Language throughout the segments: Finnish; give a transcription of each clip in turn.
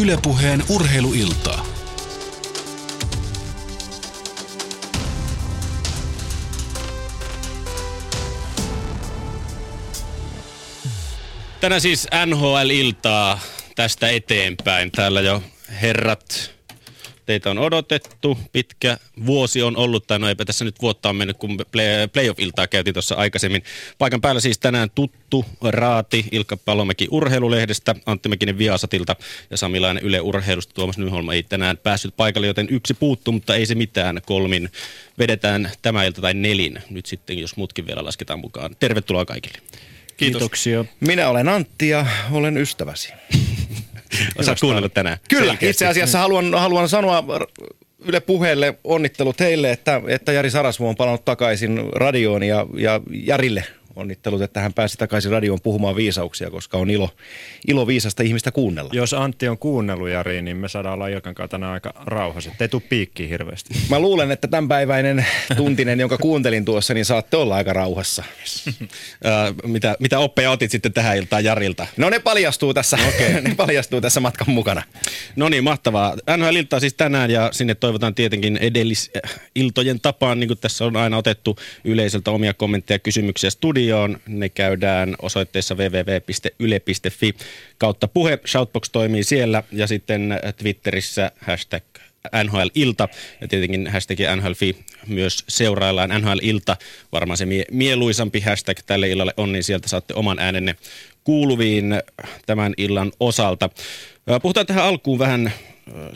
Ylepuheen urheiluiltaa. Tänään siis NHL-iltaa tästä eteenpäin. Täällä jo herrat, teitä on odotettu. Pitkä vuosi on ollut, tai no eipä tässä nyt vuotta on mennyt, kun play- playoff-iltaa käytiin tuossa aikaisemmin. Paikan päällä siis tänään tuttu Raati, Ilkka Palomäki Urheilulehdestä, Antti Mäkinen Viasatilta ja Samilainen Yle Urheilusta. Tuomas Nyholma ei tänään päässyt paikalle, joten yksi puuttuu, mutta ei se mitään. Kolmin vedetään tämä ilta tai nelin. Nyt sitten, jos muutkin vielä lasketaan mukaan. Tervetuloa kaikille. Kiitos. Kiitoksia. Minä olen Antti ja olen ystäväsi. Osaat kuunnella tänään. Kyllä, Selkeästi. itse asiassa haluan, haluan sanoa Yle puheelle onnittelut heille, että, että Jari Sarasvuo on palannut takaisin radioon ja, ja Jarille onnittelut, että hän pääsi takaisin radioon puhumaan viisauksia, koska on ilo, ilo viisasta ihmistä kuunnella. Jos Antti on kuunnellut Jari, niin me saadaan olla Ilkan kanssa tänään aika rauhaiset. Ei tuu piikkiin hirveästi. Mä luulen, että tämänpäiväinen tuntinen, jonka kuuntelin tuossa, niin saatte olla aika rauhassa. Ää, mitä, mitä oppeja otit sitten tähän iltaan Jarilta? No ne paljastuu tässä, okay. ne paljastuu tässä matkan mukana. No niin, mahtavaa. NHL-iltaa siis tänään ja sinne toivotaan tietenkin edellisiltojen tapaan, niin kuin tässä on aina otettu yleisöltä omia kommentteja ja kysymyksiä studioon. Ne käydään osoitteessa www.yle.fi kautta puhe. Shoutbox toimii siellä ja sitten Twitterissä hashtag NHL-ilta ja tietenkin hashtag NHLFi myös seuraillaan NHL-ilta. Varmaan se mie- mieluisampi hashtag tälle illalle on, niin sieltä saatte oman äänenne kuuluviin tämän illan osalta. Puhutaan tähän alkuun vähän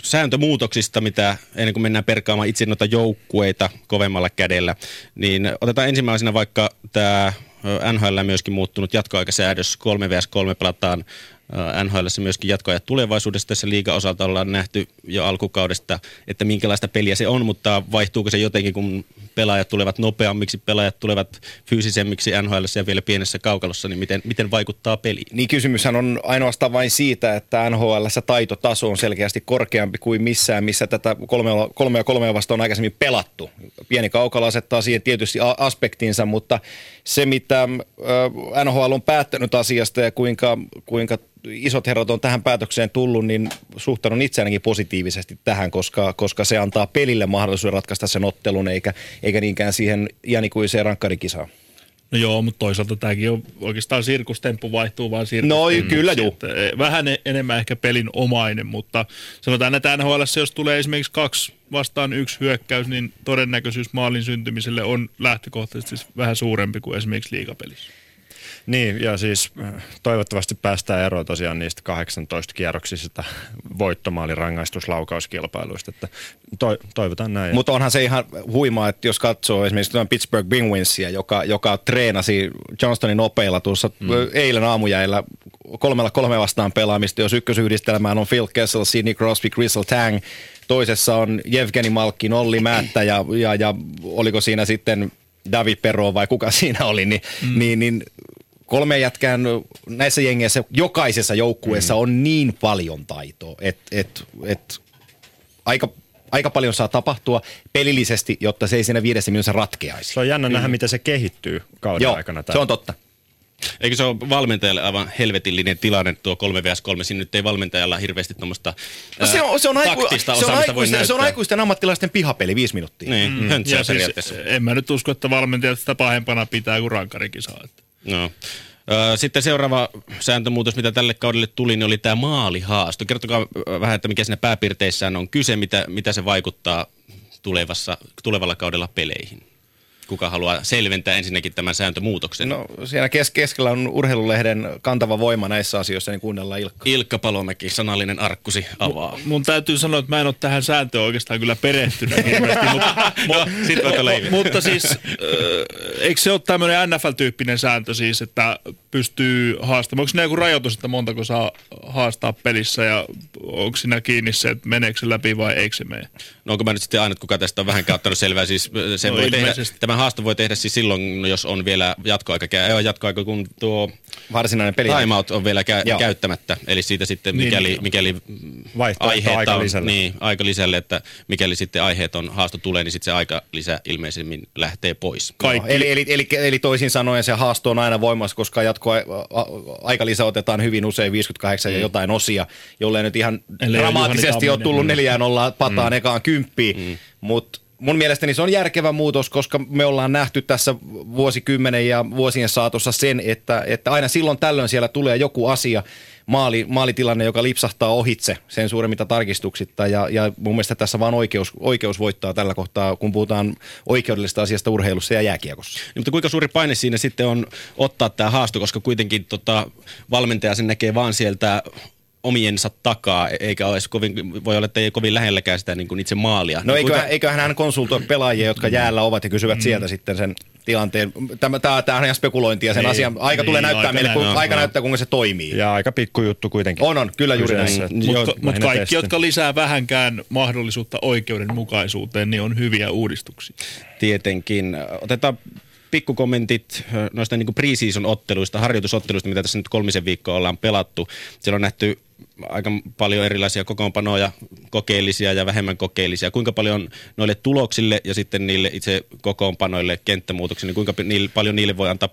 sääntömuutoksista, mitä ennen kuin mennään perkaamaan itse noita joukkueita kovemmalla kädellä, niin otetaan ensimmäisenä vaikka tämä NHL myöskin muuttunut jatkoaikasäädös 3 vs 3 pelataan NHL myöskin jatkoajat tulevaisuudessa. Tässä liiga osalta ollaan nähty jo alkukaudesta, että minkälaista peliä se on, mutta vaihtuuko se jotenkin, kun pelaajat tulevat nopeammiksi, pelaajat tulevat fyysisemmiksi NHL ja vielä pienessä kaukalossa, niin miten, miten vaikuttaa peliin? Niin kysymyshän on ainoastaan vain siitä, että NHL taitotaso on selkeästi korkeampi kuin missään, missä tätä kolmea, kolmea kolmea vasta on aikaisemmin pelattu. Pieni kaukalo asettaa siihen tietysti aspektinsa, mutta se mitä NHL on päättänyt asiasta ja kuinka, kuinka isot herrat on tähän päätökseen tullut, niin suhtaudun itse ainakin positiivisesti tähän, koska, koska se antaa pelille mahdollisuuden ratkaista sen ottelun, eikä, eikä niinkään siihen iänikuiseen rankkarikisaan. No joo, mutta toisaalta tämäkin on oikeastaan sirkustemppu vaihtuu vaan No, kyllä, juu. Eh, Vähän e- enemmän ehkä pelin omainen, mutta sanotaan, että NHL, jos tulee esimerkiksi kaksi vastaan yksi hyökkäys, niin todennäköisyys maalin syntymiselle on lähtökohtaisesti siis vähän suurempi kuin esimerkiksi liigapelissä. Niin, ja siis äh, toivottavasti päästään eroon tosiaan niistä 18 kierroksisista voittomaalirangaistuslaukauskilpailuista. Että to, toivotaan näin. Mutta onhan se ihan huimaa, että jos katsoo esimerkiksi Pittsburgh Penguinsia, joka, joka treenasi Johnstonin nopeilla tuossa mm. eilen aamujäillä kolmella kolme vastaan pelaamista, jos ykkösyhdistelmään on Phil Kessel, Sidney Crosby, Crystal Tang, toisessa on Jevgeni Malkin, Olli Määttä ja, ja, ja oliko siinä sitten David Perro vai kuka siinä oli, niin, mm. niin, niin kolme jätkään näissä jengeissä, jokaisessa joukkueessa mm. on niin paljon taitoa, että et, et, aika, aika paljon saa tapahtua pelillisesti, jotta se ei siinä viidessä minuutissa ratkeaisi. se on jännä nähdä, miten se kehittyy kauden Joo, aikana. se on totta. Eikö se ole valmentajalle aivan helvetillinen tilanne tuo 3 vs 3? Siinä nyt ei valmentajalla hirveästi tuommoista No se on, se on, aiku, taktista se on, aikuisten, se on aikuisten ammattilaisten pihapeli, viisi minuuttia. Niin, mm. Ja siis, en mä nyt usko, että valmentajat sitä pahempana pitää kuin rankkarikisaa. Että. No. Sitten seuraava sääntömuutos, mitä tälle kaudelle tuli, niin oli tämä maalihaasto. Kertokaa vähän, että mikä siinä pääpiirteissään on kyse, mitä, mitä se vaikuttaa tulevassa, tulevalla kaudella peleihin. Kuka haluaa selventää ensinnäkin tämän sääntömuutoksen? No siellä kes- keskellä on urheilulehden kantava voima näissä asioissa, niin kuunnellaan Ilkka. Ilkka Palomäki, sanallinen arkkusi avaa. Mun täytyy sanoa, että mä en ole tähän sääntöön oikeastaan kyllä perehtynyt hirveästi, mutta, No, sit mu- mutta siis äh, eikö se ole tämmöinen NFL-tyyppinen sääntö siis, että pystyy haastamaan, onko siinä joku rajoitus, että montako saa haastaa pelissä ja onko siinä kiinni se, että meneekö se läpi vai eikö se mene? No onko mä nyt sitten aina, kuka tästä on vähän ottanut selvää, siis se No voi tehdä, tämän haaston voi tehdä siis silloin, jos on vielä jatkoaika, ei ole jatkoaika, kun tuo Varsinainen peli. timeout on vielä kä- Joo. käyttämättä, eli siitä sitten Niin, mikäli, niin. mikäli aiheet on, aikalisälle. niin, aika lisälle, että mikäli sitten aiheet on haasto tulee, niin sitten se aika lisä ilmeisemmin lähtee pois. Kaikki. Eli, eli, eli, eli, toisin sanoen se haasto on aina voimassa, koska jatko aikalisä otetaan hyvin usein 58 mm. ja jotain osia, jollei nyt ihan Ellei dramaattisesti ole tullut neljään ollaan pataan mm. ekaan kymppiin, mm. mutta mun mielestäni se on järkevä muutos, koska me ollaan nähty tässä vuosikymmenen ja vuosien saatossa sen, että, että aina silloin tällöin siellä tulee joku asia, maali, maalitilanne, joka lipsahtaa ohitse sen suuremmita tarkistuksitta ja, ja mun mielestä tässä vaan oikeus, oikeus voittaa tällä kohtaa, kun puhutaan oikeudellisesta asiasta urheilussa ja jääkiekossa. Niin, mutta kuinka suuri paine siinä sitten on ottaa tämä haasto, koska kuitenkin tota, valmentaja sen näkee vaan sieltä omiensa takaa, eikä ole kovin, voi olla, että ei kovin lähelläkään sitä niin kuin itse maalia. No Niin eiköhän, kuinka- eiköhän hän konsultoi pelaajia, jotka jäällä ovat ja kysyvät mm. sieltä sitten sen tilanteen. Tämä, tämä, tämä on ihan spekulointia sen Niin, asian. Aika niin, tulee näyttää aika meille, kun, näyttää. aika Joo. näyttää, kuinka se toimii. Ja aika pikkujuttu kuitenkin. On, on, kyllä juuri näin. Mm, Mutta mut kaikki, testi. jotka lisää vähänkään mahdollisuutta oikeudenmukaisuuteen, niin on hyviä uudistuksia. Tietenkin. Otetaan pikkukommentit noista niin preseason otteluista, harjoitusotteluista, mitä tässä nyt kolmisen viikkoa ollaan pelattu. Siellä on nähty aika paljon erilaisia kokoonpanoja, kokeellisia ja vähemmän kokeellisia. Kuinka paljon noille tuloksille ja sitten niille itse kokoonpanoille, kenttämuutoksille, niin kuinka niille, paljon niille voi antaa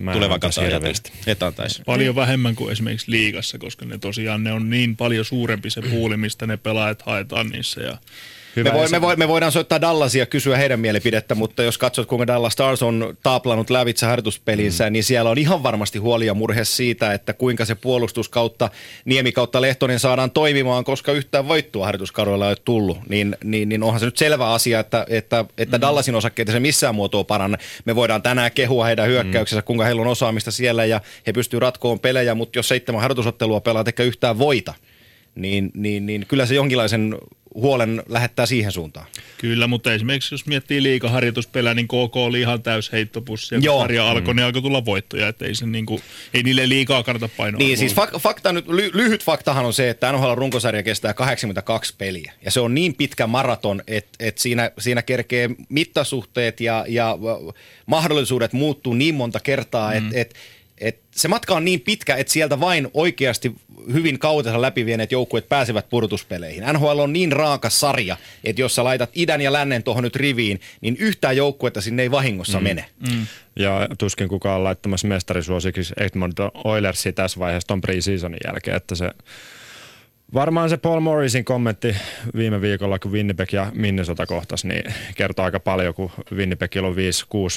Mä kautta ajatellen? hirveästi. Et antaisi. Paljon vähemmän kuin esimerkiksi liigassa, koska ne tosiaan ne on niin paljon suurempi se puuli, mistä ne pelaajat haetaan niissä. Ja Me, voi, me, voi, me voidaan soittaa Dallasia ja kysyä heidän mielipidettä, mutta jos katsot, kuinka Dallas Stars on taaplanut lävitse harjoituspelinsä, mm. niin siellä on ihan varmasti huoli ja murhe siitä, että kuinka se puolustus kautta Niemi kautta Lehtonen saadaan toimimaan, koska yhtään voittoa harjoituskaudella ei ole tullut. Niin, niin, niin onhan se nyt selvä asia, että, että, että mm. Dallasin osakkeita se missään muotoa paranna. Me voidaan tänään kehua heidän hyökkäyksensä, kuinka heillä on osaamista siellä ja he pystyvät ratkoon pelejä, mutta jos seitsemän harjoitusottelua pelaat eikä yhtään voita, niin, niin, niin kyllä se jonkinlaisen huolen lähettää siihen suuntaan. Kyllä, mutta esimerkiksi jos miettii liikaharjoituspelää, niin KK oli ihan täys heittopussi. Ja kun sarja alkoi, niin alkoi tulla voittoja. Että ei, se niinku, ei niille liikaa kannata painoa. Niin siis fak- fakta nyt, ly- lyhyt faktahan on se, että NHL runkosarja kestää 82 peliä. Ja se on niin pitkä maraton, että et siinä, siinä kerkee mittasuhteet ja, ja mahdollisuudet muuttuu niin monta kertaa, mm. että et, et se matka on niin pitkä, että sieltä vain oikeasti hyvin kautensa läpivieneet joukkueet pääsevät pudotuspeleihin. NHL on niin raaka sarja, että jos sä laitat idän ja lännen tuohon nyt riviin, niin yhtään joukkuetta sinne ei vahingossa mm. mene. Mm. Ja tuskin kukaan on laittamassa mestarisuosikiksi Edmonton Oilersia tässä vaiheessa ton preseasonin jälkeen, että se Varmaan se Paul Morrisin kommentti viime viikolla, kun Winnipeg ja Minnesota kohtas, niin kertoo aika paljon, kun Winnipegillä on 5-6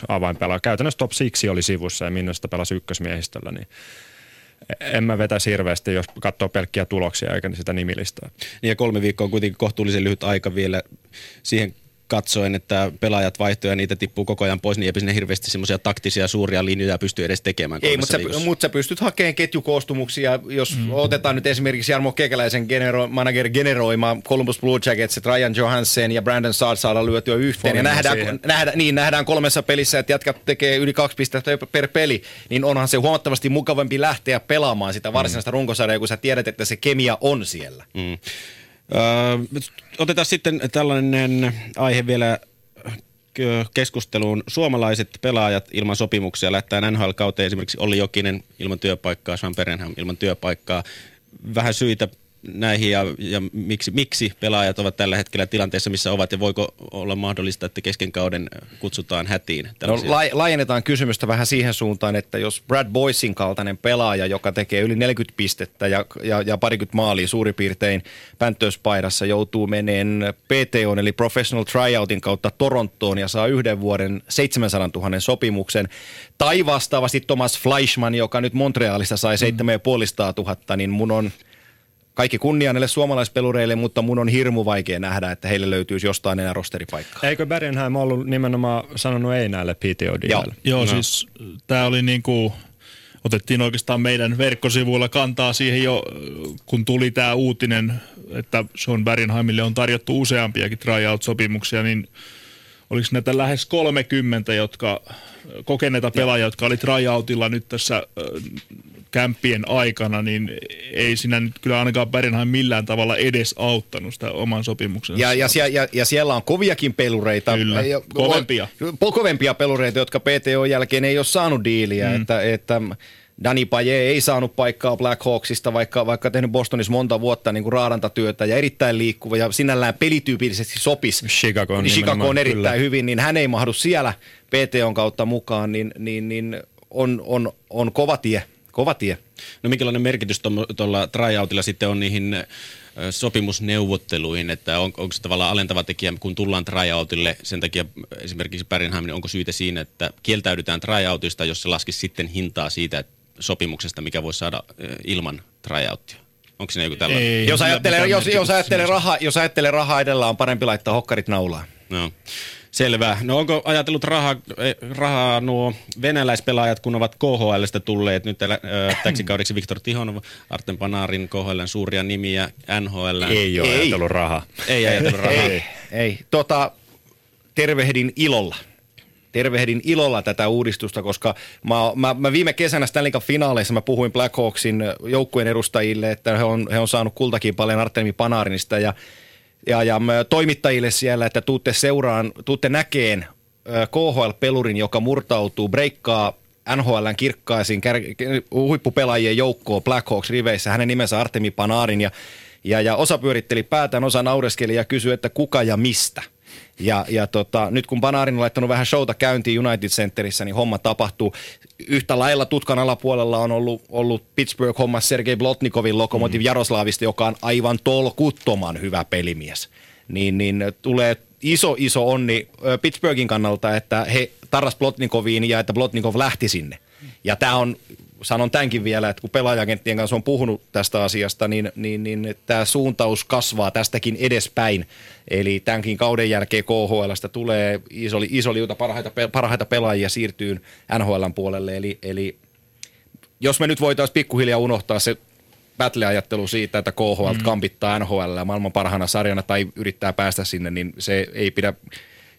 avainpelaa. Käytännössä top 6 oli sivussa ja Minnesota pelasi ykkösmiehistöllä, niin en mä vetäisi hirveästi, jos katsoo pelkkiä tuloksia eikä sitä nimilistaa. Niin ja kolme viikkoa on kuitenkin kohtuullisen lyhyt aika vielä siihen katsoen, että pelaajat vaihtoja ja niitä tippuu koko ajan pois, niin eipä sinne hirveästi semmoisia taktisia suuria linjoja pysty edes tekemään. Ei, mutta sä, mut sä pystyt hakemaan ketjukoostumuksia. Jos mm. otetaan nyt esimerkiksi Jarmo Kekäläisen genero, manager generoima Columbus Blue Jackets, että Ryan Johansen ja Brandon Saad saada lyötyä yhteen. Ja nähdään, siihen. nähdään, niin, nähdään kolmessa pelissä, että jätkät tekee yli kaksi pistettä per peli, niin onhan se huomattavasti mukavampi lähteä pelaamaan sitä varsinaista mm. runkosarjaa, kun sä tiedät, että se kemia on siellä. Mm. Öö, otetaan sitten tällainen aihe vielä keskusteluun. Suomalaiset pelaajat ilman sopimuksia lähtää NHL-kauteen esimerkiksi Olli Jokinen ilman työpaikkaa, Sean Perenham ilman työpaikkaa. Vähän syitä näihin ja, ja miksi, miksi pelaajat ovat tällä hetkellä tilanteessa, missä ovat ja voiko olla mahdollista, että kesken kauden kutsutaan hätiin? No, tällaisia? la- laajennetaan kysymystä vähän siihen suuntaan, että jos Brad Boysin kaltainen pelaaja, joka tekee yli 40 pistettä ja, ja, ja parikymmentä maalia suurin piirtein päntöspaidassa, joutuu meneen PTO eli Professional Tryoutin kautta Torontoon ja saa yhden vuoden 700 000 sopimuksen, tai vastaavasti Thomas Fleischmann, joka nyt Montrealista sai 7500 000, niin mun on kaikki kunnia näille suomalaispelureille, mutta mun on hirmu vaikea nähdä, että heille löytyisi jostain enää rosteripaikkaa. Eikö Bergenheim ollut nimenomaan sanonut ei näille pto Joo. Joo, No. siis tämä oli niinku, otettiin oikeastaan meidän verkkosivuilla kantaa siihen jo, kun tuli tämä uutinen, että Sean Bergenheimille on tarjottu useampiakin tryout-sopimuksia, niin oliko näitä lähes 30, jotka kokeneita pelaajia, jotka oli tryoutilla nyt tässä ö, kämppien aikana, niin ei siinä nyt kyllä ainakaan Bergenheim millään tavalla edes auttanut sitä oman sopimuksensa. Ja, ja, sie- ja, ja siellä on koviakin pelureita. Kyllä, kovempia. po- Kovempia pelureita, jotka PTO jälkeen ei ole saanut diiliä. Mm. Että, että Dani Paje ei saanut paikkaa Black Hawksista, vaikka, vaikka tehnyt Bostonissa monta vuotta niin kuin raadantatyötä ja erittäin liikkuva ja sinällään pelityypillisesti sopisi. Chicago on Chicago on nimenomaan, erittäin kyllä. hyvin, niin hän ei mahdu siellä PTOn kautta mukaan, niin, niin, niin on, on, on kova tie kova tie. No minkälainen merkitys tuolla tryoutilla sitten on niihin sopimusneuvotteluihin, että on, onko se tavallaan alentava tekijä, kun tullaan tryoutille, sen takia esimerkiksi Pärinheim, niin onko syytä siinä, että kieltäydytään tryoutista, jos se laskisi sitten hintaa siitä sopimuksesta, mikä voisi saada ilman tryouttia? Onko siinä joku tällainen? Ei, Jos ajattelee, jos, jos, ajattelee rahaa, jos ajattelee rahaa edellä, on parempi laittaa hokkarit naulaan. No. Selvä. No onko ajatellut rahaa, eh, rahaa nuo venäläispelaajat, kun ovat KHLstä tulleet nyt äh, täksi kaudeksi Viktor Tihonov, Artem Panarin, KHLn suuria nimiä, NHL. Ei ole Ei. ajatellut rahaa. Ei ajatellut rahaa. Ei, ei. Tota, tervehdin ilolla. Tervehdin ilolla tätä uudistusta, koska mä, mä, mä viime kesänä Stanley Cup finaaleissa mä puhuin Blackhawksin joukkueen edustajille, että he on, he on saanut kultakin paljon Artemi Panarinista ja, ja, ja toimittajille siellä, että tuutte seuraan, tuutte näkeen KHL-pelurin, joka murtautuu, breikkaa NHLn kirkkaisiin kär, huippupelaajien joukkoon Blackhawks riveissä. Hänen nimensä Artemi Panarin ja, ja, ja osa pyöritteli päätään, osa naureskeli ja kysyi, että kuka ja mistä. Ja, ja tota, nyt kun Panarin on laittanut vähän showta käyntiin United Centerissä, niin homma tapahtuu. Yhtä lailla tutkan alapuolella on ollut, ollut Pittsburgh homma Sergei Blotnikovin Lokomotiv mm. Jaroslavista, joka on aivan tolkuttoman hyvä pelimies. Niin, niin tulee iso, iso onni Pittsburghin kannalta, että he tarras Blotnikoviin ja että Blotnikov lähti sinne. Ja tämä on, sanon tämänkin vielä, että kun pelaajagenttien kanssa on puhunut tästä asiasta, niin, niin, niin tämä suuntaus kasvaa tästäkin edespäin. Eli tämänkin kauden jälkeen KHLstä tulee iso, iso liuta parhaita, parhaita pelaajia siirtyy NHLn puolelle. Eli, eli jos me nyt voitaisiin pikkuhiljaa unohtaa se battle-ajattelu siitä, että KHL mm. kampittaa NHL maailman parhaana sarjana tai yrittää päästä sinne, niin se ei pidä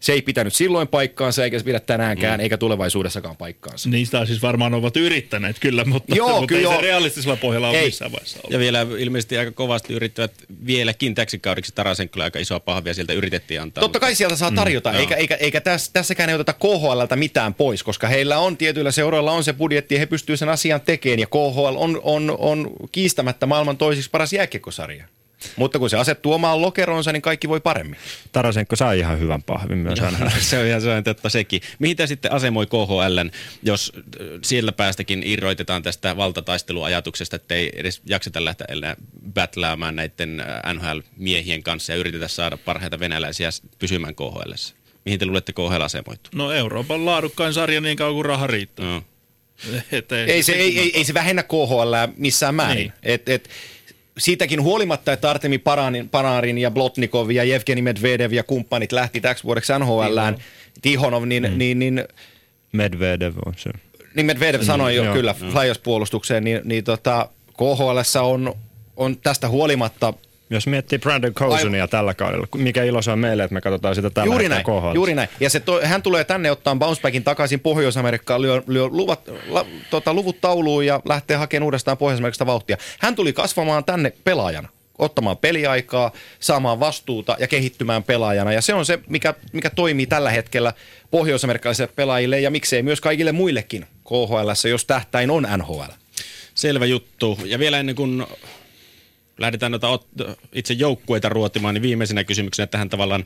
se ei pitänyt silloin paikkaansa, eikä se pidä tänäänkään, mm. eikä tulevaisuudessakaan paikkaansa. Niistä siis varmaan ovat yrittäneet kyllä, mutta, Joo, mutta kyllä ei joo. se realistisella pohjalla ole Ei. missään vaiheessa ollut. Ja vielä ilmeisesti aika kovasti yrittävät vieläkin täksi kaudeksi Tarasenkolle aika isoa pahvia sieltä yritettiin antaa. Totta kai sieltä saa tarjota, mm, eikä, eikä, eikä täs, tässäkään ei oteta KHLltä mitään pois, koska heillä on tietyillä seuroilla on se budjetti ja he pystyvät sen asian tekemään ja KHL on, on, on kiistämättä maailman toisiksi paras jääkiekkosarja. Mutta kun se asettuu omaan lokeroonsa, niin kaikki voi paremmin. Tarasenko sai ihan hyvän pahvin myös NHL. se on ihan se on totta sekin. Mihin tämä sitten asemoi KHLn, jos äh, siellä päästäkin irroitetaan tästä valtataisteluajatuksesta, että ei edes jakseta lähteä enää battlaamaan näiden äh, NHL-miehien kanssa ja yritetä saada parhaita venäläisiä pysymään KHLssä? Mihin te luulette KHL asemoitu? No Euroopan laadukkain sarja niin kauan kuin raha riittää. No. Et Ei se, ei, ei, ei se vähennä KHL missään määrin. Niin. Et, et, siitäkin huolimatta, että Artemi Panarin, Panarin ja Blotnikov ja Evgeni Medvedev ja kumppanit lähti täksi vuodeksi NHLään, Tihonov, niin, mm. niin, niin Medvedev on se. niin Medvedev sanoi jo joo, kyllä Flyers-puolustukseen, niin, niin tota, KHLssä on, on tästä huolimatta Jos miettii Brandon Cousinia tällä kaudella, mikä ilo se on meille, että me katsotaan sitä tällä Juuri hetkellä näin, KHL. juuri näin. Ja se to, hän tulee tänne ottaa bouncebackin takaisin Pohjois-Amerikkaan, lyö, lyö luvat, la, tota, luvut tauluun ja lähtee hakemaan uudestaan Pohjois-Amerikasta vauhtia. Hän tuli kasvamaan tänne pelaajana, ottamaan peliaikaa, saamaan vastuuta ja kehittymään pelaajana. Ja se on se, mikä, mikä toimii tällä hetkellä pohjois-amerikkalaisille pelaajille ja miksei myös kaikille muillekin KHL, jos tähtäin on NHL. Selvä juttu. Ja vielä ennen kuin lähdetään noita ot- itse joukkueita ruotimaan, niin viimeisenä kysymyksenä tähän tavallaan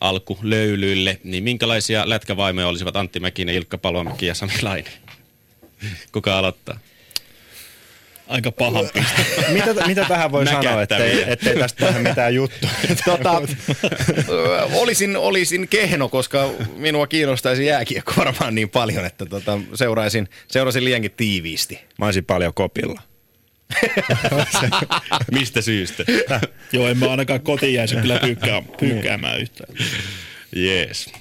alkulöylyille, niin minkälaisia lätkävaimoja olisivat Antti Mäkinen, Ilkka Palomäki ja Sami Laine? Kuka aloittaa? Aika piste. mitä, mitä tähän voi sanoa, ettei, ettei tästä tehdä mitään juttua? tota, olisin, olisin kehno, koska minua kiinnostaisi jääkiekko varmaan niin paljon, että tota, seuraisin, seuraisin liiankin tiiviisti. Mä olisin paljon kopilla. Mistä syystä? Joo, en mä ainakaan kotiin jäisi kyllä pyykkää, pyykkäämään yhtään. Jees.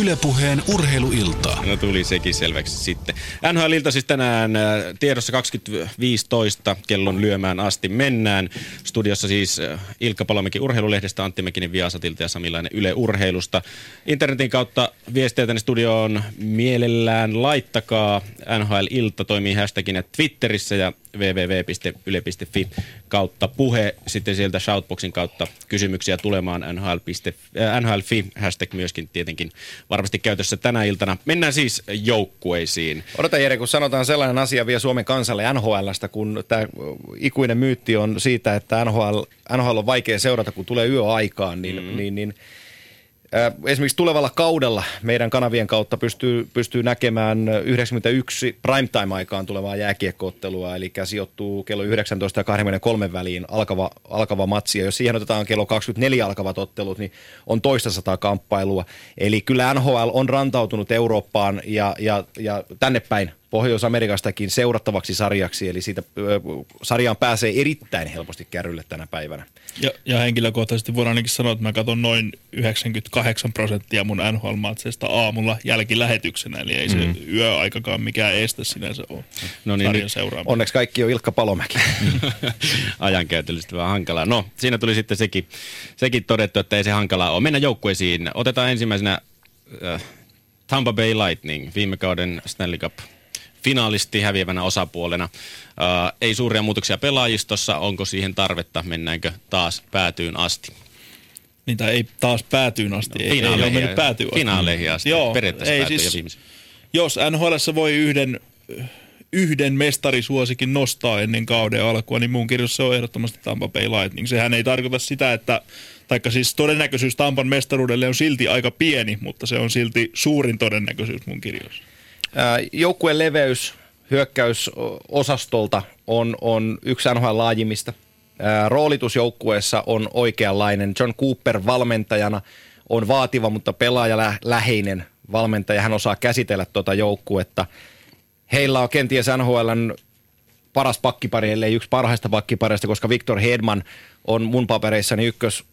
Ylepuheen urheiluiltaa. No tuli sekin selväksi sitten. NHL-ilta siis tänään äh, tiedossa 2015 kellon lyömään asti mennään. Studiossa siis äh, Ilkka Palomäki urheilulehdestä, Antti Mäkinen Viasatilta ja Samilainen Yle Urheilusta. Internetin kautta viestejä tänne studioon mielellään laittakaa. NHL-ilta toimii hashtagina Twitterissä ja www.yle.fi kautta puhe. Sitten sieltä Shoutboxin kautta kysymyksiä tulemaan NHL.fi, äh, NHL.fi hashtag myöskin tietenkin varmasti käytössä tänä iltana. Mennään siis joukkueisiin. Odota Jere, kun sanotaan sellainen asia vielä Suomen kansalle NHLstä, kun tämä ikuinen myytti on siitä, että NHL, NHL on vaikea seurata, kun tulee yöaikaan, niin, mm. niin, niin Ää, Esimerkiksi tulevalla kaudella meidän kanavien kautta pystyy, pystyy näkemään 91 primetime-aikaan tulevaa jääkiekkoottelua, eli sijoittuu kello 19 ja 23 väliin alkava, alkava matsi. Ja jos siihen otetaan kello 24 alkavat ottelut, niin on toista sataa kamppailua. Eli kyllä NHL on rantautunut Eurooppaan ja, ja, ja tänne päin Pohjois-Amerikastakin seurattavaksi sarjaksi, eli siitä sarjaan pääsee erittäin helposti kärrylle tänä päivänä. Ja, ja henkilökohtaisesti voidaan ainakin sanoa, että mä katson noin 98 prosenttia mun NHL-matseista aamulla jälkilähetyksenä, eli ei se mm. yöaikakaan mikään este sinänsä ole No niin, sarjan seuraaminen. Onneksi kaikki on Ilkka Palomäki. ajankäytöllisesti vähän hankalaa. No, siinä tuli sitten sekin, sekin todettu, että ei se hankalaa ole. Mennään joukkueisiin. Otetaan ensimmäisenä äh, Tampa Bay Lightning, viime kauden Stanley Cup finaalisti häviävänä osapuolena. Äh, ei suuria muutoksia pelaajistossa, onko siihen tarvetta, mennäänkö taas päätyyn asti? Niitä ei taas päätyyn asti, ei, ei ole mennyt päätyyn asti. Finaaleihin asti, Joo, periaatteessa ei siis- viimeisen. Jos NHL voi yhden, yhden mestarisuosikin nostaa ennen kauden alkua, niin mun kirjoissa se on ehdottomasti Tampa Bay Lightning. Sehän ei tarkoita sitä, että, taikka siis todennäköisyys Tampan mestaruudelle on silti aika pieni, mutta se on silti suurin todennäköisyys mun kirjoissa. Joukkueen leveys hyökkäysosastolta on, on yksi NHL laajimmista. Ää, Roolitus joukkueessa on oikeanlainen. John Cooper valmentajana on vaativa, mutta pelaajaläheinen valmentaja. Hän osaa käsitellä tuota joukkuetta. Heillä on kenties NHLn paras pakkipari, ellei yksi parhaista pakkipareista, koska Victor Hedman on mun papereissani ykkös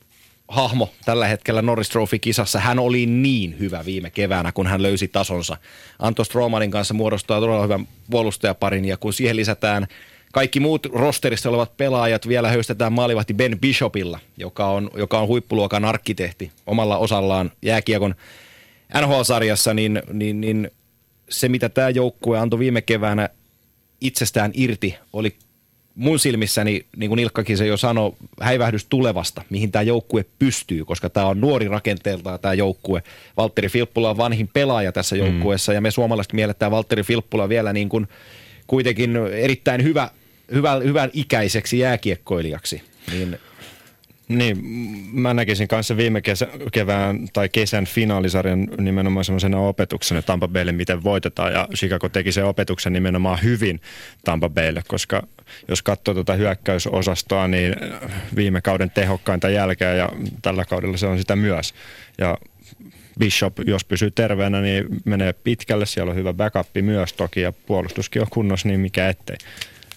hahmo tällä hetkellä Norris Trophy-kisassa. Hän oli niin hyvä viime keväänä, kun hän löysi tasonsa. Anto Stromanin kanssa muodostaa todella hyvän puolustajaparin, ja kun siihen lisätään kaikki muut rosterissa olevat pelaajat, vielä höystetään maalivahti Ben Bishopilla, joka on, joka on huippuluokan arkkitehti omalla osallaan jääkiekon NHL-sarjassa, niin, niin, niin se, mitä tämä joukkue antoi viime keväänä itsestään irti, oli mun silmissäni, niin kuin Ilkkakin se jo sanoi, häivähdys tulevasta, mihin tämä joukkue pystyy, koska tämä on nuori rakenteeltaan tämä joukkue. Valtteri Filppula on vanhin pelaaja tässä joukkueessa, mm. ja me suomalaiset mielletään Valtteri Filppula vielä niin kuin kuitenkin erittäin hyvä, hyvä, hyvän ikäiseksi jääkiekkoilijaksi. Niin Niin, mä näkisin kanssa viime kesä, kevään tai kesän finaalisarjan nimenomaan semmoisena opetuksena Tampa Baylle, miten voitetaan. Ja Chicago teki sen opetuksen nimenomaan hyvin Tampa Baylle, koska jos katsoo tuota hyökkäysosastoa, niin viime kauden tehokkainta jälkeen ja tällä kaudella se on sitä myös. Ja Bishop, jos pysyy terveenä, niin menee pitkälle. Siellä on hyvä backup myös toki ja puolustuskin on kunnossa, niin mikä ettei.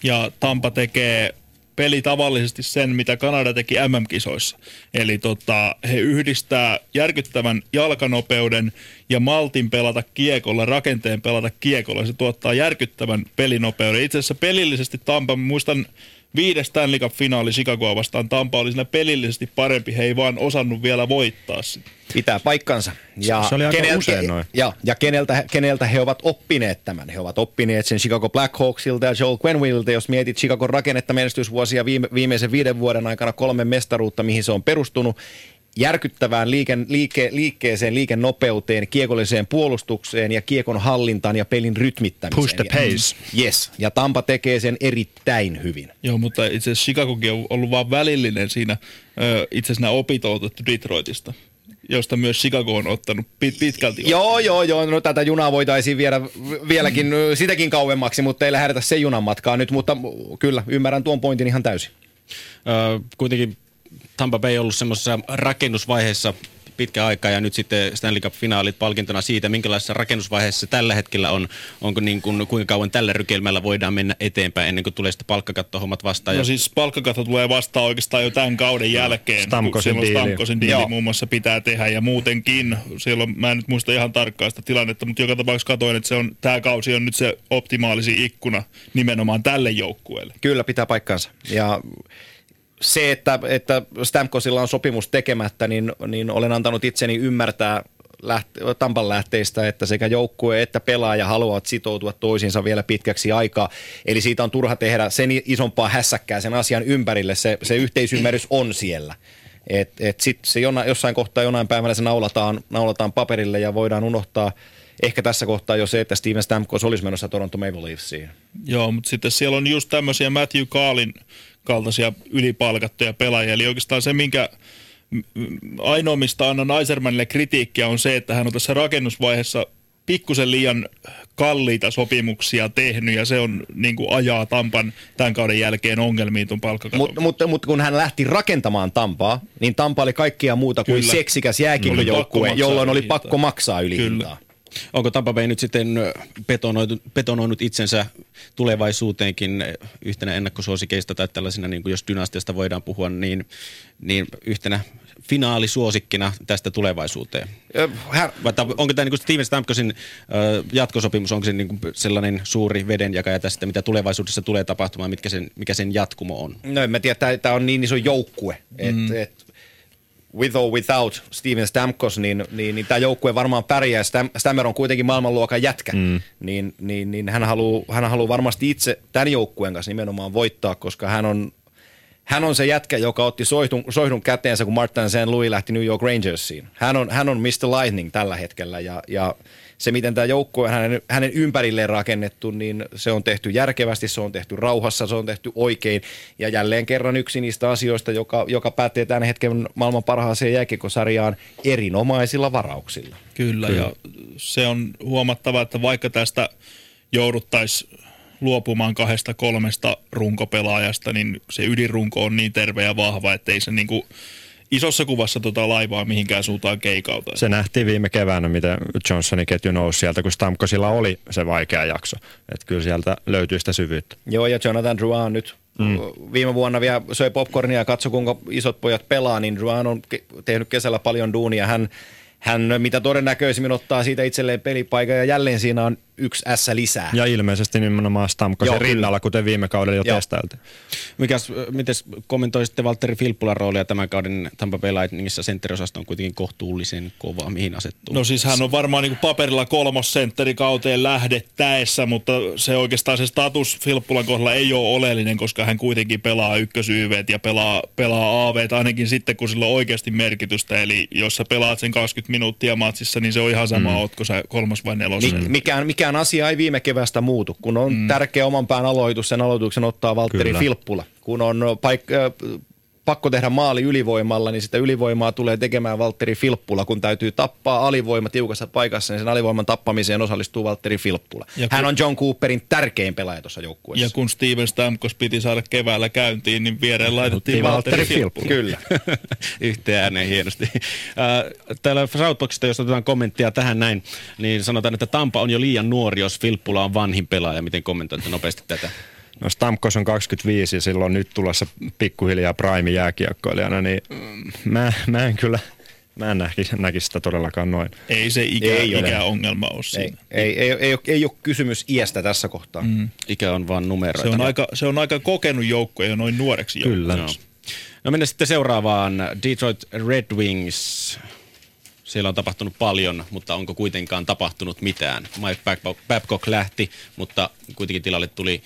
ja Tampa tekee peli tavallisesti sen, mitä Kanada teki MM-kisoissa. Eli tota, he yhdistää järkyttävän jalkanopeuden ja maltin pelata kiekolla, rakenteen pelata kiekolla. Se tuottaa järkyttävän pelinopeuden. Itse asiassa pelillisesti Tampa, muistan viides Stanley Cup-finaali Chicagoa vastaan. Tampa oli siinä pelillisesti parempi, he ei vaan osannut vielä voittaa sitä. pitää paikkansa. Ja, Se oli aika usein noin. Ja, ja keneltä, keneltä he ovat oppineet tämän? He ovat oppineet sen Chicago Blackhawksilta ja Joel Quenvillilta. Jos mietit Chicago rakennetta menestysvuosia viime, viimeisen viiden vuoden aikana kolme mestaruutta, mihin se on perustunut, järkyttävään liike, liike, liikkeeseen, liikennopeuteen, kiekolliseen puolustukseen ja kiekon hallintaan ja pelin rytmittämiseen. Push the pace. Yes, ja Tampa tekee sen erittäin hyvin. Joo, mutta itse asiassa Chicagokin on ollut vain välillinen siinä, itse asiassa nämä opit on otettu Detroitista, josta myös Chicago on ottanut pit- pitkälti. Joo, joo, joo. No tätä junaa voitaisiin viedä vieläkin ö, sitäkin kauemmaksi, mutta ei lähdetä se junan matkaa nyt. Mutta kyllä, ymmärrän tuon pointin ihan täysin. Ö, kuitenkin Tampa Bay on ollut semmoisessa rakennusvaiheessa pitkä aika ja nyt sitten Stanley Cup-finaalit palkintona siitä, minkälaisessa rakennusvaiheessa tällä hetkellä on. Onko niin kuin, kuinka kauan tällä rykelmällä voidaan mennä eteenpäin ennen kuin tulee sitten palkkakattohommat vastaan. No siis palkkakatto tulee vastaan oikeastaan jo tämän kauden jälkeen. Stamkosin diili. Stamkosin diili Joo. muun muassa pitää tehdä ja muutenkin. Silloin, mä en nyt muista ihan tarkkaan sitä tilannetta, mutta joka tapauksessa katoin, että se on, tämä kausi on nyt se optimaalisin ikkuna nimenomaan tälle joukkueelle. Kyllä pitää paikkansa. Ja se, että, että Stamkosilla on sopimus tekemättä, niin, niin olen antanut itseni ymmärtää läht- Tampan lähteistä, että sekä joukkue että pelaaja haluavat sitoutua toisiinsa vielä pitkäksi aikaa. Eli siitä on turha tehdä sen isompaa hässäkkää sen asian ympärille. Se, se yhteisymmärrys on siellä. Et, et sit se jona, jossain kohtaa jonain päivänä se naulataan, naulataan paperille ja voidaan unohtaa ehkä tässä kohtaa jo se, että Steven Stamkos olisi menossa Toronto Maple Leafsiin. Joo, mutta sitten siellä on just tämmöisiä Matthew Kaalin kaltaisia ylipalkattuja pelaajia. Eli oikeastaan se, minkä ainoa, mistä annan Eisermanille kritiikkiä, on se, että hän on tässä rakennusvaiheessa pikkusen liian kalliita sopimuksia tehnyt ja se on niin kuin ajaa Tampan tämän kauden jälkeen ongelmiin tuon palkkakaton. Mutta mut, mut kun hän lähti rakentamaan Tampaa, niin Tampa oli kaikkia muuta kuin Kyllä. seksikäs jääkiekkojoukkue, jolloin oli pakko maksaa ylihintaa. Onko Tampa Bay nyt sitten betonoinut itsensä tulevaisuuteenkin yhtenä ennakkosuosikeista tai tällaisena, niin kuin jos dynastiasta voidaan puhua, niin, niin yhtenä finaalisuosikkina tästä tulevaisuuteen? Hän, Vai onko tämä niin Steven Stamkosin ö, jatkosopimus, onko se niin kuin sellainen suuri vedenjakaja tästä, mitä tulevaisuudessa tulee tapahtumaan, mitkä sen, mikä sen jatkumo on? No en mä tiedä, tämä on niin iso joukkue, että mm. et, with or without Steven Stamkos, niin, niin, niin tämä joukkue varmaan pärjää. Stam, Stammer on kuitenkin maailmanluokan jätkä, mm. niin, niin, niin hän, haluaa, hän haluaa varmasti itse tämän joukkueen kanssa nimenomaan voittaa, koska hän on, hän on se jätkä, joka otti soihdun, soihdun käteensä, kun Martin St. Louis lähti New York Rangersiin. Hän on, hän on Mr. Lightning tällä hetkellä ja, ja se, miten tämä joukkue on hänen, hänen ympärilleen rakennettu, niin se on tehty järkevästi, se on tehty rauhassa, se on tehty oikein. Ja jälleen kerran yksi niistä asioista, joka, joka päättee tämän hetken maailman parhaaseen jääkiekosarjaan erinomaisilla varauksilla. Kyllä, Kyllä, ja se on huomattava, että vaikka tästä jouduttaisiin luopumaan kahdesta kolmesta runkopelaajasta, niin se ydinrunko on niin terve ja vahva, että ei se niinku isossa kuvassa tota laivaa mihinkään suuntaan keikauta. Se nähtiin viime keväänä, miten Johnsonin ketju nousi sieltä, kun Stamkosilla oli se vaikea jakso. Että kyllä sieltä löytyy sitä syvyyttä. Joo, ja Jonathan Drouin nyt mm. viime vuonna vielä söi popcornia ja katsoi, kuinka isot pojat pelaa, niin Drouin on ke- tehnyt kesällä paljon duunia. Hän, hän mitä todennäköisimmin ottaa siitä itselleen pelipaikan ja jälleen siinä on yksi S lisää. Ja ilmeisesti nimenomaan Stamkosen Joo, rinnalla, kuten viime kaudella jo Joo. testailtiin. Mikäs, miten kommentoisitte Valtteri Filppulan roolia tämän kauden Tampa Bay Lightningissa? Sentteriosasto on kuitenkin kohtuullisen kova. Mihin asettuu? No siis hän on varmaan niin paperilla kolmosentteri kauteen lähdettäessä, mutta se oikeastaan se status Filppulan kohdalla ei ole oleellinen, koska hän kuitenkin pelaa ykkösyyveet ja pelaa, pelaa AVt ainakin sitten, kun sillä on oikeasti merkitystä. Eli jos sä pelaat sen 20 minuuttia matsissa, niin se on ihan sama, mm. ootko sä kolmas vai nelos. Mi- mikään, mikään asia ei viime kevästä muutu. Kun on mm. tärkeä oman pään aloitus, sen aloituksen ottaa Valtteri Kyllä. Filppula. Kun on paik- pakko tehdä maali ylivoimalla, niin sitä ylivoimaa tulee tekemään Valtteri Filppula. Kun täytyy tappaa alivoima tiukassa paikassa, niin sen alivoiman tappamiseen osallistuu Valtteri Filppula. Ja Hän kun- on John Cooperin tärkein pelaaja tuossa joukkueessa. Ja kun Steven Stamkos piti saada keväällä käyntiin, niin viereen laitettiin Valtteri Valtteri Filppula. Filppula. Kyllä. Yhteen ääneen hienosti. Äh, Täällä Southboxista, jos otetaan kommenttia tähän näin, niin sanotaan, että Tampa on jo liian nuori, jos Filppula on vanhin pelaaja. Miten kommentoitte nopeasti tätä? No Stamkos on 25 ja silloin nyt tulossa pikkuhiljaa prime jääkiekkoilijana, niin mä, mä en kyllä, mä en näkisi, näkisi sitä todellakaan noin. Ei se ikä, Ei ole. ikäongelma ole ei, siinä. ei, ei, ei, ole, ei ole kysymys iästä tässä kohtaa. Mm. Ikä on vaan numeroita. Se on, aika, se on aika kokenut joukko ja noin nuoreksi Kyllä. Joo. No mennään sitten seuraavaan. Detroit Red Wings. Siellä on tapahtunut paljon, mutta onko kuitenkaan tapahtunut mitään? Mike Babcock, lähti, mutta kuitenkin tilalle tuli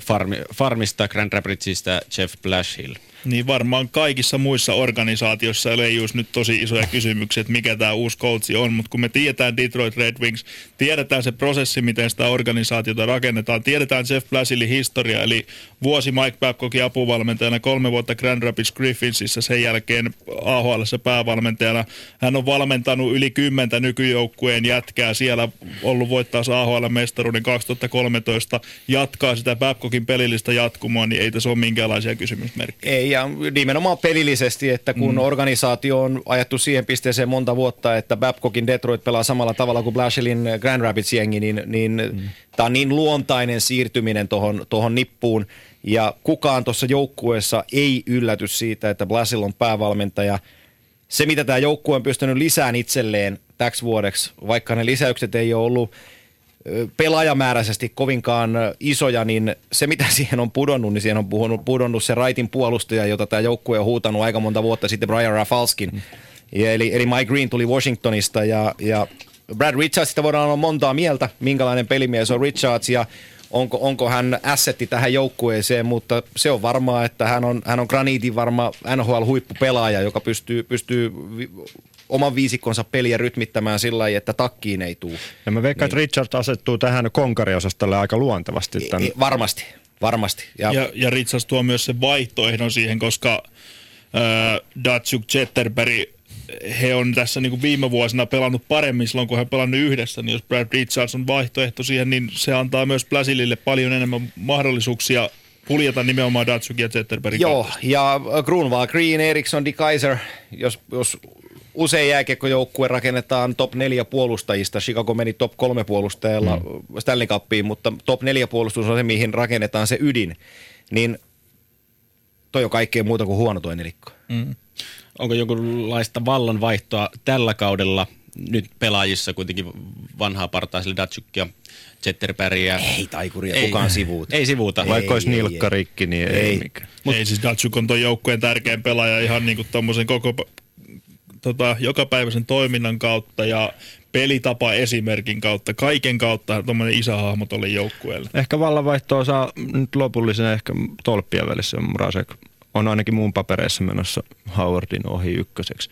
farmi, Farmista, Grand Rapidsista Jeff Blashill. Niin varmaan kaikissa muissa organisaatioissa leijuisi nyt tosi isoja kysymyksiä, että mikä tämä uusi coachi on, mutta kun me tiedetään Detroit Red Wings, tiedetään se prosessi, miten sitä organisaatiota rakennetaan, tiedetään Jeff Blasillin historia, eli vuosi Mike Babcockin apuvalmentajana, kolme vuotta Grand Rapids Griffinsissa, sen jälkeen AHL päävalmentajana. Hän on valmentanut yli kymmentä nykyjoukkueen jätkää, siellä ollut voittaa AHL-mestaruuden 2013, jatkaa sitä Babcockin pelillistä jatkumoa, niin ei tässä ole minkäänlaisia kysymysmerkkejä. Ei, ja nimenomaan pelillisesti, että kun mm. organisaatio on ajettu siihen pisteeseen monta vuotta, että Babcockin Detroit pelaa samalla tavalla kuin Blashillin Grand Rapids-jengi, niin, niin mm. tämä on niin luontainen siirtyminen tuohon tohon nippuun, ja kukaan tuossa joukkueessa ei ylläty siitä, että Blasill on päävalmentaja. Se, mitä tämä joukkue on pystynyt lisään itselleen täksi vuodeksi, vaikka ne lisäykset ei ole ollut pelaajamääräisesti kovinkaan isoja, niin se mitä siihen on pudonnut, niin siihen on puhunut, pudonnut se raitin puolustaja, jota tämä joukkue on huutanut aika monta vuotta sitten, Brian Rafalskin. Ja eli, eli Mike Green tuli Washingtonista ja, ja Brad Richardsista voidaan olla montaa mieltä, minkälainen pelimies on Richards ja onko, onko hän assetti tähän joukkueeseen, mutta se on varmaa, että hän on, hän on graniitin varma NHL-huippupelaaja, joka pystyy, pystyy oman viisikkonsa peliä rytmittämään sillä lailla, että takkiin ei tule. Ja mä veikkaan, niin. että Richard asettuu tähän konkariosastolle aika luontevasti. Tämän. I- Varmasti, varmasti. Ja, Ja, ja Ritsas tuo myös sen vaihtoehdon siihen, koska Öö, Datsuk, Zetterberg, he on tässä niin kuin viime vuosina pelannut paremmin silloin, kun he pelannut yhdessä, niin jos Brad Richards on vaihtoehto siihen, niin se antaa myös Blasilille paljon enemmän mahdollisuuksia puljata nimenomaan Datsukin ja Zetterbergin Joo, kautta. ja Grunwald, Green, Eriksson, De Kaiser, jos, jos usein jääkiekkojoukkue rakennetaan top neljä puolustajista. Chicago meni top kolme puolustajalla mm. Stanley Cupiin, mutta top neljä puolustus on se, mihin rakennetaan se ydin. Niin toi on kaikkea muuta kuin huono toi nelikko. Mm. Onko jonkunlaista vallanvaihtoa tällä kaudella nyt pelaajissa kuitenkin vanhaa partaiselle Datsukia, Zetterbergia? Ei taikuria, ei, kukaan sivuuta. Ei sivuuta. Vaikka Ei, olisi ei, nilkka ei. rikki, niin ei, Ei. ei mikään. Mut, ei siis Datsuk on tuon joukkueen tärkein pelaaja ihan niin kuin tommosen koko tota, jokapäiväisen toiminnan kautta ja pelitapa esimerkin kautta, kaiken kautta tuommoinen isähahmo tuolle joukkueelle. Ehkä vallanvaihtoa saa nyt lopullisen ehkä tolppien välissä Mrazek on ainakin muun papereissa menossa Howardin ohi ykköseksi.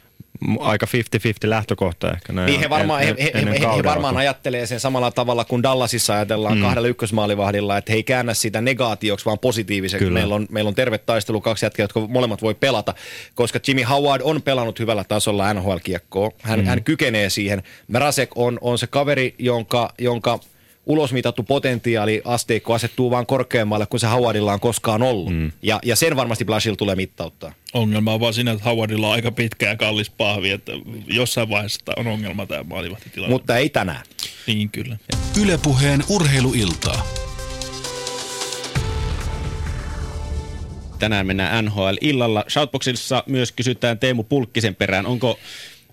Aika 50-50 lähtökohta ehkä näin Niin he varmaan, en- he, he, he, he varmaan ajattelee sen samalla tavalla kuin Dallasissa ajatellaan mm. kahdella ykkösmaalivahdilla, että he ei käännä sitä negaatioksi, vaan positiiviseksi. Kyllä. Meillä on, meillä on terve taistelu, kaksi jätkää, jotka molemmat voi pelata, koska Jimmy Howard on pelannut hyvällä tasolla NHL-kiekkoa. Hän, mm. hän kykenee siihen. Mrazek on, on se kaveri, jonka, jonka ulosmitattu potentiaali asteikko asettuu vaan korkeammalle kuin se Howardilla on koskaan ollut. Mm. Ja, ja sen varmasti Blashilla tulee mittauttaa. Ongelma on vaan siinä, että Howardilla on aika pitkä ja kallis pahvi, että jossain vaiheessa on ongelma tämä maalivahtitilanne. Mutta ei tänään. Niin kyllä. Ylepuheen urheiluiltaa. Tänään mennään NHL-illalla. Shoutboxissa myös kysytään Teemu Pulkkisen perään. Onko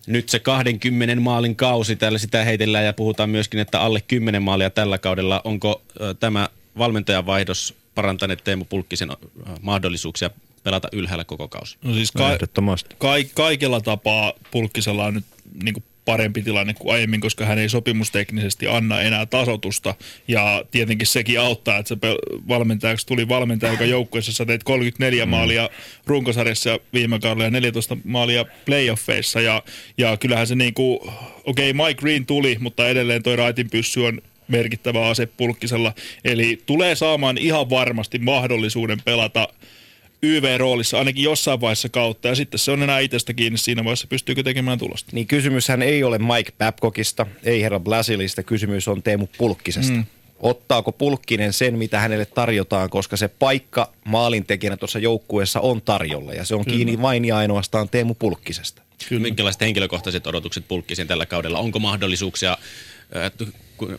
nyt se 20 maalin kausi, täällä sitä heitellään ja puhutaan myöskin, että alle 10 maalia tällä kaudella. Onko ö, tämä valmentajan vaihdos parantaneet Teemu Pulkkisen mahdollisuuksia pelata ylhäällä koko kausi? No siis ka- ka- kaikella tapaa Pulkkisella on nyt niin kuin parempi tilanne kuin aiemmin, koska hän ei sopimusteknisesti anna enää tasotusta. Ja tietenkin sekin auttaa, että se valmentajaksi tuli valmentaja, joka joukkueessa sä teit 34 mm. maalia runkosarjassa viime kaudella ja 14 maalia playoffeissa. Ja, ja kyllähän se niin kuin, okei okay, Mike Green tuli, mutta edelleen toi raitin pyssy on merkittävä ase Pulkkisella. Eli tulee saamaan ihan varmasti mahdollisuuden pelata YV-roolissa ainakin jossain vaiheessa kautta, ja sitten se on enää itsestä kiinni siinä vaiheessa, pystyykö tekemään tulosta. Niin kysymyshän ei ole Mike Babcockista, ei herra Blasilista, kysymys on Teemu Pulkkisesta. Mm. Ottaako Pulkkinen sen, mitä hänelle tarjotaan, koska se paikka maalintekijänä tuossa joukkueessa on tarjolla, ja se on kiinni vain ja ainoastaan Teemu Pulkkisesta. Kyllä. Minkälaiset henkilökohtaiset odotukset Pulkkisen tällä kaudella? Onko mahdollisuuksia ku-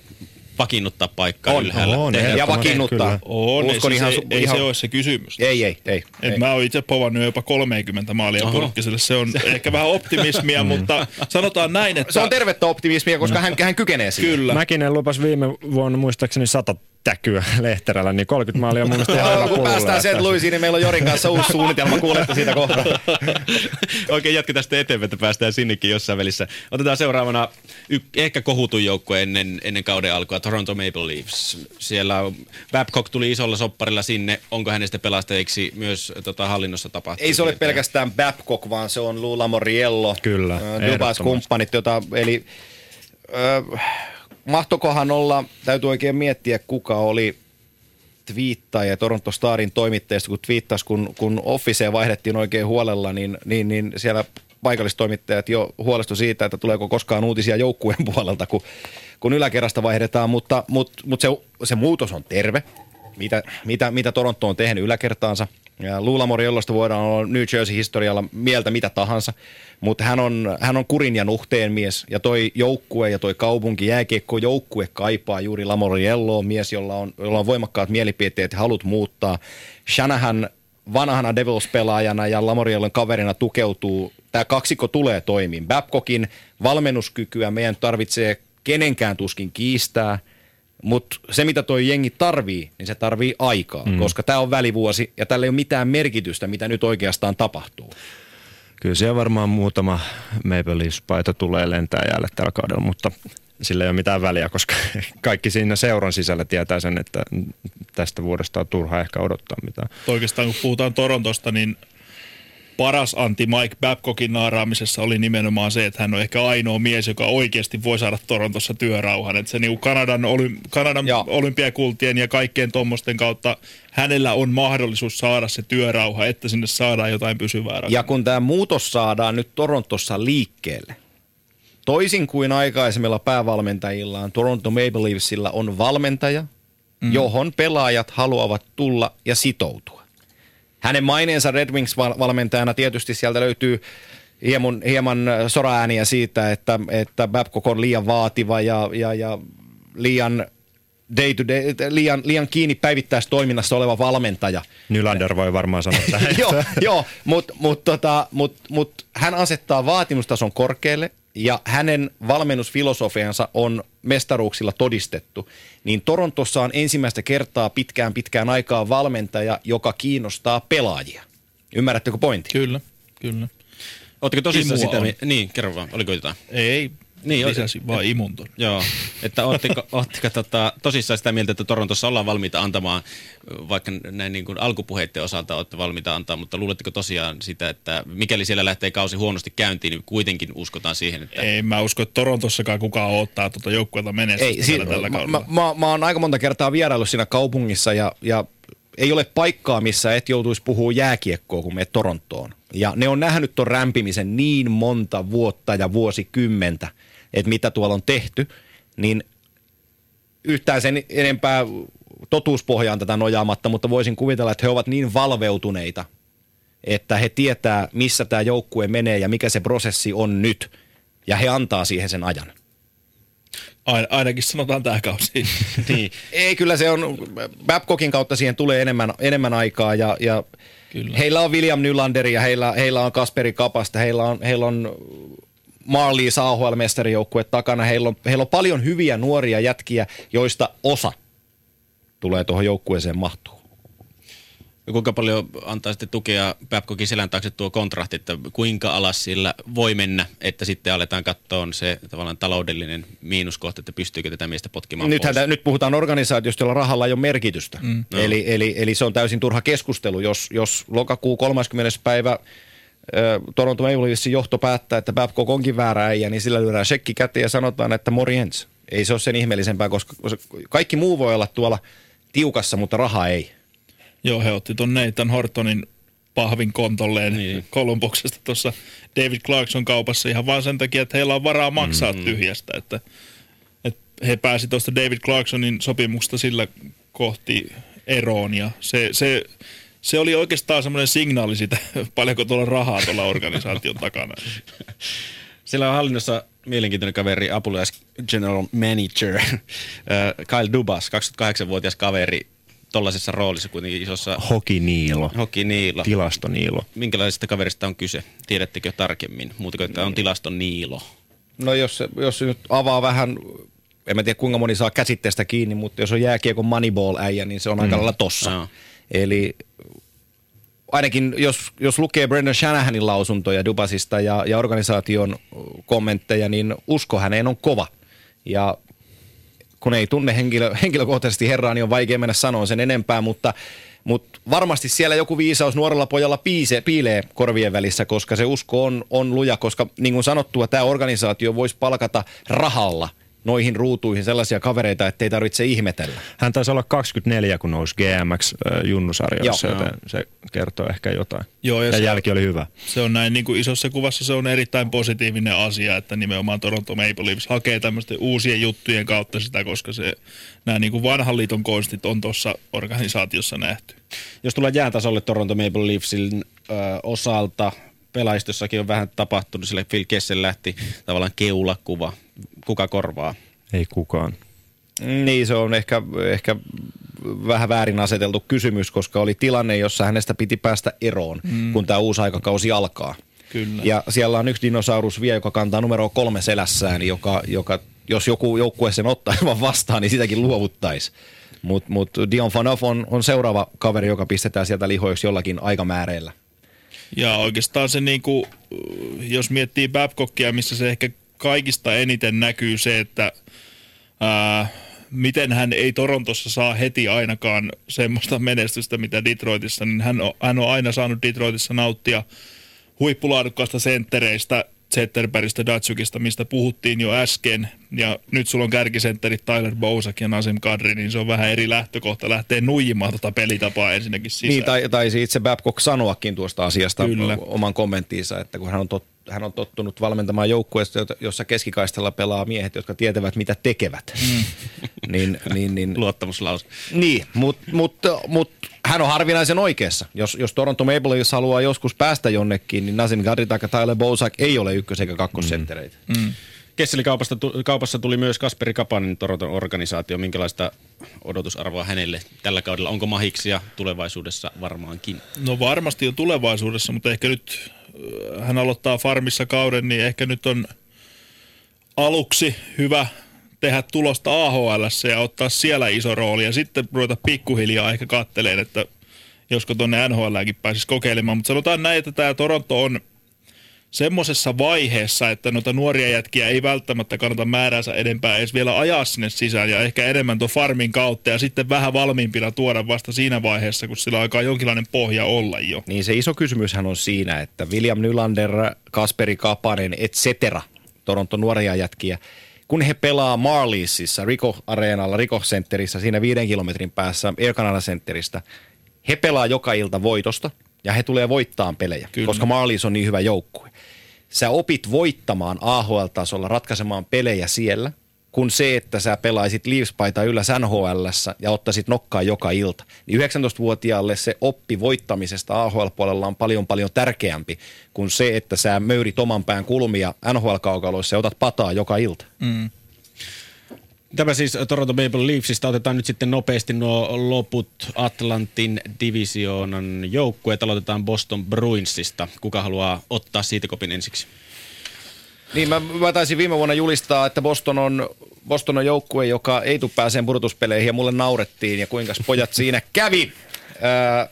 vakiinnuttaa paikkaa On, ylhäällä? on, Tehdä- Ja vakiinnuttaa. On, Uskon ei, ihan, se, ei ihan, se ole se kysymys. Ei, ei, ei. Et ei. mä oon itse povannut jopa 30 maalia Oho. Pulkkiselle. Se on ehkä vähän optimismia, mutta sanotaan näin, että... Se on tervettä optimismia, koska hän, hän kykenee siihen. Kyllä. Mäkinen lupas viime vuonna muistaakseni 100 täkyä Lehterällä, niin 30 maalia on mun mielestä ihan hyvä kun päästään että- sen Luisiin, niin meillä on Jorin kanssa uusi suunnitelma, kuulette siitä kohta. Oikein jatketaan sitten eteenpäin, että päästään sinnekin jossain välissä. Otetaan seuraavana y- ehkä kohutun joukkue ennen, ennen kauden alkua, Toronto Maple Leafs. Siellä on- Babcock tuli isolla sopparilla sinne. Onko hänestä pelastajiksi myös tota, hallinnossa tapahtunut? Ei se ole pelkästään Babcock, vaan se on Lula Moriello. Kyllä, Ö, ehdottomasti. Dubas-kumppanit, jota, eli ö, mahtokohan olla, täytyy oikein miettiä, kuka oli twiittaaja Toronto Starin toimittajista, kun twiittasi, kun, kun Officeen vaihdettiin oikein huolella, niin, niin, niin siellä paikallistoimittajat jo huolestu siitä, että tuleeko koskaan uutisia joukkueen puolelta, kun, kun yläkerrasta vaihdetaan, mutta, mutta, mutta se, se muutos on terve, mitä, mitä, mitä Toronto on tehnyt yläkertaansa. Ja Lula Moriellosta voidaan olla New Jersey-historialla mieltä mitä tahansa, mutta hän on, hän on kurin ja nuhteen mies. Ja toi joukkue ja toi kaupunki, jääkiekko joukkue kaipaa juuri Lamorielloa, mies, jolla on, jolla on voimakkaat mielipiteet ja halut muuttaa. Shanahan vanhana Devils-pelaajana ja Lamoriellon kaverina tukeutuu. Tämä kaksikko tulee toimiin. Babcockin valmennuskykyä meidän tarvitsee kenenkään tuskin kiistää – mutta se, mitä toi jengi tarvii, niin se tarvii aikaa, mm. koska tämä on välivuosi ja tällä ei ole mitään merkitystä, mitä nyt oikeastaan tapahtuu. Kyllä siellä varmaan muutama Maple Leafs-paita tulee lentää jäälle tällä kaudella, mutta sillä ei ole mitään väliä, koska kaikki siinä seuran sisällä tietää sen, että tästä vuodesta on turha ehkä odottaa mitään. Oikeastaan kun puhutaan Torontosta, niin paras anti Mike Babcockin naaraamisessa oli nimenomaan se, että hän on ehkä ainoa mies, joka oikeasti voi saada Torontossa työrauhan. Että se niin Kanadan, oly, Kanadan Joo. olympiakultien ja kaikkien tuommoisten kautta hänellä on mahdollisuus saada se työrauha, että sinne saadaan jotain pysyvää Ja rakennetta. kun tämä muutos saadaan nyt Torontossa liikkeelle, toisin kuin aikaisemmilla päävalmentajillaan, Toronto Maple Leafsillä on valmentaja, mm. johon pelaajat haluavat tulla ja sitoutua. Hänen maineensa Red Wings-valmentajana tietysti sieltä löytyy hieman, hieman äh, soraääniä siitä, että, että Babcock on liian vaativa ja, ja, ja liian, day to day, liian, liian kiinni päivittäistoiminnassa oleva valmentaja. Nylander voi varmaan sanoa tähän. joo, joo mutta mut, tota, mut, mut, hän asettaa vaatimustason korkealle ja hänen valmennusfilosofiansa on mestaruuksilla todistettu. Niin Torontossa on ensimmäistä kertaa pitkään pitkään aikaa valmentaja, joka kiinnostaa pelaajia. Ymmärrättekö pointti? Kyllä, kyllä. Oletteko tosissaan sitä? on. Niin, kerro vaan. Oliko jotain? Ei, Niin, lisäsi et- vaan imunton. Joo, että ootteko, ootteko tota, tosissaan sitä mieltä, että Torontossa ollaan valmiita antamaan, vaikka näin niin kuin alkupuheiden osalta olette valmiita antaa, mutta luuletteko tosiaan sitä, että mikäli siellä lähtee kausi huonosti käyntiin, niin kuitenkin uskotaan siihen, että... Ei mä usko, että Torontossakaan kukaan ottaa tuota joukkuetta menestystä Ei, si- tällä kaudella. mä, mä, mä oon aika monta kertaa vieraillut siinä kaupungissa ja, ja ei ole paikkaa, missä et joutuisi puhua jääkiekkoa, kun menet Torontoon. Ja ne on nähnyt ton rämpimisen niin monta vuotta ja vuosikymmentä, että mitä tuolla on tehty, niin yhtään sen enempää totuuspohjaan tätä nojaamatta, mutta voisin kuvitella, että he ovat niin valveutuneita, että he tietää, missä tämä joukkue menee ja mikä se prosessi on nyt, ja he antaa siihen sen ajan. Ain, ainakin sanotaan tämä kausi. niin. Ei, kyllä se on, Babcockin kautta siihen tulee enemmän, enemmän aikaa ja, ja Kyllä. heillä on William Nylander ja heillä, heillä on Kasperi Kapasta, heillä on, heillä on Marley AHL-mestarijoukkue takana, heillä on, heillä on paljon hyviä nuoria jätkiä, joista osa tulee tuohon joukkueeseen mahtuu. Ja Kuinka paljon antaa sitten tukea Babcockin selän taakse tuo kontrakti, että kuinka alas sillä voi mennä, että sitten aletaan katsoa se tavallaan taloudellinen miinuskohta, että pystyykö tätä miestä potkimaan Nythän, pois. tä- nyt puhutaan organisaatiosta, jolla rahalla ei ole merkitystä. Mm. Eli, eli, eli se on täysin turha keskustelu, jos, jos lokakuu 30. päivä Toronto Maple Leafsin johto päättää, että Babcock onkin väärä äijä, niin sillä lyödään shekki käteen ja sanotaan, että morjens. Ei se ole sen ihmeellisempää, koska kaikki muu voi olla tuolla tiukassa, mutta raha ei. Joo, he otti ton Nathan Hortonin pahvin kontolleen niin. Kolumbuksesta tuossa David Clarkson kaupassa ihan vaan sen takia, että heillä on varaa maksaa mm. tyhjästä. Että, että he pääsi tuosta David Clarksonin sopimuksesta sillä kohti eroon ja se, se, se oli oikeastaan semmoinen signaali siitä, paljonko tuolla rahaa tuolla organisaation takana. Siellä on hallinnossa mielenkiintoinen kaveri, apulais general manager, äh, Kyle Dubas, 28-vuotias kaveri, tollaisessa roolissa kuitenkin isossa Hoki Niilo. Hoki Niilo. Tilasto Niilo. Minkälaisesta kaverista on kyse? Tiedättekö tarkemmin? Muuta kuin, että on tilaston Niilo. No jos, se- jos se nyt avaa vähän, en mä tiedä kuinka moni saa käsitteestä kiinni, mutta jos on jääkiekon moneyball-äijä, niin se on aika lailla tossa. Joo. Eli ainakin jos, jos lukee Brendan Shanahanin lausuntoja Dubasista ja, ja organisaation kommentteja, niin usko häneen on kova. Ja kun ei tunne henkilö, henkilökohtaisesti herraa, niin on vaikea mennä sanoa sen enempää, mutta, mutta varmasti siellä joku viisaus nuorella pojalla piise, piilee korvien välissä, koska se usko on, on luja, koska niin kuin sanottua, tämä organisaatio voisi palkata rahalla noihin ruutuihin sellaisia kavereita, ettei tarvitse ihmetellä. Hän taisi olla 24, kun nousi GMX äh, junnusarjoissa, Joo. joten se kertoo ehkä jotain. Joo, ja ja se- jälki oli hyvä. Se on näin niin kuin isossa kuvassa se on erittäin positiivinen asia, että nimenomaan Toronto Maple Leafs hakee tämmöisten uusien juttujen kautta sitä, koska se, nämä niin kuin vanhan liiton konstit on tuossa organisaatiossa nähty. Jos tullaan jäätasolle Toronto Maple Leafsin ö, osalta, pelaajistossakin on vähän tapahtunut, sille Phil Kessel lähti tavallaan keulakuva. Kuka korvaa? Ei kukaan. Niin, se on ehkä, ehkä vähän väärin aseteltu kysymys, koska oli tilanne, jossa hänestä piti päästä eroon, mm. kun tämä uusi aikakausi alkaa. Kyllä. Ja siellä on yksi dinosaurus vielä, joka kantaa numero kolme selässään, joka, joka jos joku joukkue sen ottaa vaan vastaan, niin sitäkin luovuttaisi. Mutta mut Dion Fanoff on, on seuraava kaveri, joka pistetään sieltä lihoiksi jollakin aikamääreillä. Ja oikeastaan se, niin kuin, jos miettii Babcockia, missä se ehkä kaikista eniten näkyy se, että ää, miten hän ei Torontossa saa heti ainakaan semmoista menestystä, mitä Detroitissa, niin hän on, hän on aina saanut Detroitissa nauttia huippulaadukkaasta senttereistä, Zetterbergistä, Datsukista, mistä puhuttiin jo äsken, ja nyt sulla on kärkisentterit Tyler Bousak ja Nasim Kadri, niin se on vähän eri lähtökohta lähteä nuijimaan tota pelitapaa ensinnäkin sisään. Niin, tai, taisi itse Babcock sanoakin tuosta asiasta Kyllä. oman kommenttiinsa, että kun hän on, tot, hän on tottunut valmentamaan joukkueesta, jossa keskikaistalla pelaa miehet, jotka tietävät, mitä tekevät. Mm. niin, niin, niin, Luottamuslause. Niin, mutta mut, mut, hän on harvinaisen oikeassa. Jos, jos Toronto Maple Leafs haluaa joskus päästä jonnekin, niin Nazim Kadri tai Tyler Bozak ei ole ykkös- eikä kakkosenttereitä. Mm. Kesselikaupasta tu- kaupassa tuli myös Kasperi Kapanen Toronton organisaatio. Minkälaista odotusarvoa hänelle tällä kaudella? Onko mahiksia tulevaisuudessa varmaankin? No varmasti jo tulevaisuudessa, mutta ehkä nyt äh, hän aloittaa farmissa kauden, niin ehkä nyt on aluksi hyvä tehdä tulosta AHL ja ottaa siellä iso rooli ja sitten ruveta pikkuhiljaa ehkä katteleen, että josko tuonne NHLäkin pääsisi kokeilemaan. Mutta sanotaan näin, että tämä Toronto on semmoisessa vaiheessa, että noita nuoria jätkiä ei välttämättä kannata määränsä edempää edes vielä ajaa sinne sisään ja ehkä enemmän tuon farmin kautta ja sitten vähän valmiimpina tuoda vasta siinä vaiheessa, kun sillä alkaa jonkinlainen pohja olla jo. Niin se iso kysymyshän on siinä, että William Nylander, Kasperi Kapanen, et cetera, Toronto nuoria jätkiä, kun he pelaa Marliesissa, Rico Areenalla, Rico Centerissä, siinä viiden kilometrin päässä Air Canada Centeristä, he pelaa joka ilta voitosta ja he tulee voittaa pelejä, Kyllä. koska Marlies on niin hyvä joukkue. Sä opit voittamaan AHL-tasolla, ratkaisemaan pelejä siellä, kun se, että sä pelaisit Leafs-paitaa yllä nhl ja ottaisit nokkaa joka ilta. Niin 19-vuotiaalle se oppi voittamisesta AHL-puolella on paljon paljon tärkeämpi kuin se, että sä möyrit oman pään kulmia NHL-kaukaloissa ja otat pataa joka ilta. Tämä siis Toronto Maple Leafsista. Otetaan nyt sitten nopeasti nuo loput Atlantin divisioonan joukkueet. Aloitetaan Boston Bruinsista. Kuka haluaa ottaa siitä kopin ensiksi? Niin mä, mä taisin viime vuonna julistaa, että Boston on, Boston on joukkue, joka ei tule pääseen pudotuspeleihin ja mulle naurettiin ja kuinka pojat siinä kävi. Ää,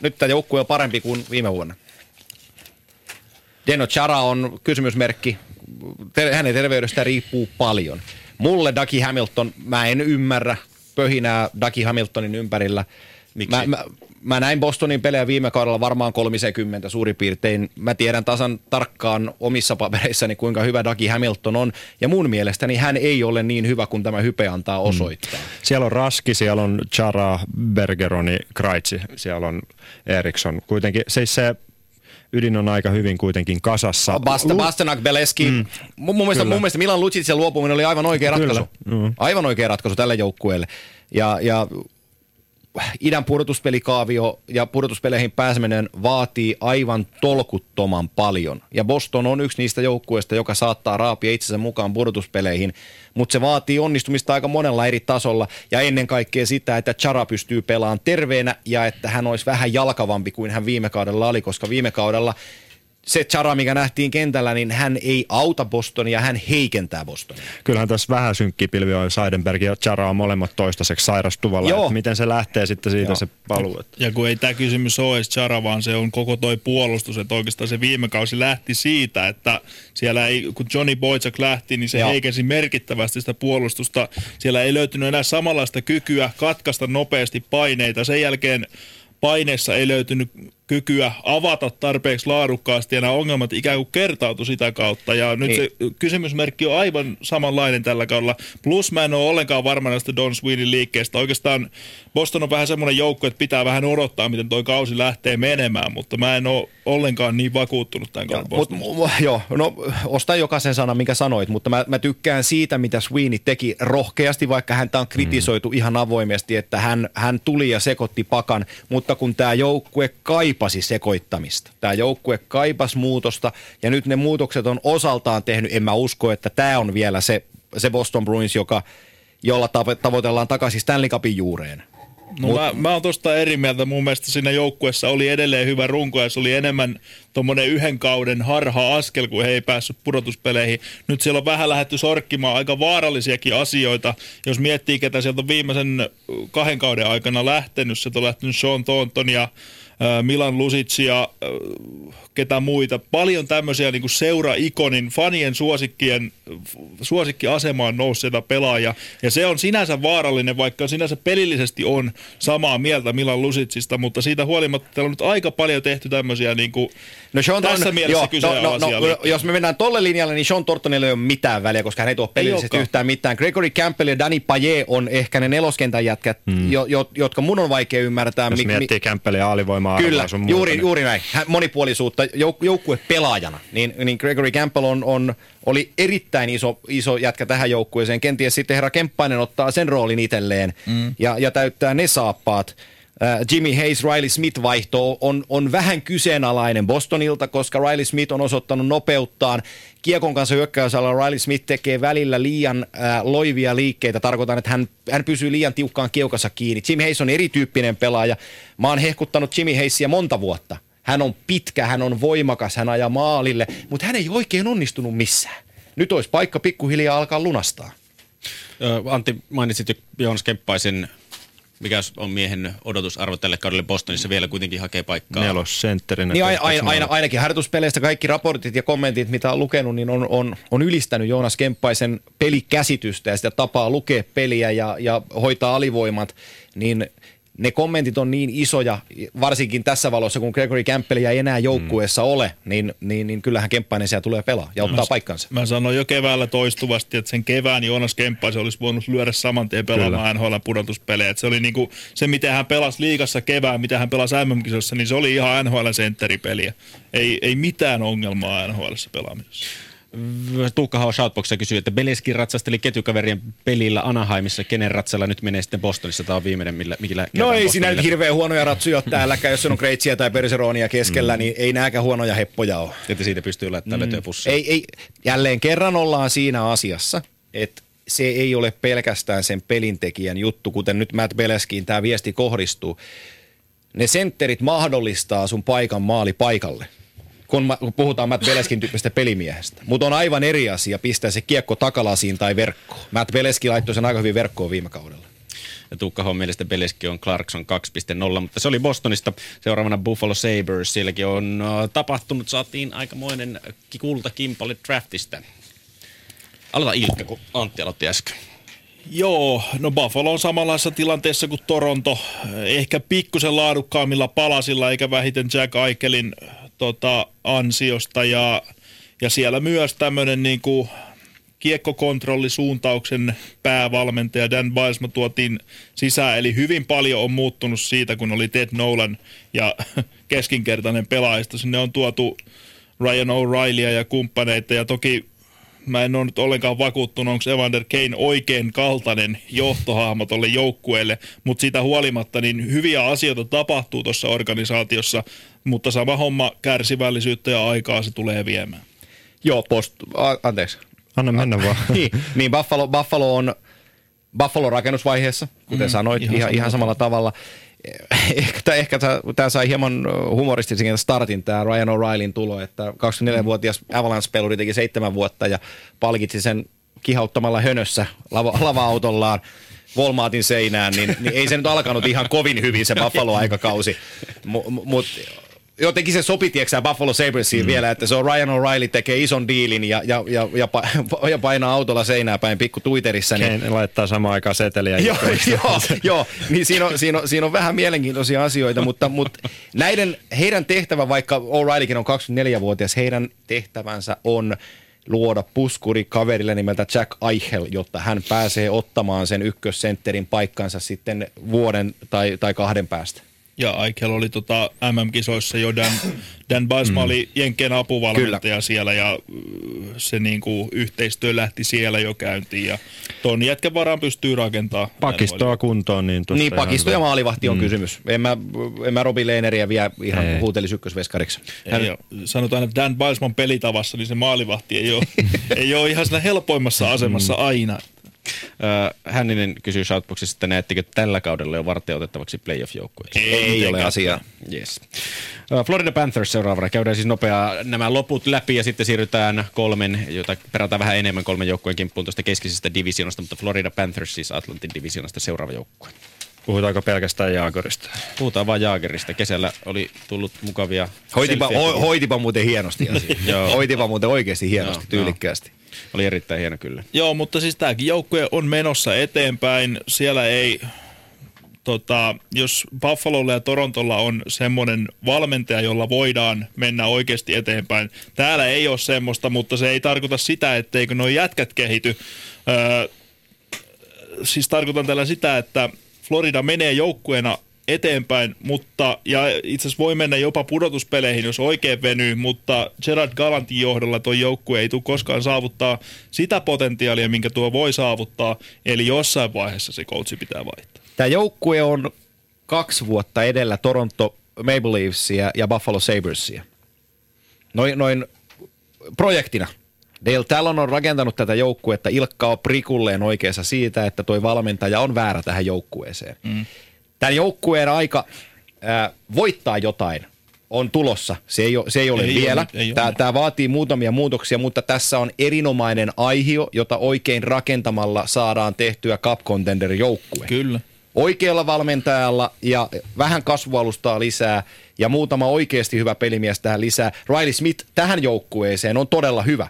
nyt tämä joukkue on parempi kuin viime vuonna. Deno Chara on kysymysmerkki. Ter- hänen terveydestään riippuu paljon. Mulle Ducky Hamilton, mä en ymmärrä pöhinää Ducky Hamiltonin ympärillä. Miksi? Mä, mä, mä näin Bostonin pelejä viime kaudella varmaan 30 suurin piirtein. Mä tiedän tasan tarkkaan omissa papereissani, kuinka hyvä Ducky Hamilton on. Ja mun mielestäni hän ei ole niin hyvä kuin tämä hype antaa osoittaa. Mm. Siellä on Raski, siellä on Chara, Bergeroni, Kreitsi, siellä on Eriksson. Kuitenkin siis se ydin on aika hyvin kuitenkin kasassa. Basta, Bastenak, Beleski. Mm. Mun, mun, mielestä, mun mielestä Milan Lucicin luopuminen oli aivan oikea Kyllä. ratkaisu. Mm. Aivan oikea ratkaisu tälle joukkueelle. Ja, ja idän pudotuspelikaavio ja pudotuspeleihin pääseminen vaatii aivan tolkuttoman paljon. Ja Boston on yksi niistä joukkueista, joka saattaa raapia itsensä mukaan pudotuspeleihin, mutta se vaatii onnistumista aika monella eri tasolla ja ennen kaikkea sitä, että Chara pystyy pelaamaan terveenä ja että hän olisi vähän jalkavampi kuin hän viime kaudella oli, koska viime kaudella se Chara, mikä nähtiin kentällä, niin hän ei auta Bostonia, hän heikentää Bostonia. Kyllähän tässä vähän synkkiä pilvi on. Seidenberg ja Chara on molemmat toistaiseksi sairastuvalla. Joo. Että Miten se lähtee sitten siitä Joo. se paluu. Että. Ja kun ei tämä kysymys ole edes Chara, vaan se on koko toi puolustus, että oikeastaan se viime kausi lähti siitä, että siellä ei, kun Johnny Boychuk lähti, niin se Joo. heikensi merkittävästi sitä puolustusta. Siellä ei löytynyt enää samanlaista kykyä katkaista nopeasti paineita. Sen jälkeen paineessa ei löytynyt kykyä avata tarpeeksi laadukkaasti ja nämä ongelmat ikään kuin kertautu sitä kautta. Ja nyt Niin. se kysymysmerkki on aivan samanlainen tällä kaudella. Plus mä en ole ollenkaan varma näistä Don Sweenin liikkeestä. Oikeastaan Boston on vähän semmoinen joukko, että pitää vähän odottaa, miten toi kausi lähtee menemään, mutta mä en ole ollenkaan niin vakuuttunut tämän kauden Mut, Bostonista. mu- joo, no osta jokaisen sanan, minkä sanoit, mutta mä, mä tykkään siitä, mitä Sweeney teki rohkeasti, vaikka häntä on kritisoitu mm. ihan avoimesti, että hän, hän tuli ja sekoitti pakan, mutta kun tämä joukkue kaipasi sekoittamista, tämä joukkue kaipasi muutosta ja nyt ne muutokset on osaltaan tehnyt, en mä usko, että tämä on vielä se, se Boston Bruins, joka, jolla tavo- tavoitellaan takaisin Stanley Cupin juureen. No mä, mä oon tosta eri mieltä. Mun mielestä siinä joukkueessa oli edelleen hyvä runko ja se oli enemmän tuommoinen yhden kauden harha-askel, kun he ei päässyt pudotuspeleihin. Nyt siellä on vähän lähdetty sorkkimaan aika vaarallisiakin asioita. Jos miettii, ketä sieltä on viimeisen kahden kauden aikana lähtenyt, sieltä on lähtenyt Sean Thornton ja Milan Lusitsia, ketä muita. Paljon tämmöisiä niin seura-ikonin, fanien suosikkien, suosikkiasemaan nousseita pelaajia. Ja se on sinänsä vaarallinen, vaikka sinänsä pelillisesti on samaa mieltä Milan Lusitsista, mutta siitä huolimatta täällä on nyt aika paljon tehty tämmöisiä niin kuin, No Sean tässä Thornton- mielessä joo, no, no, no, kyseenalaisia jos me mennään tolle linjalle, niin Sean Thorntonilla ei ole mitään väliä, koska hän ei tuo pelillisesti olekaan. yhtään mitään. Gregory Campbell ja Danny Paye on ehkä ne neloskentän jätkät, hmm. jo, jo, jotka mun on vaikea ymmärtää. Jos mi- mi- miettii Kämppelin alivoimaa Kyllä, sun juuri, muuta, juuri näin. Hän, monipuolisuutta jouk- joukkue pelaajana. Niin, niin Gregory Campbell on, on, oli erittäin iso, iso jätkä tähän joukkueeseen. Kenties sitten herra Kemppainen ottaa sen roolin itselleen mm. ja, ja täyttää ne saappaat. Äh, Jimmy Hayes, Riley Smith vaihto on, on vähän kyseenalainen Bostonilta, koska Riley Smith on osoittanut nopeuttaan. Kiekon kanssa hyökkäysalalla Riley Smith tekee välillä liian äh, loivia liikkeitä. Tarkoitan, että hän, hän pysyy liian tiukkaan kiukassa kiinni. Jimmy Hayes on erityyppinen pelaaja. Mä oon hehkuttanut Jimmy Hayesia monta vuotta. Hän on pitkä, hän on voimakas, hän ajaa maalille, mutta hän ei oikein onnistunut missään. Nyt olisi paikka pikkuhiljaa alkaa lunastaa. Antti, mainitsit jo Joonas Kemppaisen, mikä on miehen odotusarvo tälle kaudelle Bostonissa, vielä kuitenkin hakee paikkaa. Nelosentterinä. Niin aina, aina, aina, ainakin harjoituspeleistä kaikki raportit ja kommentit, mitä on lukenut, niin on, on, on ylistänyt Joonas Kemppaisen pelikäsitystä ja sitä tapaa lukea peliä ja, ja hoitaa alivoimat, niin ne kommentit on niin isoja, varsinkin tässä valossa, kun Gregory Campbell ei enää joukkueessa mm. ole, niin, niin, niin kyllähän Kemppainen siellä tulee pelaa ja ottaa paikkansa. Mä sanoin jo keväällä toistuvasti, että sen kevään Joonas Kemppaisen olisi voinut lyödä saman tien pelaamaan NHL pudotuspelejä. Et se oli niinku, se, miten hän pelasi liigassa kevään, mitä hän pelasi MM-kisossa, niin se oli ihan NHL-sentteripeliä. Ei, ei mitään ongelmaa NHL pelaamisessa. Tuukka Hao Shoutboxissa kysyy, että Beleski ratsasteli ketjukaverien pelillä Anaheimissa, kenen ratsalla nyt menee sitten Bostonissa. Tämä on viimeinen, millä, millä No ei siinä nyt hirveän huonoja ratsuja ole täälläkään, jos on Kreitsiä tai Perseronia keskellä, mm. niin ei nääkään huonoja heppoja ole. Että siitä pystyy laittamaan mm. Ei, ei, jälleen kerran ollaan siinä asiassa, että se ei ole pelkästään sen pelintekijän juttu, kuten nyt Matt Beleskiin tämä viesti kohdistuu. Ne sentterit mahdollistaa sun paikan maali paikalle, kun, puhutaan Matt Beleskin tyyppistä pelimiehestä. Mutta on aivan eri asia pistää se kiekko takalasiin tai verkkoon. Matt Beleski laittoi sen aika hyvin verkkoon viime kaudella. Ja Tuukka mielestä Beleski on Clarkson 2.0, mutta se oli Bostonista. Seuraavana Buffalo Sabres. Sielläkin on uh, tapahtunut, saatiin aikamoinen kultakimpale draftista. Aloita Ilkka, kun Antti aloitti äsken. Joo, no Buffalo on samanlaisessa tilanteessa kuin Toronto. Ehkä pikkusen laadukkaammilla palasilla, eikä vähiten Jack Aikelin tota, ansiosta. Ja, ja siellä myös tämmöinen niin kiekkokontrollisuuntauksen päävalmentaja Dan Bilesma tuotiin sisään. Eli hyvin paljon on muuttunut siitä, kun oli Ted Nolan ja keskinkertainen pelaajista. Sinne on tuotu Ryan O'Reillya ja kumppaneita ja toki mä en ole nyt ollenkaan vakuuttunut, onko Evander Kane oikein kaltainen johtohahmo tolle joukkueelle, mutta siitä huolimatta niin hyviä asioita tapahtuu tuossa organisaatiossa, mutta sama homma kärsivällisyyttä ja aikaa se tulee viemään. Joo, post, a, anteeksi. Anna mennä vaan. niin, niin Buffalo, Buffalo on Buffalo rakennusvaiheessa, kuten mm, sanoit, ihan, ihan, ihan samalla tavalla. Ehkä, tää- ehkä tämä sai hieman humoristisen startin, tämä Ryan O'Reillyn tulo, että 24-vuotias Avalanche-peluri teki seitsemän vuotta ja palkitsi sen kihauttamalla hönössä lava, lava-autollaan Walmartin seinään, niin, niin ei se nyt alkanut ihan kovin hyvin se Buffalo-aikakausi. Mutta mut, jotenkin se sopi, tiedätkö Buffalo Sabresiin mm. vielä, että se on Ryan O'Reilly tekee ison diilin ja, ja, ja, ja, pa- ja painaa autolla seinää päin pikku Twitterissä. Niin, Kane laittaa samaan aikaan seteliä. joo, joo, joo, niin siinä on, siinä, on, siinä on vähän mielenkiintoisia asioita, mutta, mutta näiden, heidän tehtävä, vaikka O'Reillykin on 24-vuotias, heidän tehtävänsä on luoda puskuri kaverille nimeltä Jack Eichel, jotta hän pääsee ottamaan sen ykkössentterin paikkansa sitten vuoden tai, tai kahden päästä. Ja Aikel oli tota MM-kisoissa jo Dan, Dan Basma mm. oli Jenkkien apuvalmentaja Kyllä. siellä ja se niinku yhteistyö lähti siellä jo käyntiin ja ton jätkän varaan pystyy rakentamaan. Pakistoa kuntoon. Niin, Niin, pakisto ja maalivahti on mm. kysymys. En mä, en mä Robi Lehneriä vielä ihan Ei. huutelisi ykkösveskariksi. Hän... Ei. Sanotaan, että Dan Bilesman pelitavassa, niin se maalivahti ei ole, ei ole ihan siinä helpoimmassa asemassa aina. Hänninen kysyy Shoutboxissa, että näettekö tällä kaudella jo varteutettavaksi playoff-joukkueeksi? Ei, ei ole asiaa. Yes. Florida Panthers seuraavana. Käydään siis nopeaa nämä loput läpi ja sitten siirrytään kolmen, jota perataan vähän enemmän kolmen joukkueen kimppuun tuosta keskisestä divisionasta, mutta Florida Panthers siis Atlantin divisionasta seuraava joukkue. Puhutaanko pelkästään Jaakorista? Puhutaan vaan Jaagerista. Kesällä oli tullut mukavia Hoitipa, ho, hoitipa muuten hienosti asia. Hoitipa muuten oikeasti hienosti, tyylikkäästi. Oli erittäin hieno kyllä. Joo, mutta siis tämäkin joukkue on menossa eteenpäin. Siellä ei, tota, jos Buffalolla ja Torontolla on semmoinen valmentaja, jolla voidaan mennä oikeasti eteenpäin. Täällä ei ole semmoista, mutta se ei tarkoita sitä, etteikö nuo jätkät kehity. Öö, siis tarkoitan tällä sitä, että Florida menee joukkueena eteenpäin, mutta ja itse asiassa voi mennä jopa pudotuspeleihin, jos oikein venyy, mutta Gerard Galantin johdolla tuo joukkue ei tule koskaan saavuttaa sitä potentiaalia, minkä tuo voi saavuttaa, eli jossain vaiheessa se coachi pitää vaihtaa. Tämä joukkue on kaksi vuotta edellä Toronto Maple Leafsia ja Buffalo Sabresia. Noin, noin projektina. Dale Talon on rakentanut tätä joukkuetta. Ilkka on prikulleen oikeassa siitä, että toi valmentaja on väärä tähän joukkueeseen. Mm. Tämän joukkueen aika äh, voittaa jotain on tulossa. Se ei, ole, se ei ole Ei vielä. ole, ei ole. tämä, tämä vaatii muutamia muutoksia, mutta tässä on erinomainen aihio, jota oikein rakentamalla saadaan tehtyä Cup Contender joukkue Kyllä. oikealla valmentajalla ja vähän kasvualustaa lisää ja muutama oikeasti hyvä pelimies tähän lisää. Riley Smith tähän joukkueeseen on todella hyvä,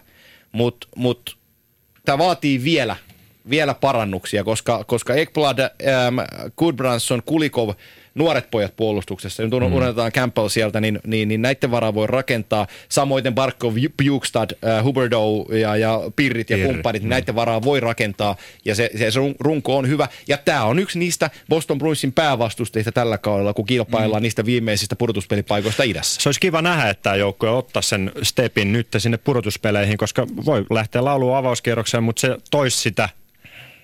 mutta mut, tämä vaatii vielä, vielä parannuksia, koska, koska Ekblad, ähm, Goodbranson, Kulikov, nuoret pojat puolustuksessa, nyt mm. unohdetaan Campbell sieltä, niin, niin, niin näiden varaa voi rakentaa. Samoin Barkov, Bukestad, äh, Huberdeau ja, ja Pirrit ja Pirri, kumppanit, niin näiden varaa voi rakentaa ja se, se, se run- runko on hyvä. Ja tämä on yksi niistä Boston Bruinsin päävastustajista tällä kaudella, kun kilpaillaan mm. niistä viimeisistä pudotuspelipaikoista idässä. Se olisi kiva nähdä, että tämä joukkue ottaa sen stepin nyt sinne pudotuspeleihin, koska voi lähteä lauluun avauskierrokseen, mutta se toisi sitä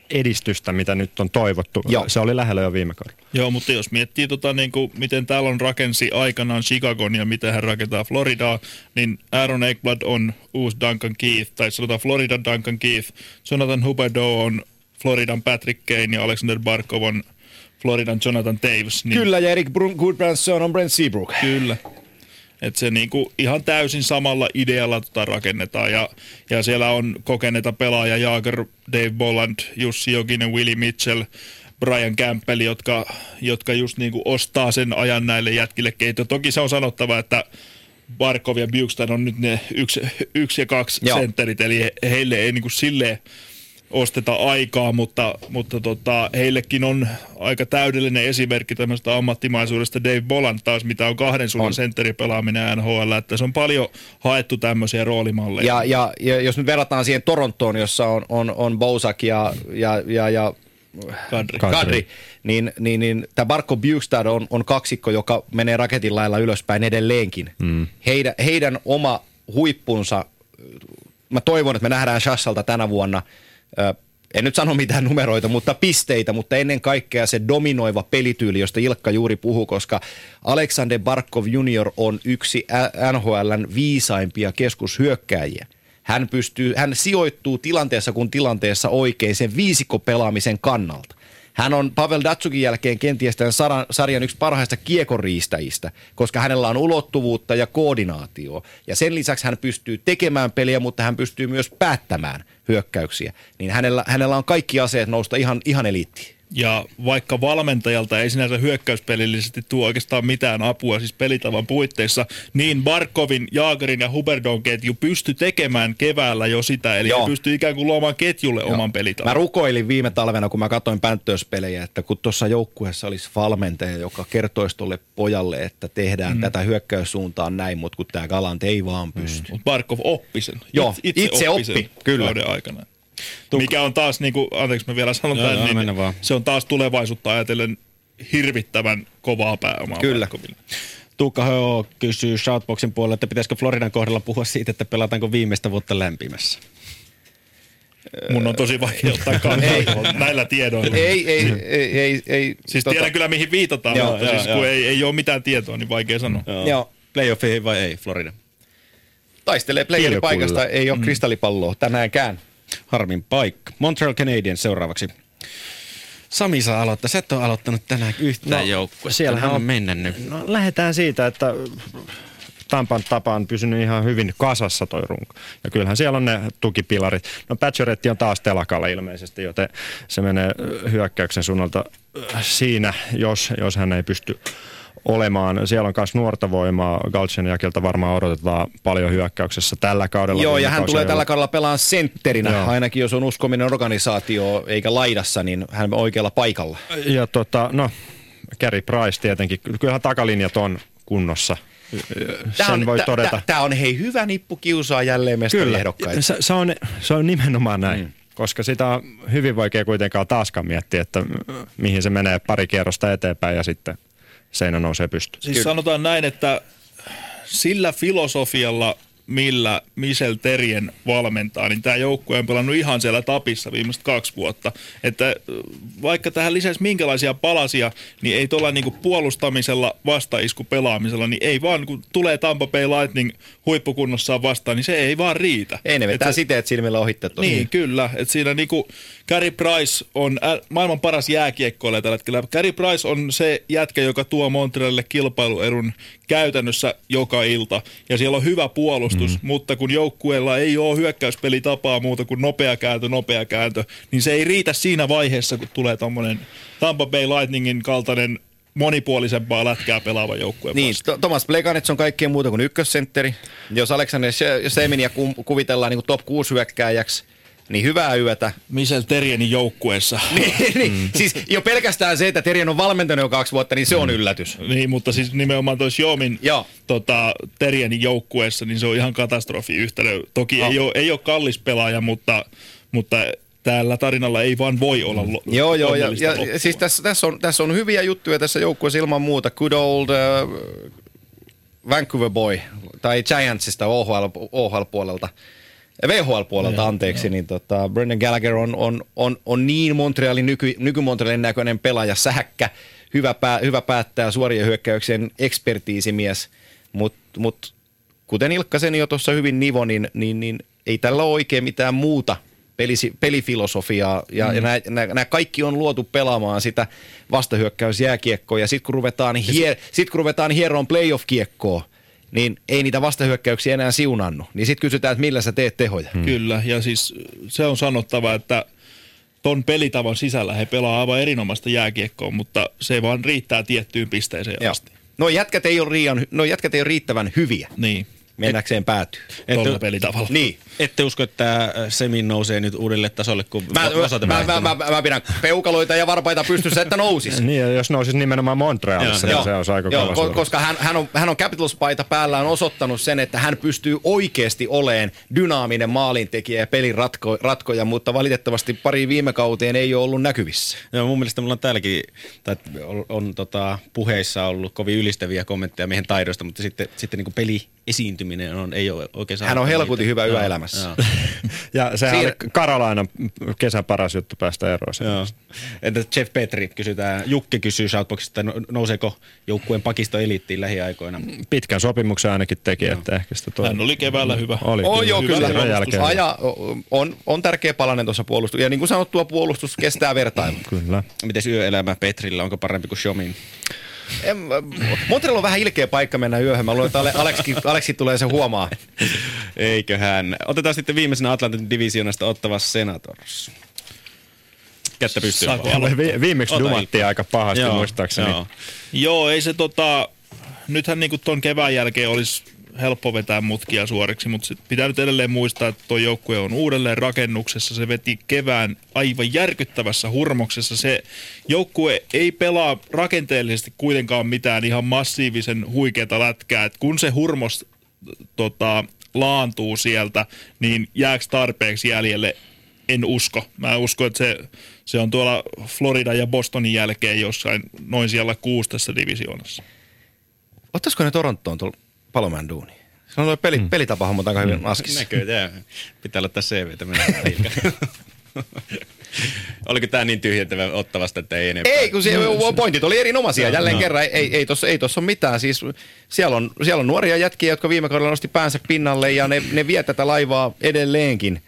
edistystä, mitä nyt on toivottu. Joo. Se oli lähellä jo viime kaudella. Joo, mutta jos miettii, tota, niin kuin, miten täällä on rakensi aikanaan Chicagon ja miten hän rakentaa Floridaa, niin Aaron Ekblad on uusi Duncan Keith, tai sanotaan Floridan Duncan Keith. Jonathan Huberdeau on Floridan Patrick Kane ja Alexander Barkov on Floridan Jonathan Taves. Niin Kyllä, ja Erik Brun- Goodbranson on Brent Seabrook. Kyllä. Että se niinku ihan täysin samalla idealla tota rakennetaan. Ja, ja siellä on kokeneita pelaajia, Jaager, Dave Bolland, Jussi Jokinen, Willie Mitchell, Brian Campbell, jotka, jotka just niinku ostaa sen ajan näille jätkille keito. Toki se on sanottava, että Barkov ja Bukestad on nyt ne yksi, yksi ja kaksi Joo. sentterit, eli he, heille ei niinku silleen osteta aikaa, mutta, mutta tota, heillekin on aika täydellinen esimerkki tämmöistä ammattimaisuudesta Dave Boland taas, mitä on kahden suunnan On. sentteripelaaminen NHL, että se on paljon haettu tämmöisiä roolimalleja. Ja, ja, ja jos nyt verrataan siihen Torontoon, jossa on, on, on Bousak ja, ja, ja, ja Kadri. Kadri. Kadri, niin, niin, niin tämä Barko Bukestad on, on kaksikko, joka menee raketin lailla ylöspäin edelleenkin. Mm. Heidän, heidän oma huippunsa, mä toivon, että me nähdään Shassalta tänä vuonna, en nyt sano mitään numeroita, mutta pisteitä, mutta ennen kaikkea se dominoiva pelityyli, josta Ilkka juuri puhui, koska Alexander Barkov junior on yksi NHLn viisaimpia keskushyökkääjiä. Hän, pystyy, hän sijoittuu tilanteessa kuin tilanteessa oikein sen viisikko pelaamisen kannalta. Hän on Pavel Datsukin jälkeen kenties tämän sarjan yksi parhaista kiekoriistäjistä, koska hänellä on ulottuvuutta ja koordinaatio. Ja sen lisäksi hän pystyy tekemään peliä, mutta hän pystyy myös päättämään hyökkäyksiä. Niin hänellä, hänellä on kaikki aseet nousta ihan, ihan eliittiin. Ja vaikka valmentajalta ei sinänsä hyökkäyspelillisesti tuo oikeastaan mitään apua siis pelitavan puitteissa, niin Barkovin, Jaagerin ja Huberdon ketju pysty tekemään keväällä jo sitä, eli Joo. Pystyy ikään kuin luomaan ketjulle Joo. oman pelitavan. Mä rukoilin viime talvena, kun mä katsoin Panthers-pelejä, että kun tuossa joukkueessa olisi valmentaja, joka kertoisi tuolle pojalle, että tehdään mm. tätä hyökkäyssuuntaan näin, mutta kun tämä Galant ei vaan pysty. Mutta Barkov oppi sen. Joo, itse oppi, sen kyllä. Kauden aikana. Mikä on taas, niin kuin, anteeksi mä vielä sanon Joo, tämän, joo, niin vaan. se on taas tulevaisuutta ajatellen hirvittävän kovaa pääomaa Kyllä. Barkoville. Tuukka H. kysyy Shoutboxin puolella, että pitäisikö Floridan kohdalla puhua siitä, että pelataanko viimeistä vuotta lämpimässä. Mun on tosi vaikea ottaa kantaa näillä tiedoilla. ei, ei, ei, ei, ei. Siis tota, tiedän kyllä mihin viitataan, Joo, mutta joo, siis joo. kun ei, ei ole mitään tietoa, niin vaikea sanoa. Joo. Joo. Playoffiin vai ei, Florida? Taistelee playerin paikasta, ei ole kristallipalloa tänäänkään. Harmin paikka. Montreal Canadiens seuraavaksi. Sami saa aloittaa. Sä et ole aloittanut tänään yhtään no, joukkuetta. siellähän on on- mennä nyt. No, lähdetään siitä, että Tampan tapaan pysynyt ihan hyvin kasassa toi runko. Ja kyllähän siellä on ne tukipilarit. No Patcheretti on taas telakalla ilmeisesti, joten se menee hyökkäyksen suunnalta siinä, jos, jos hän ei pysty olemaan. Siellä on myös nuorta voimaa. Galcheniakilta varmaan odotetaan paljon hyökkäyksessä tällä kaudella. Joo, ja hän tulee tällä kaudella pelaan sentterinä. Joo. Ainakin jos on uskominen organisaatio eikä laidassa, niin hän on oikealla paikalla. Ja tota, no, Gary Price tietenkin. Kyllähän takalinjat on kunnossa. Sen voi todeta. Tämä on hei hyvä nippu kiusaa jälleen mestariehdokkaita. se, se, on, se on nimenomaan näin. Mm. Koska sitä on hyvin vaikea kuitenkaan taaskaan miettiä, että mihin se menee pari kierrosta eteenpäin ja sitten seinä nousee pystyyn. Siis Kyllä. sanotaan näin, että sillä filosofialla, millä Michel Terien valmentaa, niin tämä joukkue on pelannut ihan siellä tapissa viimeiset kaksi vuotta. Että vaikka tähän lisäisi minkälaisia palasia, niin ei tuolla niinku puolustamisella, vastaisku pelaamisella, niin ei vaan kun tulee Tampa Bay Lightning huippukunnossaan vastaan, niin se ei vaan riitä. Ei ne Et vetää se- siteet silmillä ohitte tosiaan. niin, kyllä. Et siinä niinku Gary Price on maailman paras jääkiekkoilija tällä hetkellä. Gary Price on se jätkä, joka tuo Montrealille kilpailuerun käytännössä joka ilta. Ja siellä on hyvä puolustus, mm. mutta kun joukkueella ei ole hyökkäyspelitapaa muuta kuin nopea kääntö, nopea kääntö, niin se ei riitä siinä vaiheessa, kun tulee tommonen Tampa Bay Lightningin kaltainen monipuolisempaa lätkää pelaava joukkue Niin, to- Thomas Plekanec on kaikkien muuta kuin ykkössentteri. Jos Alexander Se- Seminia ku- kuvitellaan niin kuin top 6 hyökkääjäksi, niin hyvää yötä. Michel Terienin joukkueessa. niin, niin, siis jo pelkästään se, että Terjen on valmentanut jo kaksi vuotta, niin se on yllätys. Niin, mutta siis nimenomaan toi Xiaomin Joo. tota, Terjenin joukkueessa, niin se on ihan katastrofi yhtälö. Toki No. ei, ole, ei ole kallis pelaaja, mutta, mutta tällä tarinalla ei vaan voi olla lo- Joo, joo, ja, ja loppua. siis tässä, tässä, on, tässä on hyviä juttuja tässä joukkueessa ilman muuta. Good old uh, Vancouver boy, tai Giantsista OHL, OHL-puolelta, VHL-puolelta, anteeksi, niin tota, Brendan Gallagher on, on, on, on niin Montrealin, nyky, nyky-Montrealin näköinen pelaaja, sähäkkä, hyvä, pää, hyvä päättää suorien hyökkäyksien ekspertiisimies, mutta mut, kuten Ilkkasen jo tuossa hyvin nivo, niin, niin, niin ei tällä ole oikein mitään muuta pelisi, pelifilosofiaa. Ja, mm. ja nämä kaikki on luotu pelaamaan sitä vastahyökkäysjääkiekkoa. Ja sitten kun ruvetaan, hie, sit, kun ruvetaan hieroon playoff-kiekkoa, niin ei niitä vastahyökkäyksiä enää siunannut. Niin sitten kysytään, että millä sä teet tehoja. Hmm. Kyllä, ja siis se on sanottava, että ton pelitavan sisällä he pelaa aivan erinomaista jääkiekkoa, mutta se vaan riittää tiettyyn pisteeseen Joo. asti. No jätkät ei ole, riian, no jätkät ei ole riittävän hyviä Niin, mennäkseen päätyy. tuolla pelitavalla. Niin. Ette usko, että Semin nousee nyt uudelle tasolle, kun Mä, mä, mä, mä, mä, mä pidän peukaloita ja varpaita pystyssä, että nousis. Niin, ja jos nousis nimenomaan Montrealissa, niin se olisi aika Joo, kova koska hän, hän, on, hän on Capitals-paita päällään osoittanut sen, että hän pystyy oikeasti oleen dynaaminen maalintekijä ja pelin ratko, ratkoja, mutta valitettavasti pari viime kauteen ei ole ollut näkyvissä. Joo, mun mielestä mulla on täälläkin, tai on, on tota, puheissa ollut kovin ylistäviä kommentteja miehen taidosta, mutta sitten, sitten niin peli esiintyminen on, ei ole oikein Hän on helkutin hyvä yö elämässä. Joo. Ja sehän Siinä- oli Karolaina kesän paras juttu päästä eroon. Joo. Entä Jeff Petri kysytään, Jukke kysyy Shoutboxista, että no- nouseeko joukkueen pakisto eliittiin lähiaikoina. Pitkän sopimuksen ainakin teki, että ehkä sitä toi. Hän oli keväällä hyvä. Oli On joo, hyvä kyllä. jälkeen. Aja, on, on tärkeä palanen tuossa puolustus. Ja niin kuin sanottua, puolustus kestää vertailua. Kyllä. Miten yöelämä Petrillä, onko parempi kuin Shomin? En, Montreal on vähän ilkeä paikka mennä yöhön. Mä luulen, että Ale- Aleksi, Aleksi tulee se huomaa. Eiköhän. Otetaan sitten viimeisenä Atlantin divisionasta ottava Senators. Kättä pystyy. Vi- viimeksi Ota dumattiin aika pahasti Joo, muistaakseni. joo. Joo, ei se tota, nythän niinku ton kevään jälkeen olisi helppo vetää mutkia suoriksi, mutta sit pitää nyt edelleen muistaa, että tuo joukkue on uudelleen rakennuksessa. Se veti kevään aivan järkyttävässä hurmoksessa. Se joukkue ei pelaa rakenteellisesti kuitenkaan mitään ihan massiivisen huikeata lätkää. Et kun se hurmos tota, laantuu sieltä, niin jääkö tarpeeksi jäljelle? En usko. Mä uskon, että se, se on tuolla Florida ja Bostonin jälkeen jossain noin siellä kuusi tässä divisioonassa. Ottaisiko ne Torontoon tuolla Palomäen duuni? Se on peli, mm. pelitapahommat aika hyvin askissa. Näköjään. Pitää laittaa CVtä mennä. Oliko tämä niin tyhjentävä ottavasta, että ei enempää? Ei, kun se, pointit oli erinomaisia. Joo, Jälleen no. kerran, ei, ei tuossa ei tossa ole mitään. Siis, siellä, on, siellä on nuoria jätkiä, jotka viime kaudella nosti päänsä pinnalle ja ne, ne vie tätä laivaa edelleenkin.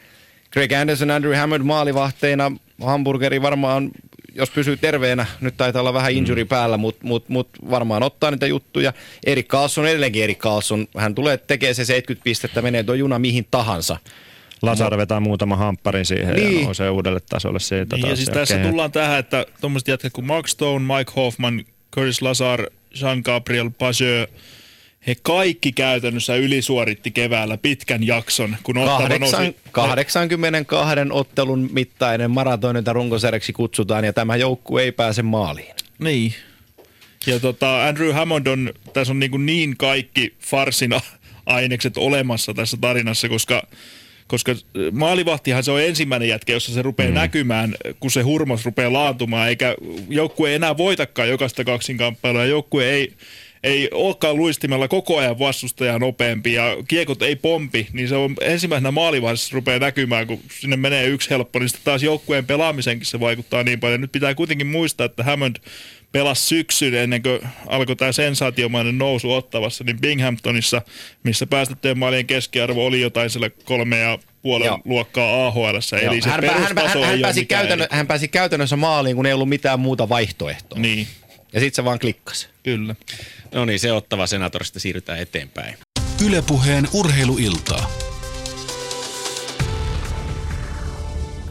Greg Anderson, Andrew Hammond maalivahteina, Hamburgeri varmaan, jos pysyy terveenä, nyt taitaa olla vähän injury mm. päällä, mutta mut, mut varmaan ottaa niitä juttuja. Erik Karlsson, edelleenkin Erik Karlsson, hän tulee tekemään se 70 pistettä, menee tuo juna mihin tahansa. Lazar vetää muutama hampparin siihen niin. ja nousee uudelle tasolle siitä. Niin, ja siis tässä kehe. tullaan tähän, että tuommoiset jätkät kuin Mark Stone, Mike Hoffman, Curtis Lazar, Jean-Gabriel Pageux, he kaikki käytännössä ylisuoritti keväällä pitkän jakson, kun Ottava nousi... 82 ottelun mittainen maratonin, jota runkosarjaksi kutsutaan, ja tämä joukku ei pääse maaliin. Niin. Ja tota, Andrew Hammond on, tässä on niin, niin kaikki farsina ainekset olemassa tässä tarinassa, koska koska maalivahtihan se on ensimmäinen jätkä, jossa se rupeaa mm. näkymään, kun se hurmos rupeaa laantumaan, eikä joukkue ei enää voitakaan jokaista kaksinkamppailua, ja joukkue ei, ei olekaan luistimella koko ajan vastustaja nopeampi ja kiekot ei pompi, niin se on ensimmäisenä maalivaiheessa rupeaa näkymään, kun sinne menee yksi helppo, niin sitten taas joukkueen pelaamisenkin se vaikuttaa niin paljon. Nyt pitää kuitenkin muistaa, että Hammond pelasi syksyn ennen kuin alkoi tämä sensaatiomainen nousu ottavassa, niin Binghamtonissa, missä päästettyjen maalien keskiarvo oli jotain sille kolme ja puolen Joo. luokkaa AHL. Eli se hän, hän, hän, hän, pääsi käytännö, hän pääsi käytännössä maaliin, kun ei ollut mitään muuta vaihtoehtoa. Niin. Ja sitten se vaan klikkasi. Kyllä. No niin, se ottava senatorista siirrytään eteenpäin. Ylepuheen urheiluiltaa.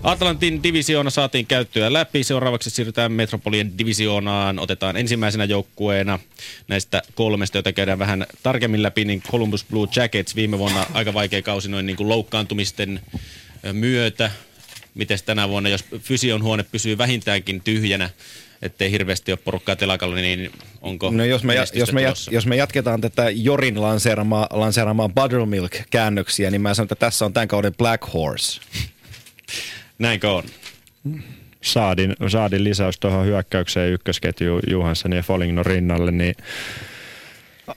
Atlantin divisioona saatiin käyttöä läpi. Seuraavaksi siirrytään Metropolien divisioonaan. Otetaan ensimmäisenä joukkueena näistä kolmesta, joita käydään vähän tarkemmin läpi, niin Columbus Blue Jackets viime vuonna aika vaikea kausi noin niin kuin loukkaantumisten myötä. Miten tänä vuonna, jos fysion huone pysyy vähintäänkin tyhjänä, ettei hirveästi ole porukkaa telakalla, niin onko No jos me, jos me, jat, jos me jatketaan tätä Jorin lanseeramaa, lanseeramaa Buttermilk-käännöksiä, niin mä sanon, että tässä on tämän kauden Black Horse. Näinkö on? Saadin, saadin lisäys tuohon hyökkäykseen ykkösketju Juhansson ja Folignon rinnalle, niin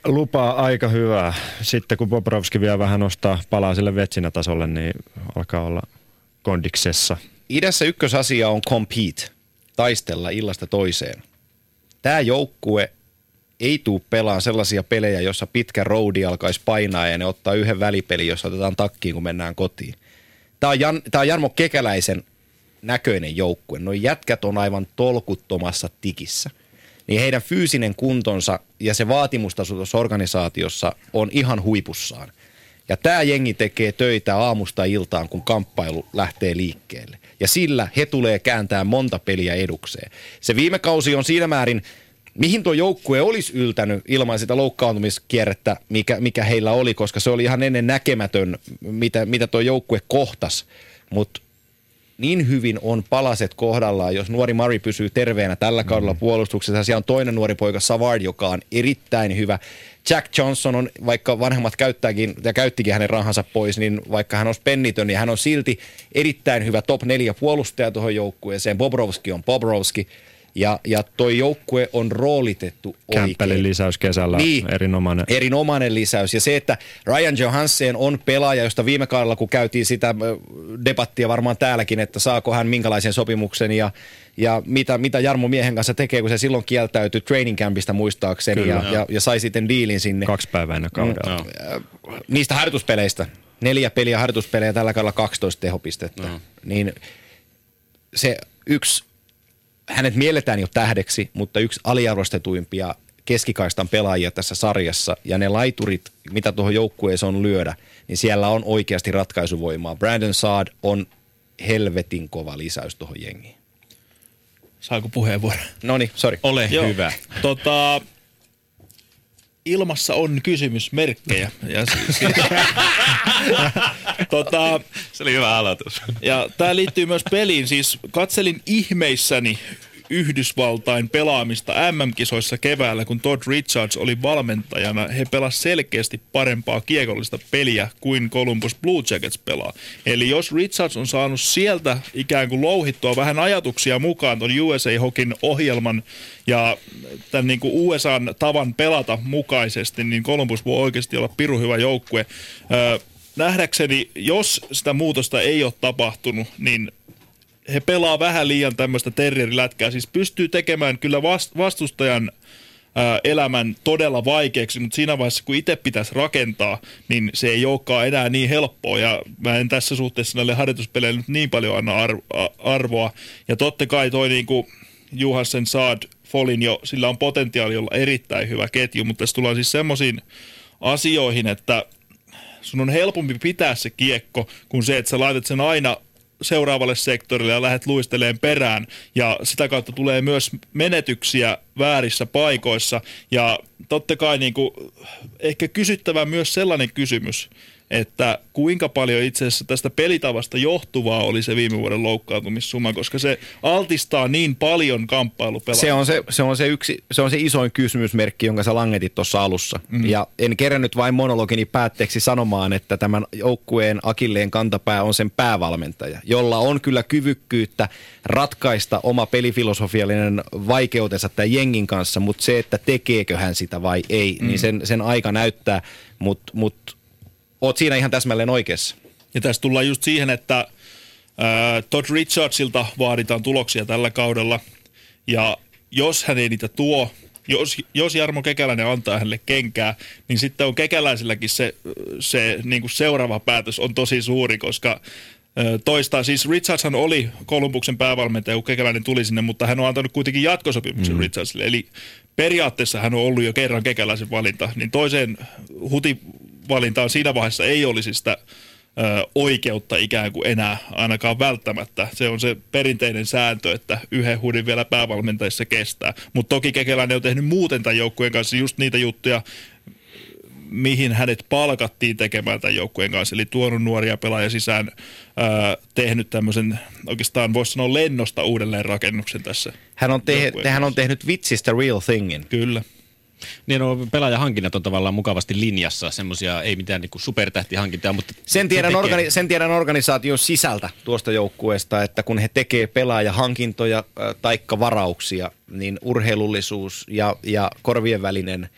lupaa aika hyvää. Sitten kun Bobrovski vielä vähän nostaa palaa sille vetsinätasolle, niin alkaa olla kondiksessa. Idässä ykkösasia on compete taistella illasta toiseen. Tämä joukkue ei tuu pelaamaan sellaisia pelejä, jossa pitkä roadi alkaisi painaa ja ne ottaa yhden välipeli, jossa otetaan takkiin, kun mennään kotiin. Tämä on, Jan, tämä on Jarmo Kekäläisen näköinen joukkue. Noin jätkät on aivan tolkuttomassa tikissä. Niin heidän fyysinen kuntonsa ja se vaatimustaso tuossa organisaatiossa on ihan huipussaan. Ja tämä jengi tekee töitä aamusta iltaan, kun kamppailu lähtee liikkeelle ja sillä he tulee kääntää monta peliä edukseen. Se viime kausi on siinä määrin, mihin tuo joukkue olisi yltänyt ilman sitä loukkaantumiskierrettä, mikä, mikä heillä oli, koska se oli ihan ennen näkemätön, mitä, mitä tuo joukkue kohtas. Mutta niin hyvin on palaset kohdallaan, jos nuori Mari pysyy terveenä tällä kaudella mm. puolustuksessa. Siellä on toinen nuori poika Savard, joka on erittäin hyvä. Jack Johnson on, vaikka vanhemmat käyttääkin ja käyttikin hänen rahansa pois, niin vaikka hän on pennitön, niin hän on silti erittäin hyvä top 4 puolustaja tuohon joukkueeseen. Bobrovski on Bobrovski. Ja, ja toi joukkue on roolitettu Kämppelin lisäys kesällä, niin, erinomainen. Erinomainen lisäys. Ja se, että Ryan Johansen on pelaaja, josta viime kaudella, kun käytiin sitä debattia varmaan täälläkin, että saako hän minkälaisen sopimuksen ja, ja mitä, mitä Jarmo miehen kanssa tekee, kun se silloin kieltäytyi training campista muistaakseni Kyllä, ja, ja, ja, sai sitten diilin sinne. Kaksi päivää ennen kaudella. Mm, niistä harjoituspeleistä. Neljä peliä harjoituspelejä tällä kaudella 12 tehopistettä. No. Niin se yksi hänet mielletään jo tähdeksi, mutta yksi aliarvostetuimpia keskikaistan pelaajia tässä sarjassa. Ja ne laiturit, mitä tuohon joukkueeseen on lyödä, niin siellä on oikeasti ratkaisuvoimaa. Brandon Saad on helvetin kova lisäys tuohon jengiin. Saako puheenvuoro? No niin, sorry. Ole Joo. hyvä. Tota, ilmassa on kysymysmerkkejä. Ja si- si- tota, Se oli hyvä aloitus. Ja tämä liittyy myös peliin. Siis katselin ihmeissäni Yhdysvaltain pelaamista MM-kisoissa keväällä, kun Todd Richards oli valmentajana. He pelasivat selkeästi parempaa kiekollista peliä kuin Columbus Blue Jackets pelaa. Eli jos Richards on saanut sieltä ikään kuin louhittua vähän ajatuksia mukaan ton USA Hokin ohjelman ja tämän niin kuin USAn tavan pelata mukaisesti, niin Columbus voi oikeasti olla piru hyvä joukkue. Nähdäkseni, jos sitä muutosta ei ole tapahtunut, niin he pelaa vähän liian tämmöistä terrierilätkää. Siis pystyy tekemään kyllä vastustajan elämän todella vaikeaksi, mutta siinä vaiheessa, kun itse pitäisi rakentaa, niin se ei olekaan enää niin helppoa. Ja mä en tässä suhteessa näille harjoituspeleille nyt niin paljon anna ar- arvoa. Ja totta kai toi niinku Juhassen Saad Folin jo, sillä on potentiaali olla erittäin hyvä ketju, mutta tässä tullaan siis semmoisiin asioihin, että sun on helpompi pitää se kiekko kuin se, että sä laitat sen aina seuraavalle sektorille ja lähdet luisteleen perään. Ja sitä kautta tulee myös menetyksiä väärissä paikoissa. Ja totta kai niin kuin, ehkä kysyttävä myös sellainen kysymys, että kuinka paljon itse asiassa tästä pelitavasta johtuvaa oli se viime vuoden loukkaantumissuma, koska se altistaa niin paljon kamppailupelaajia. Se on se, se, on se, yksi, se on se isoin kysymysmerkki, jonka sä langetit tuossa alussa. Mm. Ja en kerännyt vain monologini päätteeksi sanomaan, että tämän joukkueen akilleen kantapää on sen päävalmentaja, jolla on kyllä kyvykkyyttä ratkaista oma pelifilosofiallinen vaikeutensa tämän jengin kanssa, mutta se, että tekeekö hän sitä vai ei, mm. niin sen, sen aika näyttää, mutta mut oot siinä ihan täsmälleen oikeassa. Ja tässä tullaan just siihen, että äh, Todd Richardsilta vaaditaan tuloksia tällä kaudella. Ja jos hän ei niitä tuo, jos, jos Jarmo Kekäläinen antaa hänelle kenkää, niin sitten on Kekäläiselläkin se, se niin kuin seuraava päätös on tosi suuri, koska toistaa. Siis Richardshan oli Kolumbuksen päävalmentaja, kun Kekäläinen tuli sinne, mutta hän on antanut kuitenkin jatkosopimuksen mm. Richardsille. Eli periaatteessa hän on ollut jo kerran Kekäläisen valinta. Niin toiseen huti valintaan siinä vaiheessa ei olisi sitä oikeutta ikään kuin enää ainakaan välttämättä. Se on se perinteinen sääntö, että yhden hudin vielä päävalmentajissa kestää. Mutta toki Kekeläinen on tehnyt muuten tämän joukkueen kanssa just niitä juttuja, mihin hänet palkattiin tekemään tämän joukkueen kanssa. Eli tuonut nuoria pelaajia sisään, ää, tehnyt tämmöisen oikeastaan voisi sanoa lennosta uudelleen rakennuksen tässä. Hän on, te- hän on tehnyt vitsistä real thingin. Kyllä. Niin no, pelaajahankinnat on tavallaan mukavasti linjassa, semmoisia ei mitään niin supertähtihankintaa, mutta sen tiedän, se organi- sen tiedän organisaation sisältä tuosta joukkueesta, että kun he tekee pelaajahankintoja äh, taikka varauksia, niin urheilullisuus ja, ja korvien välinen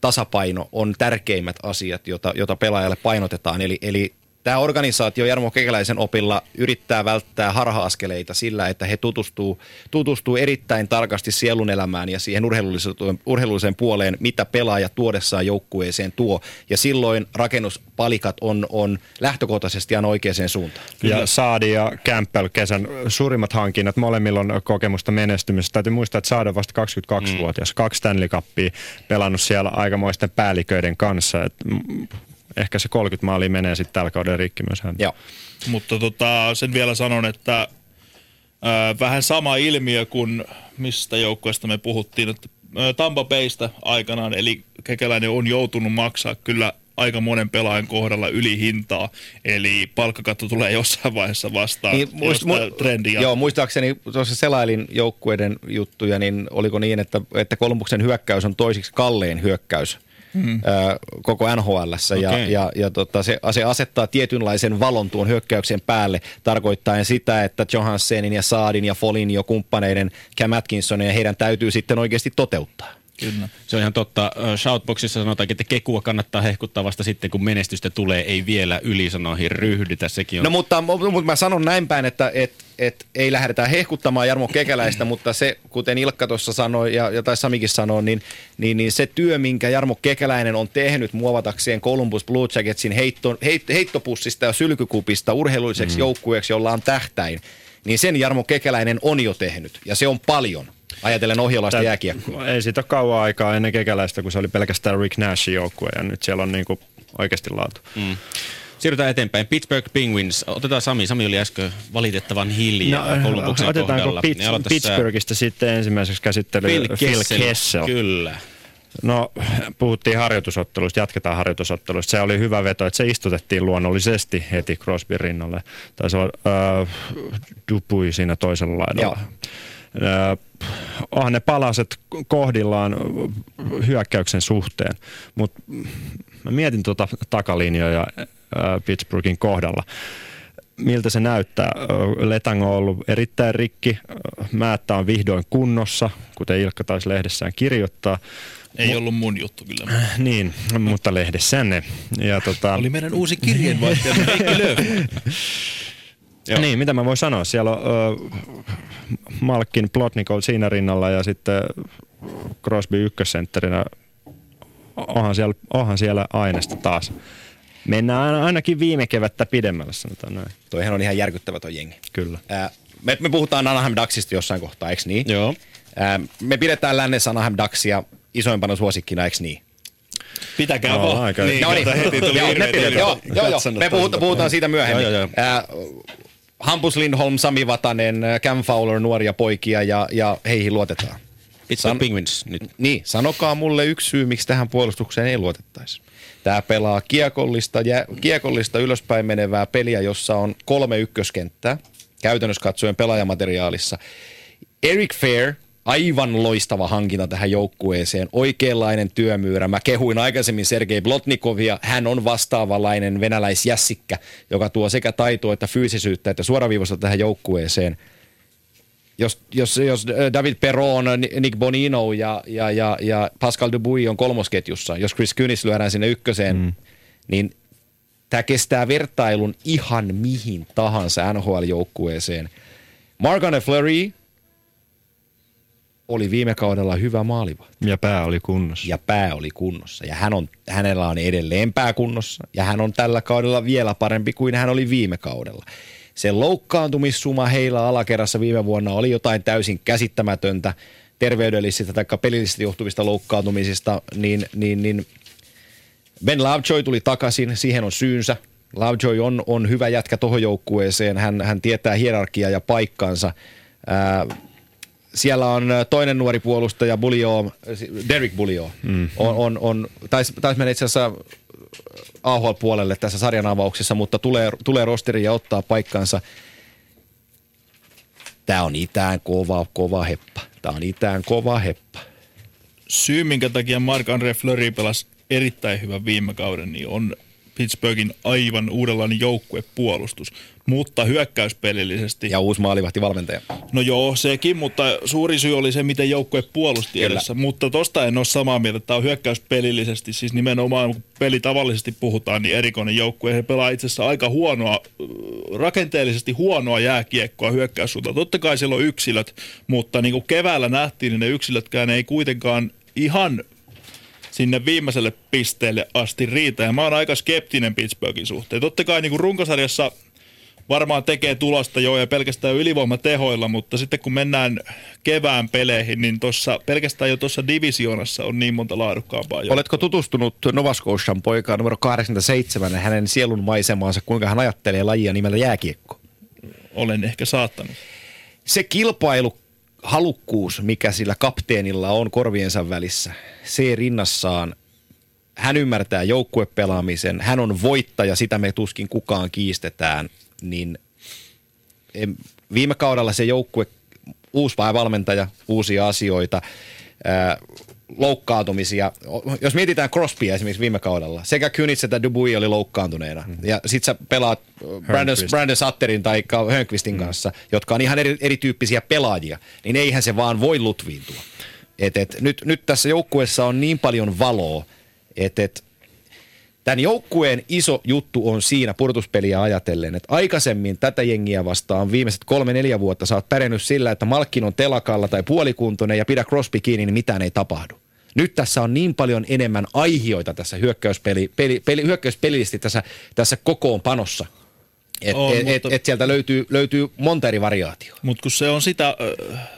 tasapaino on tärkeimmät asiat, jota, jota pelaajalle painotetaan. Eli, eli Tämä organisaatio Jarmo Kekäläisen opilla yrittää välttää harha-askeleita sillä, että he tutustuu, tutustuu erittäin tarkasti sielun elämään ja siihen urheilulliseen, urheilulliseen puoleen, mitä pelaaja tuodessaan joukkueeseen tuo. Ja silloin rakennuspalikat on, on lähtökohtaisesti aina oikeaan suuntaan. Ja Saadi ja Campbell kesän suurimmat hankinnat, molemmilla on kokemusta menestymistä. Täytyy muistaa, että Saadi on vasta 22-vuotias, mm. kaksi Stanley Cupia pelannut siellä aikamoisten päälliköiden kanssa. Et ehkä se 30 maalia menee sitten tällä kauden rikki myös hän. Joo. Mutta tota, sen vielä sanon, että ää, vähän sama ilmiö kuin mistä joukkueesta me puhuttiin, että Tampa Baystä aikanaan, eli Kekäläinen on joutunut maksaa kyllä aika monen pelaajan kohdalla yli hintaa, eli palkkakatto tulee jossain vaiheessa vastaan, niin, muist, mu- trendi Joo, muistaakseni tuossa selailin joukkueiden juttuja, niin oliko niin, että, että Kolumbuksen hyökkäys on toisiksi kallein hyökkäys mm. koko NHL. Okay. Ja, ja, ja tota, se, se asettaa tietynlaisen valon tuon hyökkäyksen päälle, tarkoittaen sitä, että Johanssenin ja Saadin ja Folin jo kumppaneiden Cam Atkinsonin ja heidän täytyy sitten oikeasti toteuttaa. Kyllä. Se on ihan totta. Shoutboxissa sanotaan, että kekua kannattaa hehkuttaa vasta sitten, kun menestystä tulee, ei vielä ylisanoihin ryhdytä. Sekin on... No mutta, mutta mä sanon näin päin, että et, et ei lähdetä hehkuttamaan Jarmo Kekäläistä, mutta se, kuten Ilkka tuossa sanoi ja, ja tai Samikin sanoi, niin, niin, niin, se työ, minkä Jarmo Kekäläinen on tehnyt muovatakseen Columbus Blue Jacketsin heitto, heit, heittopussista ja sylkykupista urheilulliseksi mm. joukkueeksi, jolla on tähtäin, niin sen Jarmo Kekäläinen on jo tehnyt ja se on paljon. Ajatellen ohjolaista jääkiekkoa. Ei siitä ole kauan aikaa ennen kekäläistä, kun se oli pelkästään Rick Nashin joukkue ja nyt siellä on niinku oikeasti laatu. Mm. Siirrytään eteenpäin. Pittsburgh Penguins. Otetaan Sami. Sami oli äsken valitettavan hiljaa no, Otetaanko kohdalla. Pitts- niin Pittsburghista sitten ensimmäiseksi käsittely Phil Kessel. Phil Kessel. Kyllä. No, puhuttiin harjoitusotteluista, jatketaan harjoitusotteluista. Se oli hyvä veto, että se istutettiin luonnollisesti heti Crosby rinnalle. Taisi olla äh, Dupui siinä toisella laidalla. Joo onhan ne palaset kohdillaan hyökkäyksen suhteen, mutta mä mietin tuota takalinjoja Pittsburghin kohdalla miltä se näyttää. Letang on ollut erittäin rikki. Määttä on vihdoin kunnossa, kuten Ilkka taisi lehdessään kirjoittaa. Ei Mu- ollut mun juttu kyllä. Niin, mutta lehdessänne. Ja tota... Oli meidän uusi kirjeenvaihtaja Joo. Niin, mitä mä voin sanoa? Siellä on ö, Malkin Plotnikov siinä rinnalla ja sitten Crosby ykkössentterinä, onhan siellä, onhan siellä aineesta taas. Mennään ainakin viime kevättä pidemmälle, sanotaan näin. Toihan on ihan järkyttävä toi jengi. Kyllä. Ää, me, me puhutaan Anaheim Ducksista jossain kohtaa, eikö niin? Joo. Ää, me pidetään lännessä Anaheim Ducksia isoimpana suosikkina, eikö niin? Pitäkää No, vaan. aika- Niin, No niin, heti tuli joo, me, joo, joo, joo, me puhutaan, puhutaan siitä myöhemmin. Joo, joo, joo. Ää, Hampus Lindholm, Sami Vatanen, Cam Fowler, nuoria poikia ja, ja heihin luotetaan. Pittsburgh Penguins nyt. Niin, sanokaa mulle yksi syy, miksi tähän puolustukseen ei luotettaisi. Tämä pelaa kiekollista, jä, kiekollista ylöspäin menevää peliä, jossa on kolme ykköskenttää, käytännössä katsoen pelaajamateriaalissa. Eric Fair, aivan loistava hankinta tähän joukkueeseen, oikeanlainen työmyyrä. Mä kehuin aikaisemmin Sergei Blotnikovia, hän on vastaavanlainen venäläisjässikkä, joka tuo sekä taitoa että fyysisyyttä että suoraviivosta tähän joukkueeseen jos, jos, jos David Perron, Nick Bonino ja, ja, ja, ja Pascal Dubuis on kolmosketjussa, jos Chris Kynis lyödään sinne ykköseen, mm. niin tämä kestää vertailun ihan mihin tahansa NHL-joukkueeseen. Margane Fleury oli viime kaudella hyvä maaliva Ja pää oli kunnossa. ja pää oli kunnossa. Ja hän on, hänellä on edelleen pää kunnossa ja hän on tällä kaudella vielä parempi kuin hän oli viime kaudella. Se loukkaantumissuma heillä alakerrassa viime vuonna oli jotain täysin käsittämätöntä terveydellisistä tai pelillisistä johtuvista loukkaantumisista, niin, niin, niin Ben Lovejoy tuli takaisin, siihen on syynsä. Lovejoy on, on hyvä jätkä tuohon joukkueeseen, hän, hän tietää hierarkiaa ja paikkansa. Ää, siellä on toinen nuori puolustaja, Bulio, Derek Bulio, mm. on, on, on taisi tais mennä itse asiassa AHL-puolelle tässä sarjan avauksessa, mutta tulee, tulee rosteriin ja ottaa paikkansa. Tämä on itään kova, kova heppa. Tämä on itään kova heppa. syy, minkä takia Marc-André Fleury pelasi erittäin hyvän viime kauden, niin on Pittsburghin aivan uudenlainen joukkuepuolustus. Mutta hyökkäyspelillisesti, Ja uusi maalivahtivalmentaja. no joo, sekin, mutta suuri syy oli se, miten joukkue puolusti Kyllä. edessä. Mutta tosta en ole samaa mieltä, että tämä on hyökkäyspelillisesti, siis nimenomaan kun peli tavallisesti puhutaan, niin erikoinen joukkue. He pelaa itse asiassa aika huonoa, rakenteellisesti huonoa jääkiekkoa hyökkäyssuuntaan. Totta kai siellä on yksilöt, mutta niin kuin keväällä nähtiin, niin ne yksilötkään ei kuitenkaan ihan sinne viimeiselle pisteelle asti riitä. Ja mä oon aika skeptinen Pittsburghin suhteen. Totta kai niin kuin runkosarjassa varmaan tekee tulosta jo ja pelkästään ylivoimatehoilla, mutta sitten kun mennään kevään peleihin, niin tossa, pelkästään jo tuossa divisioonassa on niin monta laadukkaampaa. joukkoa. Oletko tutustunut Nova Scotian poikaan numero 87 ja hänen sielun maisemaansa, kuinka hän ajattelee lajia nimellä jääkiekko? Olen ehkä saattanut. Se kilpailu halukkuus, mikä sillä kapteenilla on korviensa välissä, se rinnassaan, hän ymmärtää joukkuepelaamisen, hän on voittaja, sitä me tuskin kukaan kiistetään, niin em, viime kaudella se joukkue, uusi valmentaja, uusia asioita, ää, loukkaantumisia. Jos mietitään Crosbya esimerkiksi viime kaudella, sekä Kynitz että Dubuis oli loukkaantuneena. Mm. Ja sit sä pelaat Brandon. Brandon Satterin tai Hönqvistin mm. kanssa, jotka on ihan eri, erityyppisiä pelaajia, niin eihän se vaan voi lutviintua. Et, et, nyt, nyt tässä joukkueessa on niin paljon valoa, että et, Tämän joukkueen iso juttu on siinä purtuspeliä ajatellen, että aikaisemmin tätä jengiä vastaan viimeiset kolme-neljä vuotta sä oot pärjännyt sillä, että Malkkin on telakalla tai puolikuntoinen ja pidä Crosby kiinni, niin mitään ei tapahdu. Nyt tässä on niin paljon enemmän aihioita tässä hyökkäyspeli, peli, peli, hyökkäyspelillisesti tässä, tässä kokoonpanossa, että et, et, et sieltä löytyy, löytyy monta eri variaatiota. Mutta kun se on sitä äh,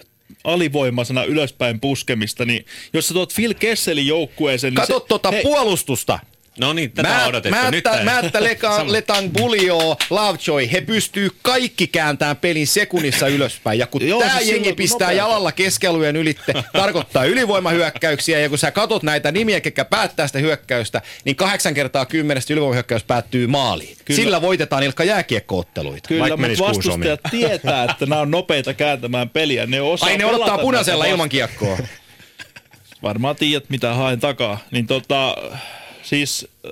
alivoimaisena ylöspäin puskemista, niin jos sä tuot Phil Kesselin joukkueeseen, niin Kato se, tuota hei, puolustusta. No niin, tätä on odotettu. Nyt Määttä, tää- Määttä Leka, Sama. Letang, Buljo, Lovejoy, he pystyy kaikki kääntämään pelin sekunnissa ylöspäin. Ja kun Joo, tämä siis jengi silloin, pistää nopeata. jalalla keskialueen ylitte, tarkoittaa ylivoimahyökkäyksiä. Ja kun sä katot näitä nimiä, ketkä päättää sitä hyökkäystä, niin kahdeksan kertaa kymmenestä ylivoimahyökkäys päättyy maaliin. Kyllä. Sillä voitetaan Ilkka jääkiekkootteluita. Kyllä, Vaikka mutta vastustajat tietää, että nämä on nopeita kääntämään peliä. Ne osaa Ai ne odottaa punaisella ilman kiekkoa. Varmaan tiedät, mitä haen takaa. Niin tota, siis äh,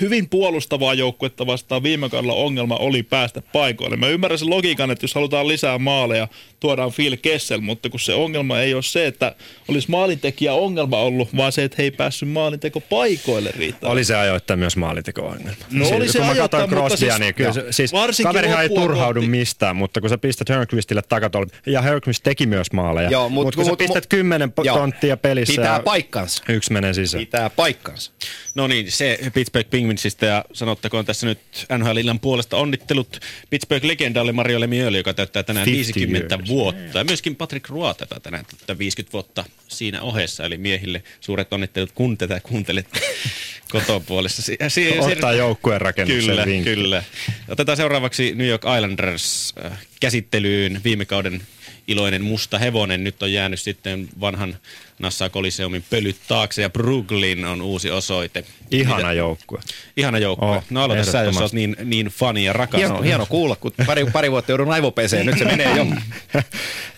hyvin puolustavaa joukkuetta vastaan viime kaudella ongelma oli päästä paikoille. Mä ymmärrän sen logiikan, että jos halutaan lisää maaleja, tuodaan Phil Kessel, mutta kun se ongelma ei ole se, että olisi maalintekijä ongelma ollut, vaan se, että he ei päässyt maalinteko paikoille riittävästi. Oli se ajoittain myös maalinteko-ongelma. No Siis oli se kun mä katsoin mutta Crosbya, siis- niin kyllä se, siis Varsinkin kaverihan ei turhaudu kohti. mistään, mutta kun sä pistät Hörqvistille takatolta, ja Hörqvist teki myös maaleja, Joo, mut- mutta kun sä mut- pistät mut- kymmenen Joo. tonttia pelissä Pitää ja paikkansa. yksi menee sisään. Pitää paikkansa. No niin, se Pittsburgh Penguinsista ja sanottakoon tässä nyt NHL-illan puolesta onnittelut Pittsburgh-legendalle Mario Lemieux, joka täyttää tänään 50 50 years. vuotta. Ja myöskin Patrick Roy tätä tänään täyttää 50 vuotta siinä ohessa, eli miehille suuret onnittelut, kun tätä kuuntelet kotopuolessa. Si- si- Ottaa joukkueen rakennuksen Kyllä, vinkki. kyllä. Otetaan seuraavaksi New York Islanders äh, käsittelyyn viime kauden iloinen musta hevonen. Nyt on jäänyt sitten vanhan Nassau Coliseumin pölyt taakse ja Brooklyn on uusi osoite. Ihana joukkue. Ihana joukkue. Oh, no aloita sä, jos ehdottomasti. niin, niin fani ja rakas. Hieno, hieno kuulla, kun pari, pari vuotta joudun aivopeseen. Nyt se menee jo.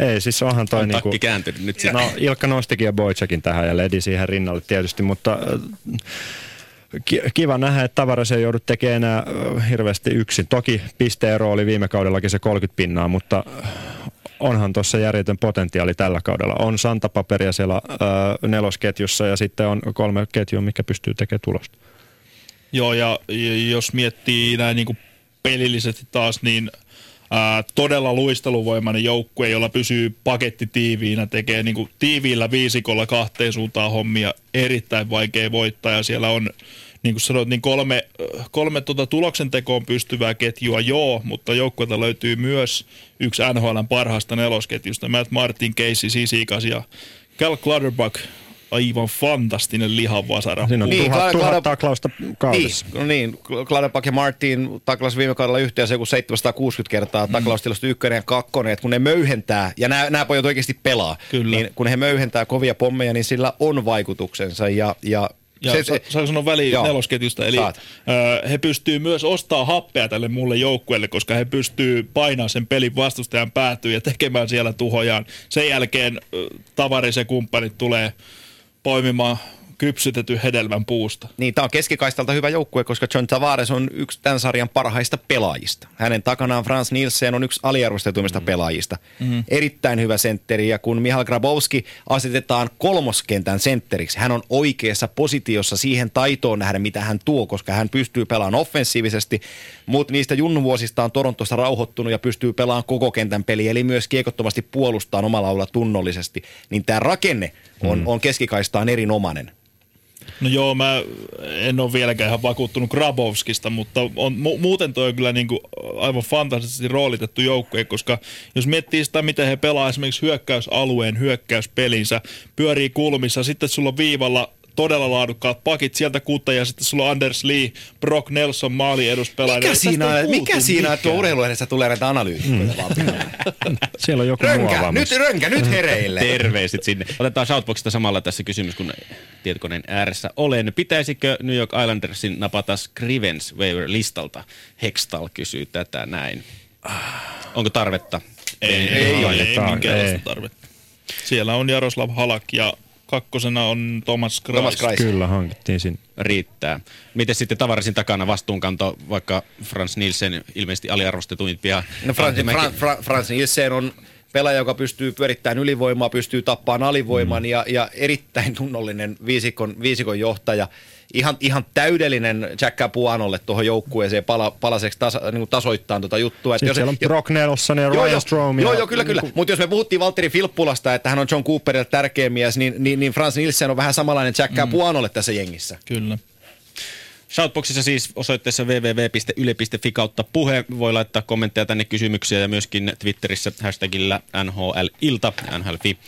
Ei, siis onhan toi On niinku... takki kääntynyt nyt siellä. No Ilkka nostikin ja Boychakin tähän ja Ledi siihen rinnalle tietysti, mutta äh, ki- kiva nähdä, että Tavares ei joudu tekemään enää äh, hirveästi yksin. Toki pisteero oli viime kaudellakin se 30 pinnaa, mutta äh, onhan tuossa järjetön potentiaali tällä kaudella. On santapaperia siellä äh, nelosketjussa ja sitten on kolme ketjua, mikä pystyy tekemään tulosta. Joo, ja jos miettii näin niin kuin pelillisesti taas, niin ää, todella luisteluvoimainen joukkue, jolla pysyy paketti tiiviinä, tekee niin kuin tiiviillä viisikolla kahteen suuntaan hommia, erittäin vaikea voittaa, ja siellä on niin kuin sanoit, niin kolme, kolme tuota tuloksen tekoon pystyvää ketjua, joo, mutta joukkueelta löytyy myös yksi NHLn parhaasta nelosketjusta, Matt Martin, Casey Sisikas ja Cal Clutterbuck, aivan fantastinen lihavasara. Siinä on Niin, tuhat, tuhat taklausta kaudessa. Niin, no niin. Kladepak ja Martin taklas viime kaudella yhteensä joku 760 kertaa Mm. taklaustilasto ykkönen ja kakkonen, että kun ne möyhentää, ja nämä, nämä pojat oikeasti pelaa, Kyllä. niin kun he möyhentää kovia pommeja, niin sillä on vaikutuksensa ja, ja Ja se, se, saanko sanoa väliin Joo. nelosketjusta? Eli Saat. ö, he pystyy myös ostaa happea tälle mulle joukkueelle, koska he pystyy painamaan sen pelin vastustajan päätyyn ja tekemään siellä tuhojaan. Sen jälkeen ö, ja kumppanit tulee poimimaan kypsytetyn hedelmän puusta. Niin, tämä on keskikaistalta hyvä joukkue, koska John Tavares on yksi tämän sarjan parhaista pelaajista. Hänen takanaan Frans Nielsen on yksi aliarvostetuimmista mm. pelaajista. Mm. Erittäin hyvä sentteri, ja kun Mihal Grabowski asetetaan kolmoskentän sentteriksi, hän on oikeassa positiossa siihen taitoon nähdä, mitä hän tuo, koska hän pystyy pelaamaan offensiivisesti, mutta niistä junnuvuosista on Torontosta rauhoittunut ja pystyy pelaamaan koko kentän peli, eli myös kiekottomasti puolustaa omalla alueella tunnollisesti. Niin tämä rakenne on, mm. on keskikaistaan erinomainen. No joo, mä en ole vieläkään ihan vakuuttunut Grabowskista, mutta on, mu- muuten toi on kyllä niinku aivan fantastisesti roolitettu joukkue, koska jos miettii sitä, miten he pelaa esimerkiksi hyökkäysalueen hyökkäyspelinsä, pyörii kulmissa, sitten sulla on viivalla todella laadukkaat pakit sieltä kuutta ja sitten sulla on Anders Lee, Brock Nelson maali eduspelaaja. Mikä siinä, ei on, mikä siinä että mikään. urheilulehdessä tulee näitä analyytikoita mm. Siellä on joku Rönkä, nyt rönkä, nyt hereille. Terveiset sinne. Otetaan Shoutboxista samalla tässä kysymys, kun tietokoneen ääressä olen. Pitäisikö New York Islandersin napata Scrivens waiver-listalta? Hextal kysyy tätä näin. Onko tarvetta? Ei, ei, Ei ei, ole, ei, tää- minkäänlaista ei. tarvetta. Siellä on Jaroslav Halak ja kakkosena on Thomas Kreis. Thomas Kreis. Kyllä, hankittiin sinne. riittää. Miten sitten tavarisin takana vastuunkanto, vaikka Frans Nielsen ilmeisesti aliarvostetuimpia? No Frans, Antti Mäki- Fran, Fran, Frans Nielsen on pelaaja, joka pystyy pyörittämään ylivoimaa, pystyy tappaan alivoiman mm. ja, ja erittäin tunnollinen viisikon, viisikon johtaja. Ihan, ihan täydellinen Jack Capuanolle tuohon joukkueeseen pala, palaseksi tasa, niin kuin tasoittaa tuota juttua. Että Sitten siellä on Brock Nelson ja Joo, Ryan joo, Strome. joo, joo, kyllä, kyllä. Mutta jos me puhuttiin Valtteri Filppulasta, että hän on John Cooperille tärkeä mies, niin, niin, niin Frans Nielsen on vähän samanlainen Jack Capuanolle tässä jengissä. Kyllä. Shoutboxissa siis osoitteessa www.yle.fi kautta puhe. Voi laittaa kommentteja tänne kysymyksiä ja myöskin Twitterissä hashtagillä NHL-ilta, NHLfi.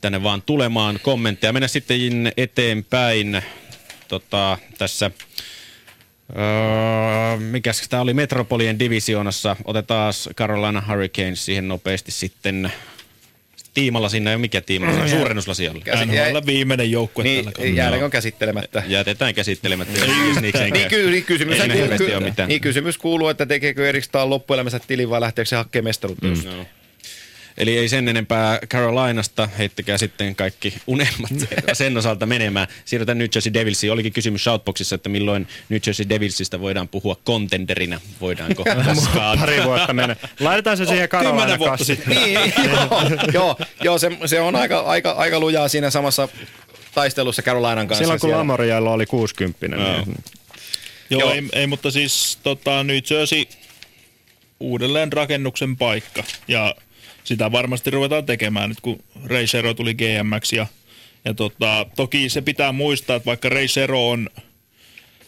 Tänne vaan tulemaan kommentteja. Mennä sitten eteenpäin tota, tässä Öö, mikäs tämä oli Metropolien divisioonassa. Otetaan Carolina Hurricanes siihen nopeasti sitten tiimalla sinne. Mikä tiimalla? Suurennuslasi alla. Käsi- NHL viimeinen joukkue Niin, tällä kaudella. jäädäänkö käsittelemättä? Jätetään käsittelemättä. Snicksenkään. Niin, ky- niin, kysymys, Ei kuuluu, hirveästi ky- niin kysymys kuuluu, että tekeekö Erikstaan loppuelämänsä tilin vai lähteekö se hakemaan mestaruutta mm. No. Eli ei sen enempää Carolinasta, heittäkää sitten kaikki unelmat sen osalta menemään. Siirrytään New Jersey Devilsiin. Olikin kysymys Shoutboxissa, että milloin New Jersey Devilsistä voidaan puhua contenderina. Voidaanko koskaan? Pari vuotta menee. Laitetaan se siihen Kymmenen Carolina vuotta sitten. Niin, joo, joo, joo se, se, on aika, aika, aika lujaa siinä samassa taistelussa Carolinan kanssa. Silloin kun. Lamorialla oli 60, Joo. niin Joo, Joo. Ei, ei, mutta siis tota, New Jersey uudelleen rakennuksen paikka. Ja sitä varmasti ruvetaan tekemään nyt, kun Ray Shero tuli GMX. Ja, ja tota, toki se pitää muistaa, että vaikka Ray Shero on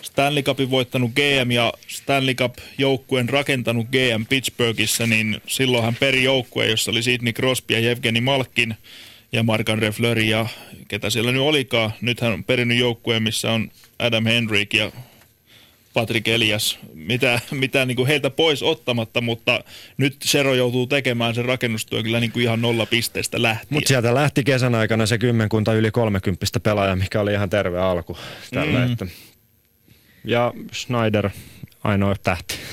Stanley Cupin voittanut GM ja Stanley Cup-joukkueen rakentanut GM Pittsburghissa, niin silloin hän peri joukkue, jossa oli Sidney Crosby ja Evgeni Malkin ja Mark-André Fleury ja ketä siellä nyt olikaan. Nyt hän on perinnyt joukkueen, missä on Adam Henrik ja Patrick Elias, mitä, mitä niin kuin heiltä pois ottamatta, mutta nyt Sero joutuu tekemään sen rakennustyö kyllä niin kuin ihan nolla pisteestä lähtien. Mutta sieltä lähti kesän aikana se kymmenkunta yli 30 pelaaja, mikä oli ihan terve alku. Tällä, mm. että. Ja Schneider, ainoa tähti.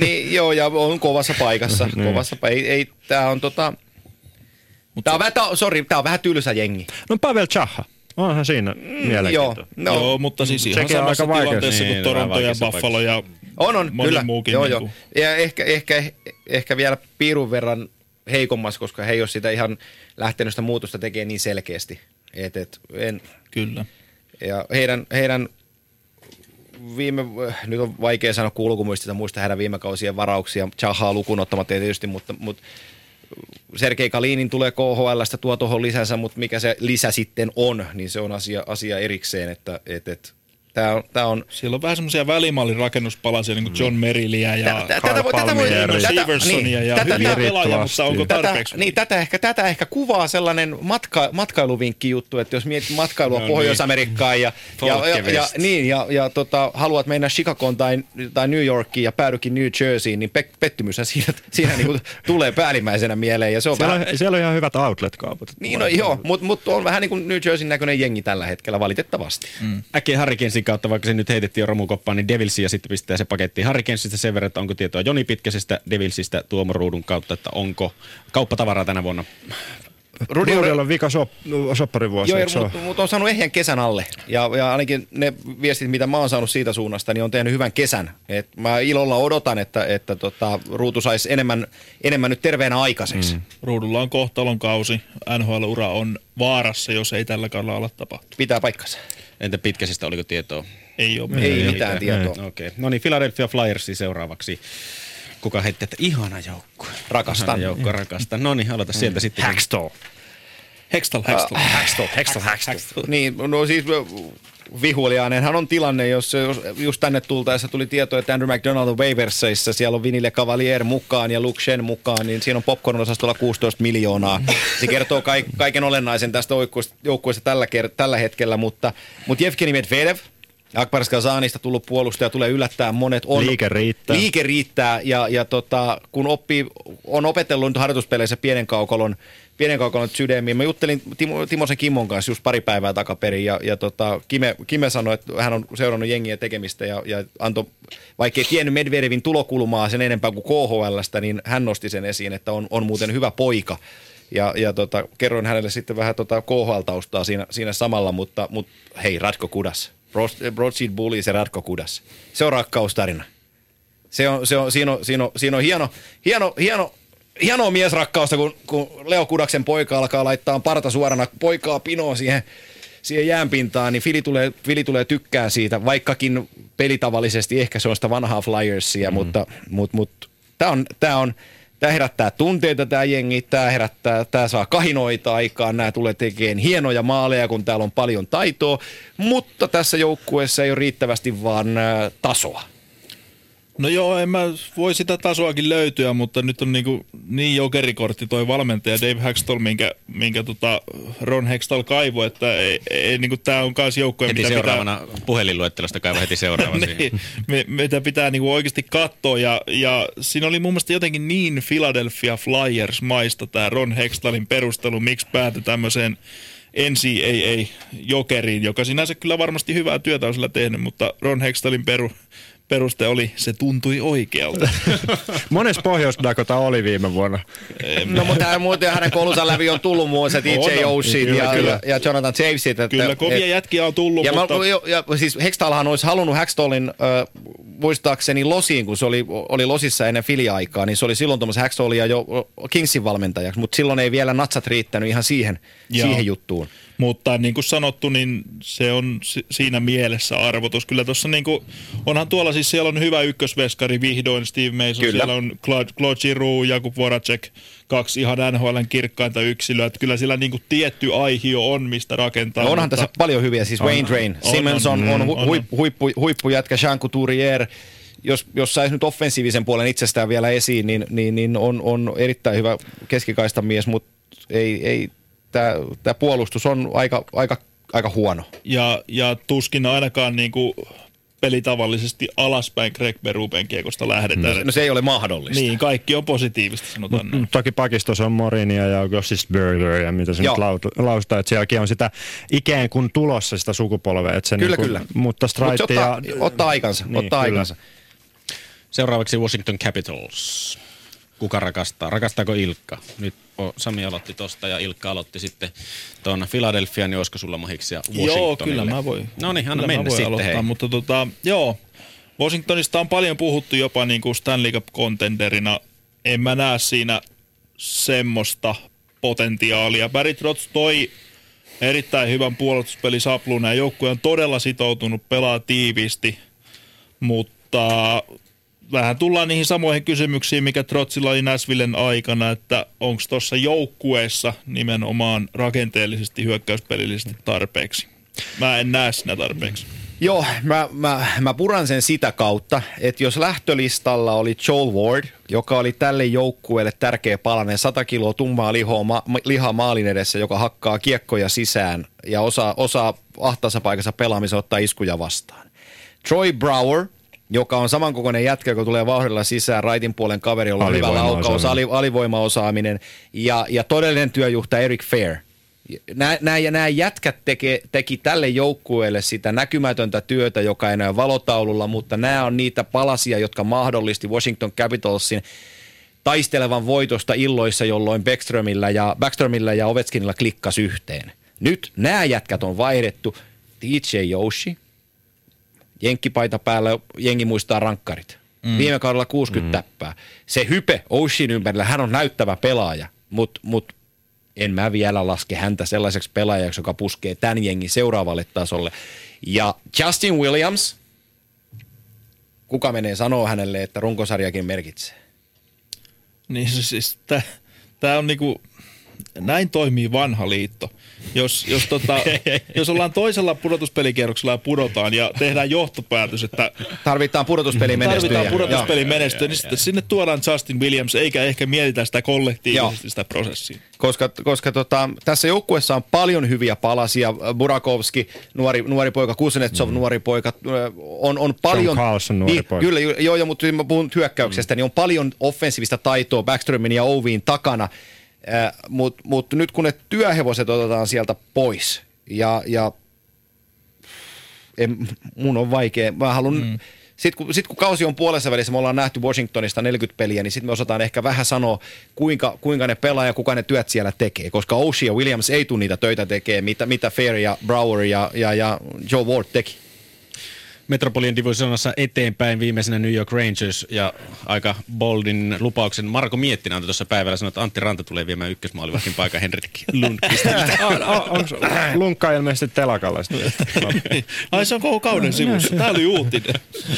Niin, joo, ja on kovassa paikassa. Niin. kovassa, pa- ei, ei, tää on tota... Tää on, vähän, sorry, tää on vähän tylsä jengi. No Pavel Chaha, onhan siinä mm, Joo, mielenkiintoista. no, Joo, mutta siis ihan Sekin on samassa aika tilanteessa Niin, kuin Toronto ja Buffalo ja on, on, moni kyllä. muukin. joo, niin joo. kuin. Ja ehkä, ehkä, ehkä vielä piirun verran heikommassa, koska he ei ole sitä ihan lähtenyt sitä muutosta tekemään niin selkeästi. Et, et, en, Kyllä. ja heidän, heidän viime, nyt on vaikea sanoa kulkumuistista, muista heidän viime kausien varauksia, Chahaa lukuun ottamatta tietysti, mutta, mutta Sergei Kalinin tulee KHLstä, tuo tuohon lisänsä, mutta mikä se lisä sitten on, niin se on asia, asia erikseen, että et, et, tämä on, tää on Siellä on vähän semmoisia välimallin rakennuspalasia, niin kuin John Merilliä ja Tä- tä- tätä tätä- Seversonia niin, ja tätä- hyviä pelaajia, mutta onko tarpeeksi? Tätä, niin, tätä, ehkä, tätä ehkä kuvaa sellainen matka, matkailuvinkki juttu, että jos mietit matkailua No niin. Pohjois-Amerikkaan ja, ja, ja, ja, niin, ja, ja tota, haluat mennä Chicagoon tai, tai New Yorkiin ja päädykin New Jerseyin, niin pe- pettymyshän siinä, siinä niin kuin tulee päällimmäisenä mieleen. Ja se on Siellä, vähän, on, siellä on ihan hyvät outlet-kaupat. niin, no, joo, mutta mut on vähän niin kuin New Jerseyn näköinen jengi tällä hetkellä valitettavasti. Mm. Äkkiä Hurricanesin kautta, vaikka se nyt heitettiin jo romukoppaan, niin Devilsiin ja sitten pistetään se paketti Hurricanesista sen verran, että onko tietoa Joni Pitkäsestä Devilsistä Tuomo Ruudun kautta, että onko kauppatavaraa tänä vuonna. Rudi on, vika sop, sopparivuosi, Joo, mutta mut on saanut ehjän kesän alle. Ja, ja ainakin ne viestit, mitä mä oon saanut siitä suunnasta, niin on tehnyt hyvän kesän. Et mä ilolla odotan, että, että tota, Ruutu saisi enemmän, enemmän nyt terveenä aikaiseksi. Mm. Ruudulla on kohtalon kausi. NHL-ura on vaarassa, jos ei tällä kaudella ala tapahtua. Pitää paikkansa. Entä Pitkäsestä, oliko tietoa? Ei ole Ei, mitään. mitään tietoa. Okei, no niin, Philadelphia Flyers seuraavaksi. Kuka heitti, että ihana joukkue. Rakastan. Ihana joukko, rakastan. No niin, aloita sieltä sitten. Hackstall. Hextall, Hextall. Hackstall, Hackstall, Hackstall. Niin, no siis vihuliainenhan on tilanne, jos, jos just tänne tultaessa tuli tieto, että Andrew McDonald on Waverseissa, siellä on Vinille Cavalier mukaan ja Luke Shen mukaan, niin siinä on popcorn-osastolla 16 miljoonaa. Se kertoo kaik, kaiken olennaisen tästä joukkueesta- joukkueesta tällä, ker- tällä hetkellä, mutta, mutta Jevgeni Medvedev, Akbar Skazanista tullut puolustaja tulee yllättää monet. On, Liike riittää. Liike riittää ja, ja tota, kun oppii, on opetellut nyt harjoituspeleissä pienen kaukolon, pienen kaukolon sydämiin. Mä juttelin Timo, Timosen Kimmon kanssa just pari päivää takaperin ja, ja tota, Kime, Kime sanoi, että hän on seurannut jengiä tekemistä ja, ja antoi, vaikka ei tiennyt Medvedevin tulokulmaa sen enempää kuin KHLstä, niin hän nosti sen esiin, että on, on muuten hyvä poika. Ja, ja tota, kerroin hänelle sitten vähän tota KHL-taustaa siinä, siinä samalla, mutta, mutta hei, Ratko Kudas. Broad- Broadsheet Bully se Ratko Kudas. Se on rakkaustarina. Se on, se on, siinä, on, siinä, on, siinä on hieno, hieno, hieno, hienoa miesrakkausta, kun, kun Leo Kudaksen poika alkaa laittaa parta suorana poikaa pinoon siihen, siihen jäänpintaan, niin Fili tulee, Fili tulee tykkää siitä, vaikkakin pelitavallisesti ehkä se on sitä vanhaa Flyersia, mm. mutta, mutta, mutta tämä on, tää on, Tämä herättää tunteita tämä jengi, tämä herättää, tämä saa kahinoita aikaan, nämä tulee tekemään hienoja maaleja, kun täällä on paljon taitoa, mutta tässä joukkueessa ei ole riittävästi vaan äh, tasoa. No joo, en mä voi sitä tasoakin löytyä, mutta nyt on niinku niin jokerikortti toi valmentaja Dave Hextall, minkä, minkä tota Ron Hextall kaivo, että ei, ei, niinku tää on kans joukkoja, Heti mitä seuraavana puhelinluettelosta kaiva heti seuraava pitää, siihen. niin, me, mitä pitää niinku oikeasti katsoa. Ja, ja siinä oli mun mielestä jotenkin niin Philadelphia Flyers maista tämä Ron Hextallin perustelu, miksi päätyi tämmöiseen NCAA-jokeriin, joka sinänsä kyllä varmasti hyvää työtä on sillä tehnyt, mutta Ron Hextallin peru, peruste oli, se tuntui oikealta. Mones Pohjois-Dakota oli viime vuonna? No mutta hän, muuten hänen koulunsa läpi on tullut muun muassa DJ on. Oshit Kyllä, ja, ja, ja, Jonathan Jamesit. Että, Kyllä, kovia et- jätkiä on tullut, ja, mutta... mä, jo, ja siis Hextallhan olisi halunnut Hackstallin, äh, muistaakseni Losiin, kun se oli, oli Losissa ennen filiaikaa, niin se oli silloin tuommoisen Hackstallia jo Kingsin valmentajaksi, mutta silloin ei vielä natsat riittänyt ihan siihen, Joo. siihen juttuun. Mutta niin kuin sanottu, niin se on si- siinä mielessä arvotus. Kyllä tuossa niin kuin, onhan tuolla siis siellä on hyvä ykkösveskari vihdoin, Steve Mason, Kyllä. siellä on Claude, Claude Giroux, Jakub Voracek, kaksi ihan NHLn kirkkainta yksilöä. Että kyllä siellä niin kuin tietty aihio on, mistä rakentaa. No onhan mutta- tässä paljon hyviä, siis On, Wayne Drain, on, Simmons on, on, on, on, hu- on. huippu, huippu, huippujätkä, Jean Couturier, jos, jos saisi nyt offensiivisen puolen itsestään vielä esiin, niin, niin, niin on, on erittäin hyvä keskikaistan mies, mutta ei, ei tämä puolustus on aika, aika, aika huono. Ja, ja tuskin ainakaan niin kuin pelitavallisesti alaspäin Greg Beruben kiekosta lähdetään. No se ei ole mahdollista. niin, kaikki on positiivista, sanotaan näin. Mm, Toki pakistossa on Morinia ja Gossisberger ja mitä se Joo. nyt laustaa, että sielläkin on sitä ikään kuin tulossa sitä sukupolvea. Että se Kyllä, niin kuin, kyllä. Mutta Straight ottaa, ja... ottaa aikansa, Niin, ottaa kyllä. aikansa. Seuraavaksi Washington Capitals. Kuka rakastaa? Rakastaako Ilkka? Nyt Sami aloitti tosta ja Ilkka aloitti sitten tuon Philadelphia, niin olisiko sulla mahiksia Washingtonille? Joo, kyllä mä voin. No niin, anna mennä sitten aloittaa, hei. Mutta tota, joo, Washingtonista on paljon puhuttu jopa niin kuin Stanley Cup contenderina. En mä näe siinä semmoista potentiaalia. Barry Trotz toi erittäin hyvän puolustuspeli Sapluna ja joukkue on todella sitoutunut, pelaa tiiviisti, mutta vähän tullaan niihin samoihin kysymyksiin, mikä Trotsilla oli Näsvillen aikana, että onko tuossa joukkueessa nimenomaan rakenteellisesti hyökkäyspelillisesti tarpeeksi. Mä en näe siinä tarpeeksi. Joo, mä, mä, mä puran sen sitä kautta, että jos lähtölistalla oli Joel Ward, joka oli tälle joukkueelle tärkeä palanen, 100 kiloa tummaa lihoa, ma, lihaa maalin edessä, joka hakkaa kiekkoja sisään ja osaa, osaa ahtaassa paikassa pelaamisen ottaa iskuja vastaan. Troy Brower, joka on samankokoinen jätkä, joka tulee vauhdilla sisään, raitin puolen kaveri, jolla on hyvä Alivoimaosaaminen. laukaus, ali, alivoimaosaaminen ja, ja todellinen työjuhtaja Eric Fair. Nämä, nämä, ja nämä jätkät teke, teki tälle joukkueelle sitä näkymätöntä työtä, joka ei näy valotaululla, mutta nämä on niitä palasia, jotka mahdollisti Washington Capitalsin taistelevan voitosta illoissa, jolloin Backströmillä ja, Backströmillä ja Ovechkinilla klikkas yhteen. Nyt nämä jätkät on vaihdettu. DJ Yoshi, jenkkipaita päällä, jengi muistaa rankkarit. Mm. Viime kaudella 60 mm. täppää. Se hype Oshin ympärillä, hän on näyttävä pelaaja, mutta mut en mä vielä laske häntä sellaiseksi pelaajaksi, joka puskee tämän jengin seuraavalle tasolle. Ja Justin Williams, kuka menee sanoa hänelle, että runkosarjakin merkitsee? Niin siis, tämä on niinku, näin toimii vanha liitto. Jos, jos, tota, jos ollaan toisella pudotuspelikierroksella ja pudotaan ja tehdään johtopäätös, että Tarvitaan pudotuspeli menestyjä. tarvitaan pudotuspelin menestyä, niin sitten sinne tuodaan Justin Williams, eikä ehkä mietitä sitä kollektiivisesti Joo. sitä prosessia. koska, koska tota, tässä joukkueessa on paljon hyviä palasia. Burakovski, nuori, nuori poika, Kuznetsov, mm. nuori poika, ö, on, on paljon... Carlson, nuori niin, poika. Kyllä, joo, joo, mutta mä puhun hyökkäyksestä, mm. niin on paljon offensiivista taitoa Backströmin ja Oviin takana, äh, mutta mut nyt kun ne työhevoset otetaan sieltä pois ja, ja en, mun on vaikea, mä haluan... Mm. Sitten kun, sit kun kausi on puolessa välissä, me ollaan nähty Washingtonista 40 peliä, niin sitten me osataan ehkä vähän sanoa, kuinka, kuinka ne pelaa ja kuka ne työt siellä tekee. Koska Oshie ja Williams ei tule niitä töitä tekemään, mitä, mitä Fair ja Brower ja, ja, ja Joe Ward teki. Metropolian divisionassa eteenpäin viimeisenä New York Rangers ja aika boldin lupauksen Marko Miettinen antoi tuossa päivällä sanoi, että Antti Ranta tulee viemään ykkösmaalivahtin paikan Henrik Lundqvistilta. On, on, onko lunkka ilmeisesti telakalla? Ai se on koko kauden sivussa. Tämä oli uutinen.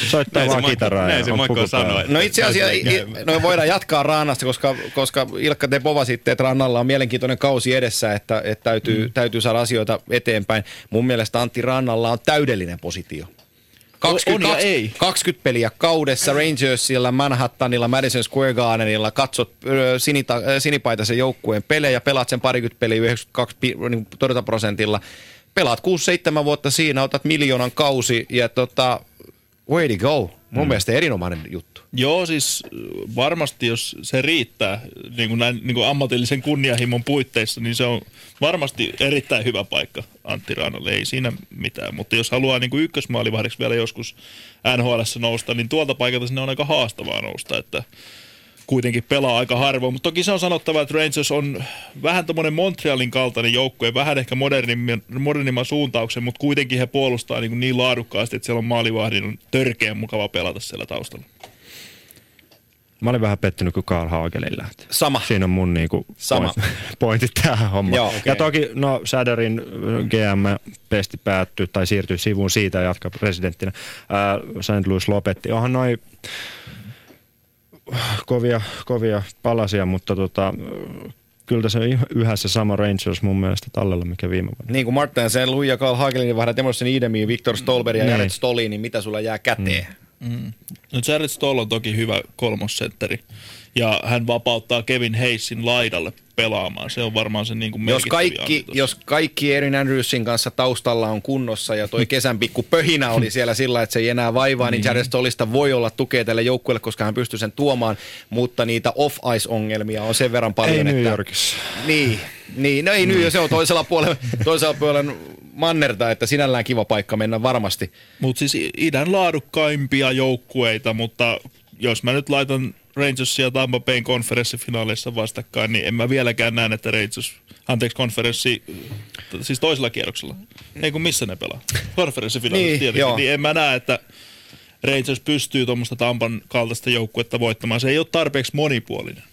Soittaa Näin vaan kitaraa näin se puku sanoi. No itse asiassa no voidaan jatkaa Raanasta, koska, koska Ilkka te povasitte, että Rannalla on mielenkiintoinen kausi edessä, että, että täytyy, mm. täytyy saada asioita eteenpäin. Mun mielestä Antti Rannalla on täydellinen positio. On ja ei. 20 peliä kaudessa Rangersilla, Manhattanilla, Madison Square Gardenilla, katsot sinita, sinipaitaisen joukkueen pelejä, pelaat sen parikymmentä peliä 92 pi- niin prosentilla, pelaat 6-7 vuotta siinä, otat miljoonan kausi ja tota, way to go. Mun mm. mielestä erinomainen juttu. Joo, siis varmasti jos se riittää niin kuin näin, niin kuin ammatillisen kunnianhimon puitteissa, niin se on varmasti erittäin hyvä paikka Antti Raanalle, ei siinä mitään. Mutta jos haluaa niin kuin ykkösmaalivahdeksi vielä joskus NHL nousta, niin tuolta paikalta sinne on aika haastavaa nousta, että kuitenkin pelaa aika harvoin. Mutta toki se on sanottava, että Rangers on vähän tämmöinen Montrealin kaltainen joukkue, vähän ehkä modernimman, modernimman suuntauksen, mutta kuitenkin he puolustaa niin, niin laadukkaasti, että siellä on maalivahdin on törkeän mukava pelata siellä taustalla. Mä olin vähän pettynyt, kun Carl Hagelin lähti. Sama. Siinä on mun niinku Sama. Point, pointit tähän hommaan. Joo, okay. Ja toki, no Säderin GM-pesti päättyy tai siirtyy sivuun siitä ja jatkaa presidenttinä. Ää, St. Louis lopetti. Onhan noin kovia, kovia palasia, mutta tota, kyllä tässä on yhä se sama Rangers mun mielestä tallella, mikä viime vuonna. Niin kuin Martin sen Louis ja Carl Hagelin vahdat Emerson Idemiin, Victor Stolberg ja Niin. Jared Stolin, niin mitä sulla jää käteen? Mm. No Jared Stoll on toki hyvä kolmossentteri. Ja hän vapauttaa Kevin Hayesin laidalle pelaamaan. Se on varmaan se niin kuin Jos kaikki, jos kaikki Erin Andrewsin kanssa taustalla on kunnossa ja toi kesän pikku pöhinä oli siellä sillä, että se ei enää vaivaa, niin Jared Stollista voi olla tukea tälle joukkueelle, koska hän pystyy sen tuomaan, mutta niitä off-ice-ongelmia on sen verran paljon, Ei New että... Yorkissa. Niin, niin, no ei nyt, se on toisella puolella, toisella puolella mannerta, että sinällään kiva paikka mennä varmasti. Mutta siis idän laadukkaimpia joukkueita, mutta jos mä nyt laitan Rangersia ja Tampa Bayn konferenssifinaaleissa vastakkain, niin en mä vieläkään näe, että Rangers, anteeksi konferenssi, siis toisella kierroksella, ei kun missä ne pelaa, konferenssifinaalissa Niin, tietenkin, joo. niin en mä näe, että Rangers pystyy tuommoista Tampan kaltaista joukkuetta voittamaan. Se ei ole tarpeeksi monipuolinen.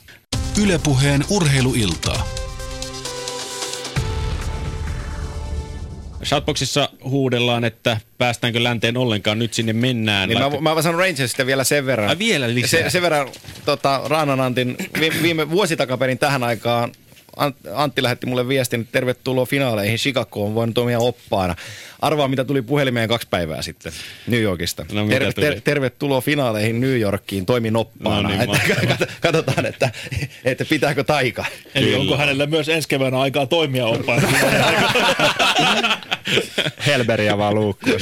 Ylepuheen urheiluiltaa. Shoutboxissa huudellaan, että päästäänkö länteen ollenkaan, nyt sinne mennään. Niin Laitta- mä, mä sanon Rangersista vielä sen verran. Ai vielä lisää? Se, sen verran tota, Raanan Antin viime, viime vuosi takaperin tähän aikaan Antti lähetti mulle viestin, että tervetuloa finaaleihin Chicagoon, voin toimia oppaana. Arvaa, mitä tuli puhelimeen kaksi päivää sitten New Yorkista. No, mitä tuli? tervetuloa finaaleihin New Yorkiin, toimin oppaana. No niin, että, katsotaan, että, että pitääkö taika. Eli Kyllä. onko hänellä myös ensi keväänä aikaa toimia oppaana? Helberiä vaan luukkuun.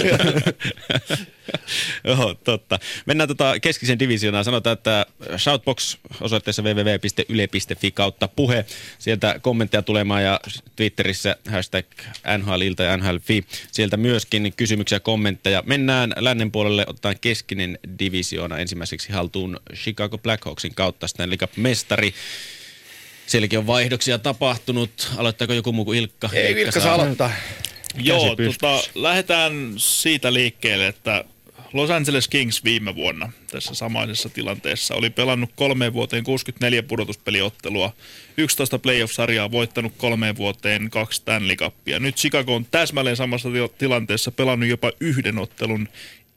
Joo, totta. Mennään tota keskisen divisioonaan. Sanotaan, että Shoutbox osoitteessa www.yle.fi kautta puhe. Sieltä kommentteja tulemaan ja Twitterissä hashtag NHLilta ja NHLfi. Sieltä myöskin kysymyksiä ja kommentteja. Mennään lännen puolelle, otetaan keskinen divisioona ensimmäiseksi haltuun Chicago Blackhawksin kautta Stanley Cup-mestari. Sielläkin on vaihdoksia tapahtunut. Aloittaako joku muu kuin Ilkka? Ei Vilkka saa aloittaa. Joo, tota, lähdetään siitä liikkeelle, että Los Angeles Kings viime vuonna tässä samaisessa tilanteessa oli pelannut kolmeen vuoteen 64 pudotuspeliottelua, 11 playoff-sarjaa voittanut kolmeen vuoteen kaksi Stanley Cupia. Nyt Chicago on täsmälleen samassa til- tilanteessa pelannut jopa yhden ottelun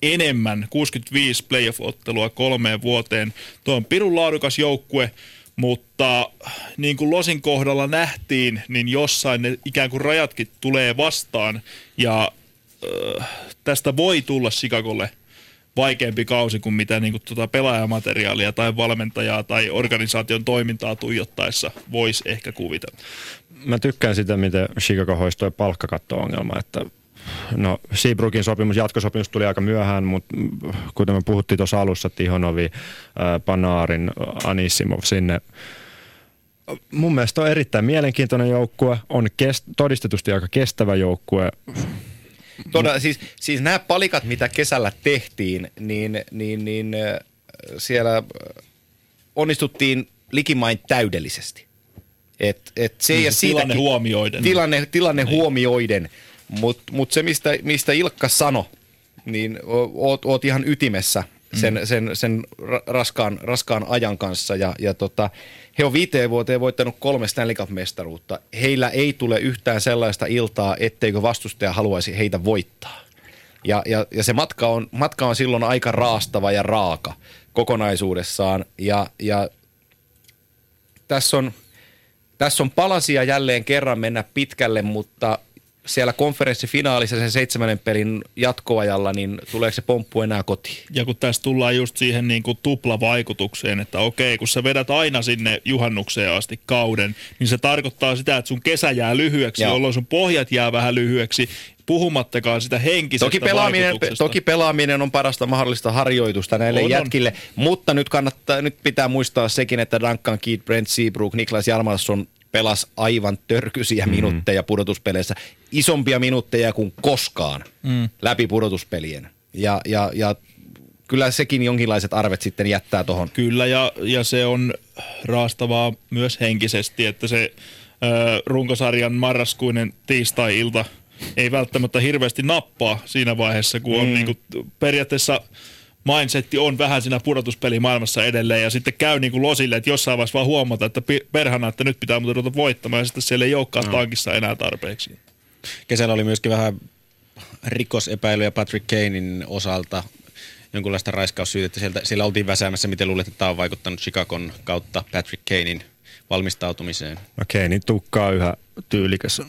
enemmän, 65 playoff-ottelua kolmeen vuoteen. Tuo on pirun laadukas joukkue, mutta niin kuin Losin kohdalla nähtiin, niin jossain ne ikään kuin rajatkin tulee vastaan ja äh, tästä voi tulla Chicagolle vaikeampi kausi kuin mitä niin kuin tuota pelaajamateriaalia tai valmentajaa tai organisaation toimintaa tuijottaessa voisi ehkä kuvitella. Mä tykkään sitä, miten Chicago hoisi toi palkkakatto-ongelma, että No Seabrookin sopimus, jatkosopimus tuli aika myöhään, mutta kuten me puhuttiin tuossa alussa, Tihonovi, ää, Panarin, Anissimov sinne. Mun mielestä on erittäin mielenkiintoinen joukkue, on kest, todistetusti aika kestävä joukkue. Todella, siis, siis nämä palikat, mitä kesällä tehtiin, niin, niin, niin siellä onnistuttiin likimain täydellisesti. Et, et se Niin ja tilanne siitäkin- huomioiden. Tilanne, tilanne niin. huomioiden. Mutta mut se, mistä, mistä Ilkka sanoi, niin oot, oot ihan ytimessä sen, mm. sen, sen ra- raskaan, raskaan ajan kanssa. Ja, ja tota, he on viiteen vuoteen voittanut kolme Stanley Cup-mestaruutta. Heillä ei tule yhtään sellaista iltaa, etteikö vastustaja haluaisi heitä voittaa. Ja, ja, ja se matka on, matka on silloin aika raastava ja raaka kokonaisuudessaan. Ja, ja tässä on, tässä on palasia jälleen kerran mennä pitkälle, mutta siellä konferenssifinaalissa sen seitsemännen pelin jatkoajalla, niin tuleeko se pomppu enää kotiin? Ja kun tässä tullaan just siihen niin kuin tuplavaikutukseen, että okei, kun sä vedät aina sinne juhannukseen asti kauden, niin se tarkoittaa sitä, että sun kesä jää lyhyeksi, Joo. jolloin sun pohjat jää vähän lyhyeksi. puhumattakaan sitä henkisestä Toki pelaaminen, vaikutuksesta. toki pelaaminen on parasta mahdollista harjoitusta näille On, on, on. jätkille, mutta nyt, kannattaa, nyt pitää muistaa sekin, että Duncan Keith, Brent Seabrook, Niklas Jarmansson pelas aivan törkyisiä mm. minuutteja pudotuspeleissä, isompia minuutteja kuin koskaan mm. läpi pudotuspelien. Ja, ja, ja kyllä sekin jonkinlaiset arvet sitten jättää tuohon. Kyllä, ja, ja se on raastavaa myös henkisesti, että se ö, runkosarjan marraskuinen tiistai-ilta ei välttämättä hirveästi nappaa siinä vaiheessa, kun on mm. niinku, periaatteessa mindsetti on vähän siinä pudotuspelimaailmassa edelleen ja sitten käy niin kuin losille, että jossain vaiheessa vaan huomata, että perhana, että nyt pitää muuten ruveta voittamaan ja sitten siellä ei olekaan no. tankissa enää tarpeeksi. Kesällä oli myöskin vähän rikosepäilyjä Patrick Kanein osalta, jonkunlaista raiskaussyytettä. Sieltä, siellä oltiin väsäämässä, miten luulet, että tämä on vaikuttanut Chicagon kautta Patrick Kanein valmistautumiseen. No Keinin tukka on yhä tyylikäs.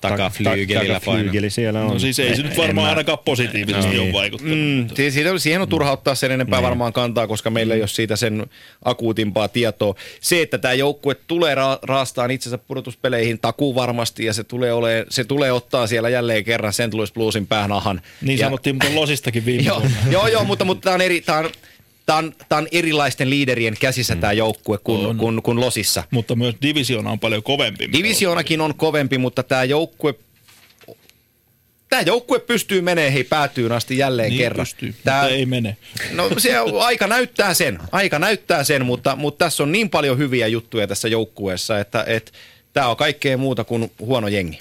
Takaflyygelillä paino. Flygeli siellä on. No siis ei se nyt varmaan mä- ainakaan positiivisesti No. ole vaikuttanut. Mm, si- siitä, siihen on turha ottaa sen enempää varmaan kantaa, koska meillä ei ole siitä sen akuutimpaa tietoa. Se, että tämä joukkue tulee ra- raastaan itsensä pudotuspeleihin takuu varmasti ja se tulee, ole, se tulee ottaa siellä jälleen kerran St. Louis Bluesin päänahan. Niin ja, sanottiin, mutta Losistakin viime joo, vuonna. joo, joo, mutta, mutta tämä on, eri, tää on, tää on, tää on erilaisten liiderien käsissä tämä joukkue kuin, kuin, kuin Losissa. Mutta myös divisiona on paljon kovempi. Divisioonakin on kovempi, mutta tämä joukkue Tämä joukkue pystyy menee hei päätyyn asti jälleen Niin kerran. pystyy, Tää, mutta ei mene. No se on- aika näyttää sen, aika näyttää sen, mutta, mutta tässä on niin paljon hyviä juttuja tässä joukkueessa, että, että tämä on kaikkea muuta kuin huono jengi.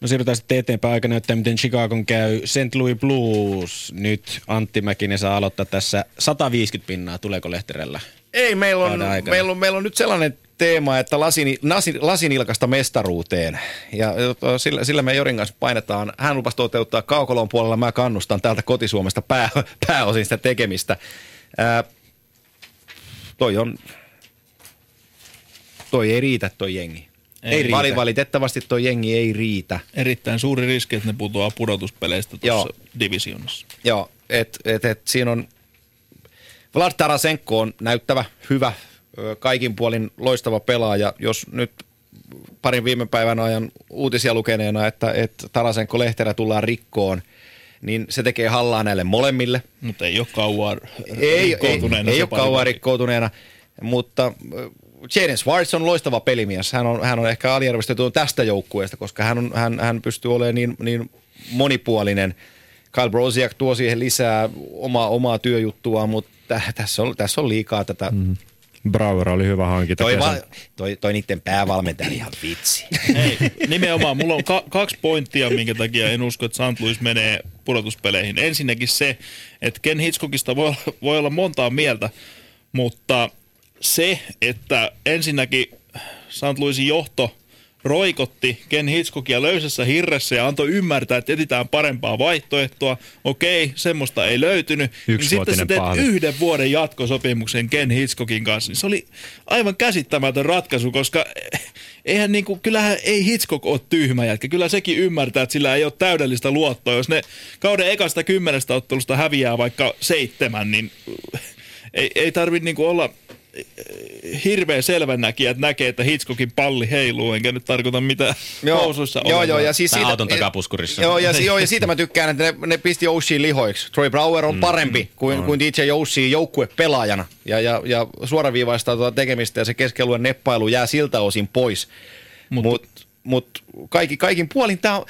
No siirrytään sitten eteenpäin. Aika näyttää, miten Chicagon käy. St. Louis Blues. Nyt Antti Mäkinen saa aloittaa tässä 150 pinnaa. Tuleeko Lehterellä? Ei, meillä on, meillä on, meillä on nyt sellainen teema, että lasin, lasin, lasinilkasta mestaruuteen. Ja sillä, sillä me Jorin kanssa painetaan. Hän lupasi toteuttaa kaukolon puolella, mä kannustan täältä kotisuomesta pää, pääosin sitä tekemistä. Ää, toi on, toi ei riitä toi jengi. Ei Ei riitä. Vali, valitettavasti toi jengi ei riitä. Erittäin suuri riski, että ne putoaa pudotuspeleistä Joo. tuossa divisionassa. Joo, et, et, et siinä on, Vlad Tarasenko on näyttävä, hyvä, kaikin puolin loistava pelaaja. Jos nyt parin viime päivän ajan uutisia lukeneena, että, että Tarasenko Lehterä tullaan rikkoon, niin se tekee hallaa näille molemmille. Mutta ei ole kauan Ei, ei, rikkoutuneena ei se ole kauan rikkoutuneena, mutta Jaden Swartz on loistava pelimies. Hän on, hän on ehkä aliarvostettu tästä joukkueesta, koska hän, on, hän, hän pystyy olemaan niin, niin monipuolinen. Kyle Brosiak tuo siihen lisää omaa, omaa työjuttua, mutta tä- tässä on, tässä on liikaa tätä. Mm. Brauer oli hyvä hankinta. Toi, va, toi, toi niiden päävalmentaja ihan vitsi. Ei, nimenomaan. Mulla on ka- kaksi pointtia, minkä takia en usko, että St. Louis menee pudotuspeleihin. Ensinnäkin se, että Ken Hitchcockista voi olla, voi olla montaa mieltä, mutta se, että ensinnäkin St. Louisin johto roikotti Ken Hitchcockia löysässä hirressä ja antoi ymmärtää, että etsitään parempaa vaihtoehtoa. Okei, semmoista ei löytynyt. Niin sitten sä teet pahvi. yhden vuoden jatkosopimuksen Ken Hitchcockin kanssa. Niin se oli aivan käsittämätön ratkaisu, koska eihän niinku, kyllähän ei Hitchcock ole tyhmä jätkä. Kyllä sekin ymmärtää, että sillä ei ole täydellistä luottoa. Jos ne kauden ekasta kymmenestä ottelusta häviää vaikka seitsemän, niin ei, ei tarvi niinku olla hirveä selvänäkijä, että näkee, että Hitchcockin palli heiluu, enkä nyt tarkoita mitään housuissa joo, olevaa. joo, ja siis siitä, auton takapuskurissa. Joo, ja, joo, ja siitä mä tykkään, että ne, ne pisti Oshie lihoiksi. Troy Brower on parempi kuin, kuin DJ Oshie joukkuepelaajana ja, ja, ja suoraviivaistaa tuota tekemistä ja se keskialueen neppailu jää siltä osin pois. Mutta mut, mut kaikki, kaikin puolin tämä on,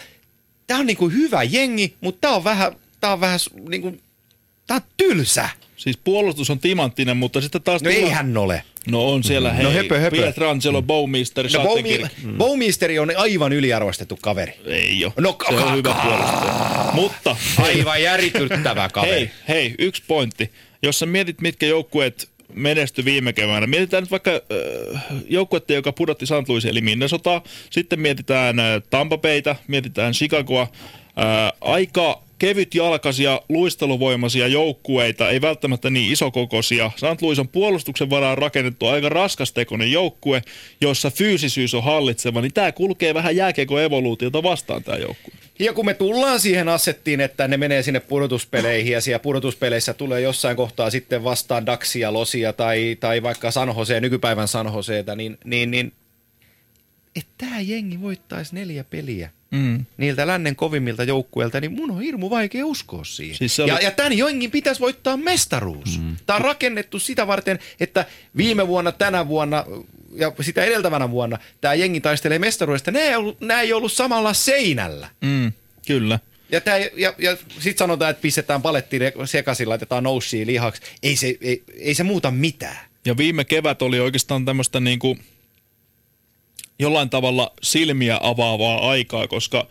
tää on niinku hyvä jengi, mutta tämä on vähän, tää on vähän niinku, tää on tylsä. Siis puolustus on timanttinen, mutta sitten taas... No tila- eihän ole. No on siellä, hei, No höpö, höpö. Pietrangelo, Bowmeister, No Schattenkirk. Boumi- Boumisteri on aivan yliarvostettu kaveri. Ei ole. No, se on hyvä puolustaja. Mutta Aivan järityttävä kaveri. hei, hei, yksi pointti. Jos sä mietit, mitkä joukkueet menesty viime keväänä. Mietitään nyt vaikka äh, joukkuetta, joka pudotti St. Louis eli Minnesota. Sitten mietitään äh, Tampa Baytä, mietitään Chicagoa. Äh, aika kevyt jalkaisia, luisteluvoimaisia joukkueita, ei välttämättä niin isokokoisia. St. Louis on puolustuksen varaan rakennettu aika raskastekoinen joukkue, jossa fyysisyys on hallitseva, niin tämä kulkee vähän jääkeikon evoluutiota vastaan tämä joukkue. Ja kun me tullaan siihen asettiin, että ne menee sinne pudotuspeleihin ja siellä pudotuspeleissä tulee jossain kohtaa sitten vastaan Daxia, Losia tai, tai vaikka San Jose, nykypäivän San Joseeta, niin, niin, niin että tämä jengi voittaisi neljä peliä Mm. niiltä lännen kovimmilta joukkueilta, niin mun on hirmu vaikea uskoa siihen. Siis oli- ja, ja tämän jengin pitäisi voittaa mestaruus. Mm. Tämä on rakennettu sitä varten, että viime vuonna, tänä vuonna ja sitä edeltävänä vuonna tämä jengi taistelee mestaruudesta. Nämä ei ollut, nämä ei ollut samalla seinällä. Mm. Kyllä. Ja, tää, ja, ja sitten sanotaan, että pistetään paletti sekaisin, laitetaan noussia lihaksi. Ei se, ei, ei se muuta mitään. Ja viime kevät oli oikeastaan tämmöistä niin kuin jollain tavalla silmiä avaavaa aikaa, koska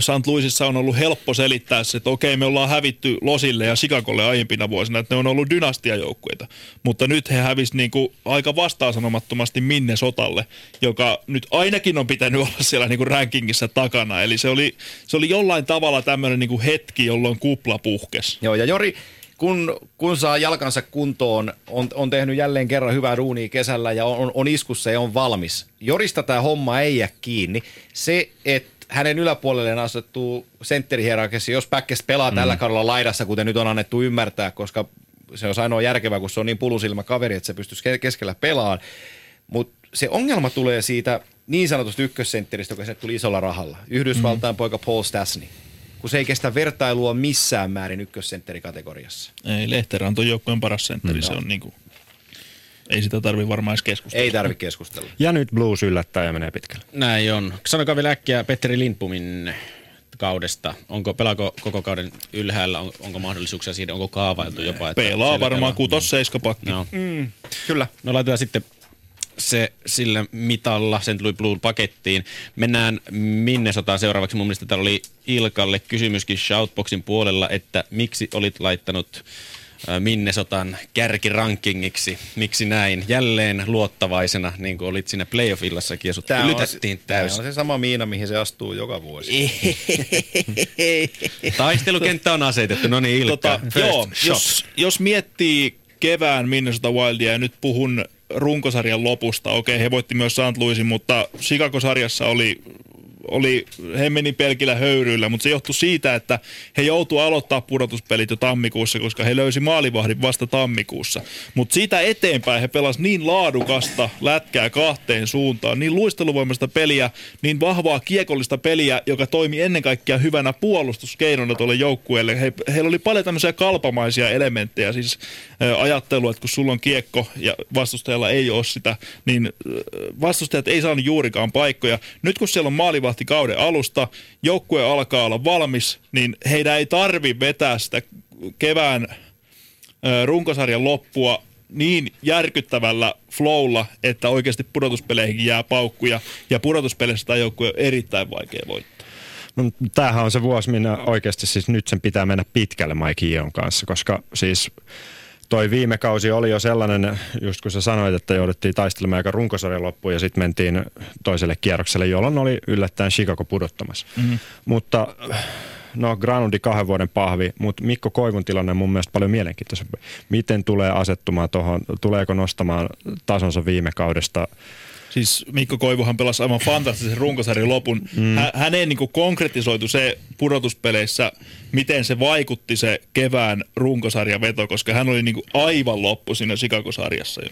St. Louisissa on ollut helppo selittää se, että okei, me ollaan hävitty Losille ja Chicagolle aiempina vuosina, että ne on ollut dynastiajoukkueita. Mutta nyt he hävisi niin kuin aika vastaansanomattomasti minne sotalle, joka nyt ainakin on pitänyt olla siellä niin kuin rankingissa takana. Eli se oli, se oli jollain tavalla tämmöinen niin kuin hetki, jolloin kupla puhkesi. Joo, ja Jori, kun, kun saa jalkansa kuntoon, on, on tehnyt jälleen kerran hyvää duunia kesällä ja on, on iskussa ja on valmis. Jorista tämä homma ei jää kiinni. Se, että hänen yläpuolelleen asettuu sentterihierarkiassa, jos Päkkäs pelaa mm. tällä kaudella laidassa, kuten nyt on annettu ymmärtää, koska se on ainoa järkevää, kun se on niin pulusilmä kaveri, että se pystyisi ke- keskellä pelaamaan. Mutta se ongelma tulee siitä niin sanotusta ykkössentteristä, joka se tuli isolla rahalla. Yhdysvaltain mm. poika Paul Stasny. Kun se ei kestä vertailua missään määrin ykkössentterikategoriassa. Ei, Lehterä on joukkueen paras sentteri, se on niin kuin, ei sitä tarvi varmaan edes keskustella. Ei tarvitse keskustella. Ja nyt blues yllättää ja menee pitkälle. Näin on. Sanokaa vielä äkkiä Petteri Lindpumin kaudesta. Onko, pelaako koko kauden ylhäällä? On, onko mahdollisuuksia siitä? Onko kaavailtu jopa? Että Pelaa varmaan kutos seiskapakki. No. Mm, kyllä. No laitetaan sitten se sillä mitalla, sen tuli Blue pakettiin. Mennään Minnesotaan seuraavaksi. Mun mielestä täällä oli Ilkalle kysymyskin Shoutboxin puolella, että miksi olit laittanut ä, Minnesotan kärkirankingiksi. Miksi näin? Jälleen luottavaisena, niin kuin olit siinä playoff-illassakin ja sut on, lytättiin täysin. on se sama miina, mihin se astuu joka vuosi. Taistelukenttä on asetettu, no niin Ilkka. Tota, joo, shot. jos, jos miettii kevään Minnesota Wildia ja nyt puhun runkosarjan lopusta, okei he voitti myös St. Louisin, mutta Chicago-sarjassa oli oli, he meni pelkillä höyryillä, mutta se johtui siitä, että he joutuivat aloittaa pudotuspelit jo tammikuussa, koska he löysi maalivahdin vasta tammikuussa. Mutta siitä eteenpäin he pelasivat niin laadukasta lätkää kahteen suuntaan, niin luisteluvoimasta peliä, niin vahvaa kiekollista peliä, joka toimi ennen kaikkea hyvänä puolustuskeinona tuolle joukkueelle. He, heillä oli paljon tämmöisiä kalpamaisia elementtejä, siis ajattelu, että kun sulla on kiekko ja vastustajalla ei ole sitä, niin vastustajat ei saanut juurikaan paikkoja. Nyt kun siellä on maalivahti kauden alusta, joukkue alkaa olla valmis, niin heidän ei tarvi vetää sitä kevään runkosarjan loppua niin järkyttävällä flowlla, että oikeasti pudotuspeleihin jää paukkuja, ja pudotuspeleissä tämä joukkue on erittäin vaikea voittaa. No, tämähän on se vuosi, minä oikeasti siis nyt sen pitää mennä pitkälle Mike Ion kanssa, koska siis toi viime kausi oli jo sellainen, just kun sä sanoit, että jouduttiin taistelemaan aika runkosarjan loppuun ja sitten mentiin toiselle kierrokselle, jolloin oli yllättäen Chicago pudottamassa. Mm-hmm. Mutta no Granundi kahden vuoden pahvi, mutta Mikko Koivun tilanne on mun mielestä paljon mielenkiintoisempi. Miten tulee asettumaan tuohon, tuleeko nostamaan tasonsa viime kaudesta? Siis Mikko Koivuhan pelasi aivan fantastisen runkosarjan lopun. Mm. Hä- häneen niin konkretisoitu se pudotuspeleissä, miten se vaikutti se kevään runkosarjan veto, koska hän oli niin aivan loppu siinä Chicago-sarjassa jo.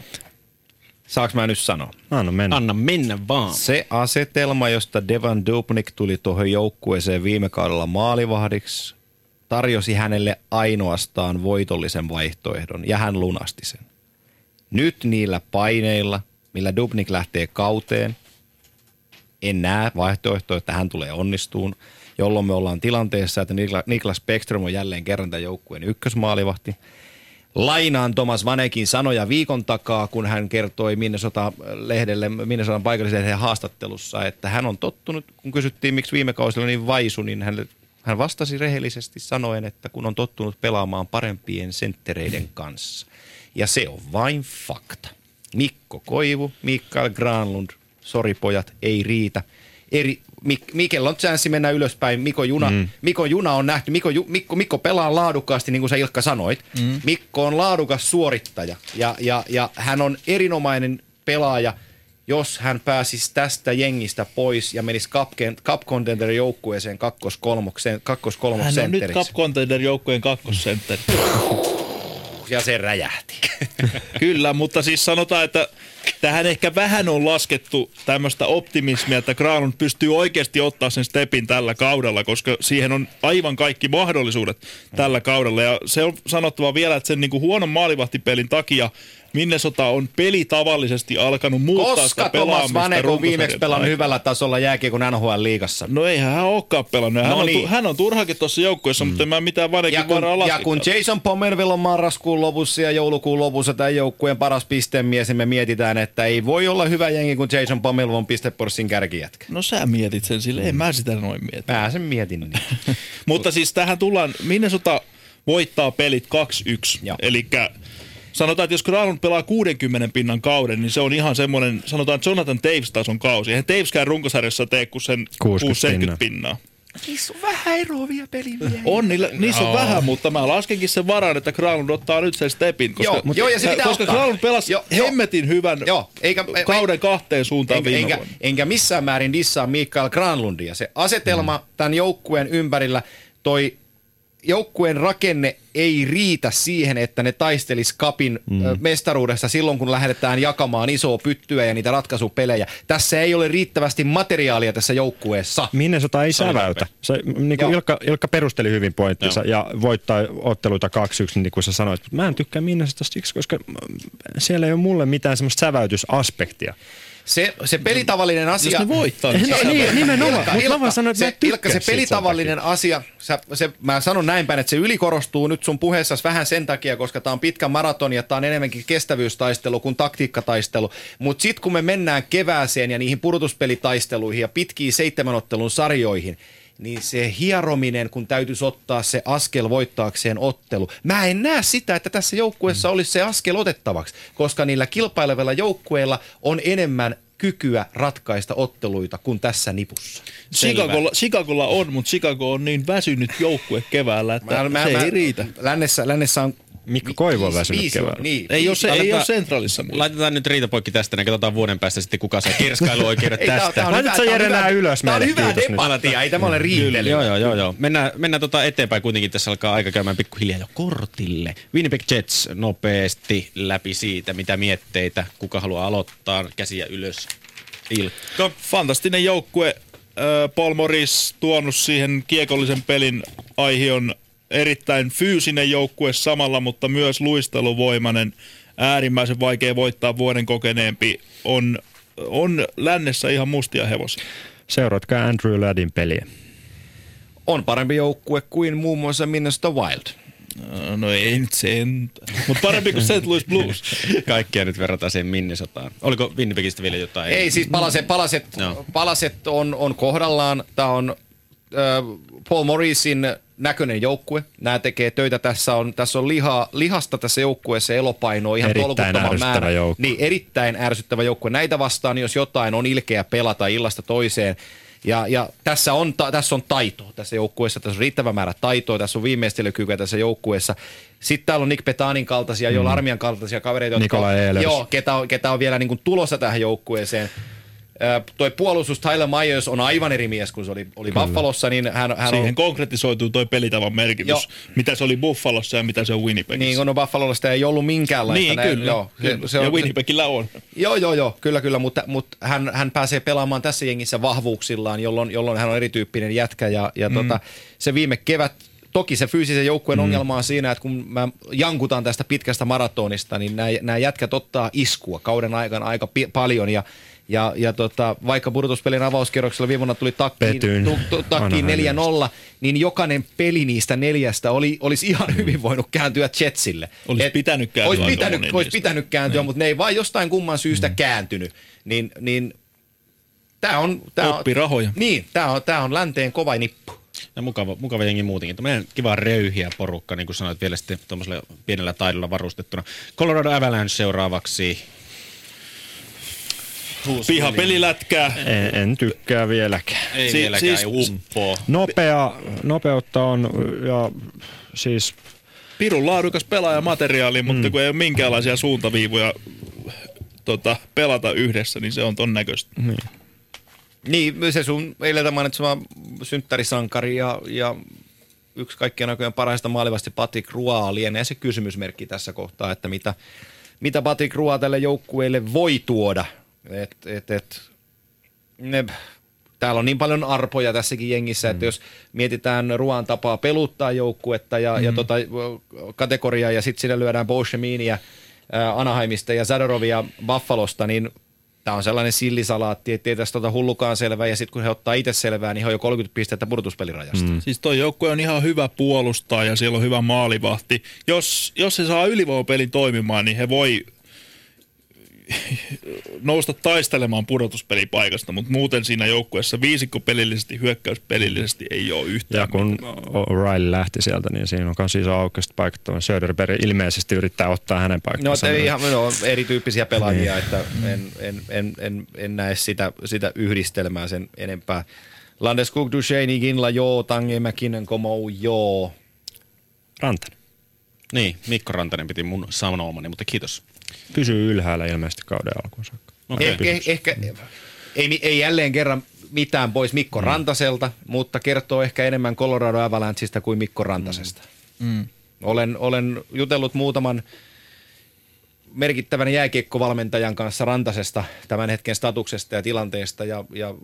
Saanko mä nyt sanoa? Anna mennä. Anna mennä vaan. Se asetelma, josta Devan Dubnik tuli tuohon joukkueeseen viime kaudella maalivahdiksi, tarjosi hänelle ainoastaan voitollisen vaihtoehdon ja hän lunasti sen. Nyt niillä paineilla, millä Dubnik lähtee kauteen, en näe vaihtoehtoa, että hän tulee onnistuun, jolloin me ollaan tilanteessa, että Nikla- Niklas Bäckström on jälleen kerran tämän joukkueen ykkösmaalivahti. Lainaan Thomas Vanekin sanoja viikon takaa, kun hän kertoi Minnesota-lehdelle, Minnesotan paikalliselle haastattelussa, että hän on tottunut, kun kysyttiin, miksi viime kausilla niin vaisu, niin hän, hän vastasi rehellisesti sanoen, että kun on tottunut pelaamaan parempien senttereiden kanssa. Ja se on vain fakta. Mikko Koivu, Mikael Granlund, sori pojat, ei riitä. Eri, Mik, Mikellä on chanssi mennä ylöspäin. Mikko Juna, mm. Mikko Juna on nähty. Mikko, Ju- Mikko, Mikko pelaa laadukkaasti, niin kuin sä Ilkka sanoit. Mm. Mikko on laadukas suorittaja ja, ja, ja hän on erinomainen pelaaja, jos hän pääsisi tästä jengistä pois ja menisi Cup, cup Contender joukkueeseen kakkos-kolmoksen, kakkos-kolmos Hän on nyt. Cup Contender joukkueen kakkosentteri. Ja se räjähti. Kyllä, mutta siis sanotaan, että tähän ehkä vähän on laskettu tämmöistä optimismia, että Granlund pystyy oikeasti ottaa sen stepin tällä kaudella, koska siihen on aivan kaikki mahdollisuudet tällä kaudella. Ja se on sanottava vielä, että sen niin kuin huonon maalivahtipelin takia Minnesota on peli tavallisesti alkanut muuttaa Koska sitä Thomas pelaamista Vanek on viimeksi pelannut aikana. hyvällä tasolla jääkiekon NHL-liigassa? No eihän hän olekaan pelannut. Hän, No on, niin. tu- hän on turhakin tuossa joukkueessa, mm. mutta en mä mitään Vanekin Ja kun, ja kun Jason Pomerville on marraskuun lopussa ja joulukuun lopussa tämän joukkueen paras pistemies, niin me mietitään, että ei voi olla hyvä jengi, kun Jason Pomerville on pisteporssin kärkijätkä. No sä mietit sen sille, en mä sitä noin mieti. Mä sen mietin niin. Mutta siis tähän tullaan, Minnesota voittaa pelit 2-1. Joo. Eli sanotaan, että jos Granlund pelaa 60 pinnan kauden, niin se on ihan semmoinen, sanotaan Jonathan Taves-tason kausi. Eihän Taveskään runkosarjassa tee kuin sen 60 60 pinnaa. Niissä on vähän eroavia pelimiehiä. On, niillä, niissä on vähän, mutta mä laskenkin sen varaan, että Granlund ottaa nyt sen stepin. Koska, Joo, mut- joo, ja se pitää koska ottaa. Granlund pelasi joo. hemmetin hyvän Joo, eikä, kauden kahteen suuntaan enkä, viime enkä, vuonna. enkä missään määrin dissaa Mikael Granlundia. Se asetelma mm. tämän joukkueen ympärillä, toi joukkueen rakenne ei riitä siihen, että ne taistelis kapin mm. mestaruudessa silloin, kun lähdetään jakamaan isoa pyttyä ja niitä ratkaisupelejä. Tässä ei ole riittävästi materiaalia tässä joukkueessa. Minnesota ei säväytä. Se, niin kuin. Ilkka, Ilkka perusteli hyvin pointtinsa ja voittaa otteluita 2-1, niin kuin sä sanoit. Mutta mä en tykkää Minnesotasta siksi, koska siellä ei ole mulle mitään semmoista säväytysaspektia. Se, se pelitavallinen asia... Jos ne voittaa, niin No, niin, nimenomaan. Mutta mä vaan sanon, että mä se, Ilkka, se pelitavallinen asia, sä, se, mä sanon näin päin, että se ylikorostuu nyt sun puheessasi vähän sen takia, koska tämä on pitkä maraton ja tämä on enemmänkin kestävyystaistelu kuin taktiikkataistelu. Mutta sitten kun me mennään kevääseen ja niihin pudotuspelitaisteluihin ja pitkiin seitsemänottelun sarjoihin, niin se hierominen, kun täytyisi ottaa se askel voittaakseen ottelu. Mä en näe sitä, että tässä joukkueessa olisi se askel otettavaksi, koska niillä kilpailevilla joukkueilla on enemmän kykyä ratkaista otteluita kuin tässä nipussa. Chicagolla, Chicagolla on, mutta Chicago on niin väsynyt joukkue keväällä, että se ei riitä. Lännessä, lännessä on... Mikko Koivu on viisi- väsynyt viisi- keväällä. Niin, Ei ole, se, ei Laitetaan- ole sentraalissa muuta. Laitetaan nyt riitapoikki tästä, niin katsotaan vuoden päästä sitten, kuka saa kirskailuoikeudet tästä. tää on Laitat hyvä- sä, tää on Jere, hyvä- nää ylös Tää on nyt. debattia, ei tämä ole riittely. Joo, joo, joo, joo. Mennään, mennään tota eteenpäin kuitenkin. Tässä alkaa aika käymään pikkuhiljaa jo kortille. Winnipeg Jets nopeasti läpi siitä, mitä mietteitä, kuka haluaa aloittaa, käsiä ylös. Ilkka. Fantastinen joukkue. Paul Morris tuonut siihen kiekollisen pelin aihion erittäin fyysinen joukkue samalla, mutta myös luisteluvoimainen. Äärimmäisen vaikea voittaa vuoden kokeneempi. On, on lännessä ihan mustia hevosia. Seuratkaa Andrew Laddin peliä. On parempi joukkue kuin muun muassa Minnesota Wild. Ö, No ei nyt sen, mutta parempi kuin St. Louis Blues. Kaikkia nyt verrataan siihen Minnesotaan. Oliko Winnipegistä vielä jotain? Ei siis palaset, palaset, Joo. palaset on, on kohdallaan. Tämä on äh, Paul Morrisin näköinen joukkue. Nämä tekee töitä. Tässä on, tässä on liha, lihasta tässä joukkueessa elopaino ihan Erittäin tolkuttoman määrä. joukkue. Niin, erittäin ärsyttävä joukkue. Näitä vastaan, jos jotain on ilkeä pelata illasta toiseen. Ja, ja tässä, on, ta, tässä on taitoa tässä joukkueessa, tässä on riittävä määrä taitoa, tässä on viimeistelykykyä tässä joukkueessa. Sitten täällä on Nick Petanin kaltaisia, mm. joilla armian kaltaisia kavereita, jotka, joo, ketä on, ketä on vielä niin kuin tulossa tähän joukkueeseen. Toi puolustus Tyler Myers on aivan eri mies kuin se oli, oli Buffalossa, niin hän, hän Siihen on... konkretisoituu toi pelitavan merkitys. Joo. Mitä se oli Buffalossa ja mitä se on Winnipegissä. Niin, kun no Buffalolla sitä ei ollut minkäänlaista. Niin, näin, kyllä. Joo, kyllä. Se, se on, ja Winnipegillä on. Joo, joo, joo, kyllä, kyllä, mutta, mutta hän, hän pääsee pelaamaan tässä jengissä vahvuuksillaan, jolloin, jolloin hän on erityyppinen jätkä ja, ja mm. tota, se viime kevät, toki se fyysisen joukkueen mm. ongelma on siinä, että kun mä jankutaan tästä pitkästä maratonista, niin nämä, nämä jätkät ottaa iskua kauden aikana aika pi- paljon ja ja, ja tota, vaikka pudotuspelin avauskierroksella viime vuonna tuli takkiin, tu, tu, takkiin Anaheimista. 4-0, niin jokainen peli niistä neljästä oli, olisi ihan hyvin voinut kääntyä Jetsille. Olisi pitänyt kääntyä Olisi pitänyt, moni olisi niistä. pitänyt kääntyä, mutta ne ei vaan jostain kumman syystä mm. kääntynyt. Niin, niin tämä on... Tää on Oppirahoja. Niin, tämä on, tää on länteen kova nippu. Ja mukava, mukava jengi muutenkin. Meidän kiva röyhiä porukka, niin kuin sanoit, vielä sitten tuommoisella pienellä taidolla varustettuna. Colorado Avalanche seuraavaksi. Pihapelilätkää. En, en tykkää vieläkään. Ei Si- vieläkään siis- uppoo. Nopea, nopeutta on ja siis Pirun laadukas pelaajamateriaali, mm. mutta kun ei ole minkäänlaisia suuntaviivoja tota, pelata yhdessä, niin se on ton näköistä. Niin, se sun eilen mainitsema synttärisankari ja, ja yksi kaikkien aikojen parhaista maalivasti Patrick Roy lienee se kysymysmerkki tässä kohtaa, että mitä, mitä Patrick Rua tälle joukkueelle voi tuoda. Et, et, et, ne, täällä on niin paljon arpoja tässäkin jengissä, mm. että jos mietitään Ruan tapaa peluttaa joukkuetta ja, mm. ja tota, kategoriaa ja sitten sinne lyödään Bosheminia Anaheimista ja Zadorovia Buffalosta, niin tämä on sellainen sillisalaatti, että ei tästä tota hullukaan selvää, ja sitten kun he ottaa itse selvää, niin he on jo 30 pistettä purtuspelirajasta. Mm. Siis toi joukkue on ihan hyvä puolustaa ja siellä on hyvä maalivahti. Jos, jos se saa ylivoimapelin toimimaan, niin he voi nousta taistelemaan pudotuspelipaikasta, mutta muuten siinä joukkueessa viisikko pelillisesti, hyökkäys pelillisesti ei ole yhtään. Ja kun O'Reilly lähti sieltä, niin siinä on myös iso aukasta paikka. Söderberg ilmeisesti yrittää ottaa hänen paikkansa. No, ihan no, erityyppisiä pelaajia, niin. että en, en, en, en, en näe sitä, sitä yhdistelmää sen enempää. Landeskog, Duchesne, Ginla, joo, Tange, Mäkinen, Komou, joo. Rantanen. Niin, Mikko Rantanen piti mun sanomani, mutta kiitos. Pysyy ylhäällä ilmeisesti kauden alkuun saakka. Okay. Eh, eh, ehkä, ei, ei jälleen kerran mitään pois Mikko mm. Rantaselta, mutta kertoo ehkä enemmän Colorado Avalancheista kuin Mikko Rantasesta. Mm. Olen, olen jutellut muutaman merkittävän jääkiekkovalmentajan kanssa Rantasesta tämän hetken statuksesta ja tilanteesta ja, ja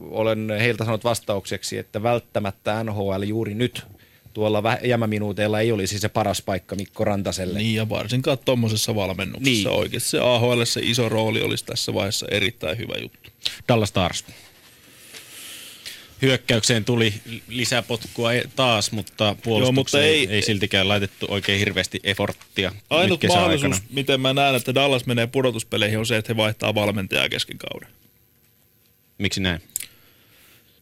olen heiltä sanonut vastaukseksi, että välttämättä NHL juuri nyt tuolla jämäminuuteilla ei olisi se paras paikka Mikko Rantaselle. Niin ja varsinkaan tuommoisessa valmennuksessa niin. oikeasti se AHL se iso rooli olisi tässä vaiheessa erittäin hyvä juttu. Dallas Stars. Hyökkäykseen tuli lisäpotkua e- taas, mutta puolustukseen Joo, mutta ei, ei siltikään laitettu oikein hirveästi efforttia. Ainut mahdollisuus, aikana. miten mä näen, että Dallas menee pudotuspeleihin, on se, että he vaihtaa valmentajaa kesken kauden. Miksi näin?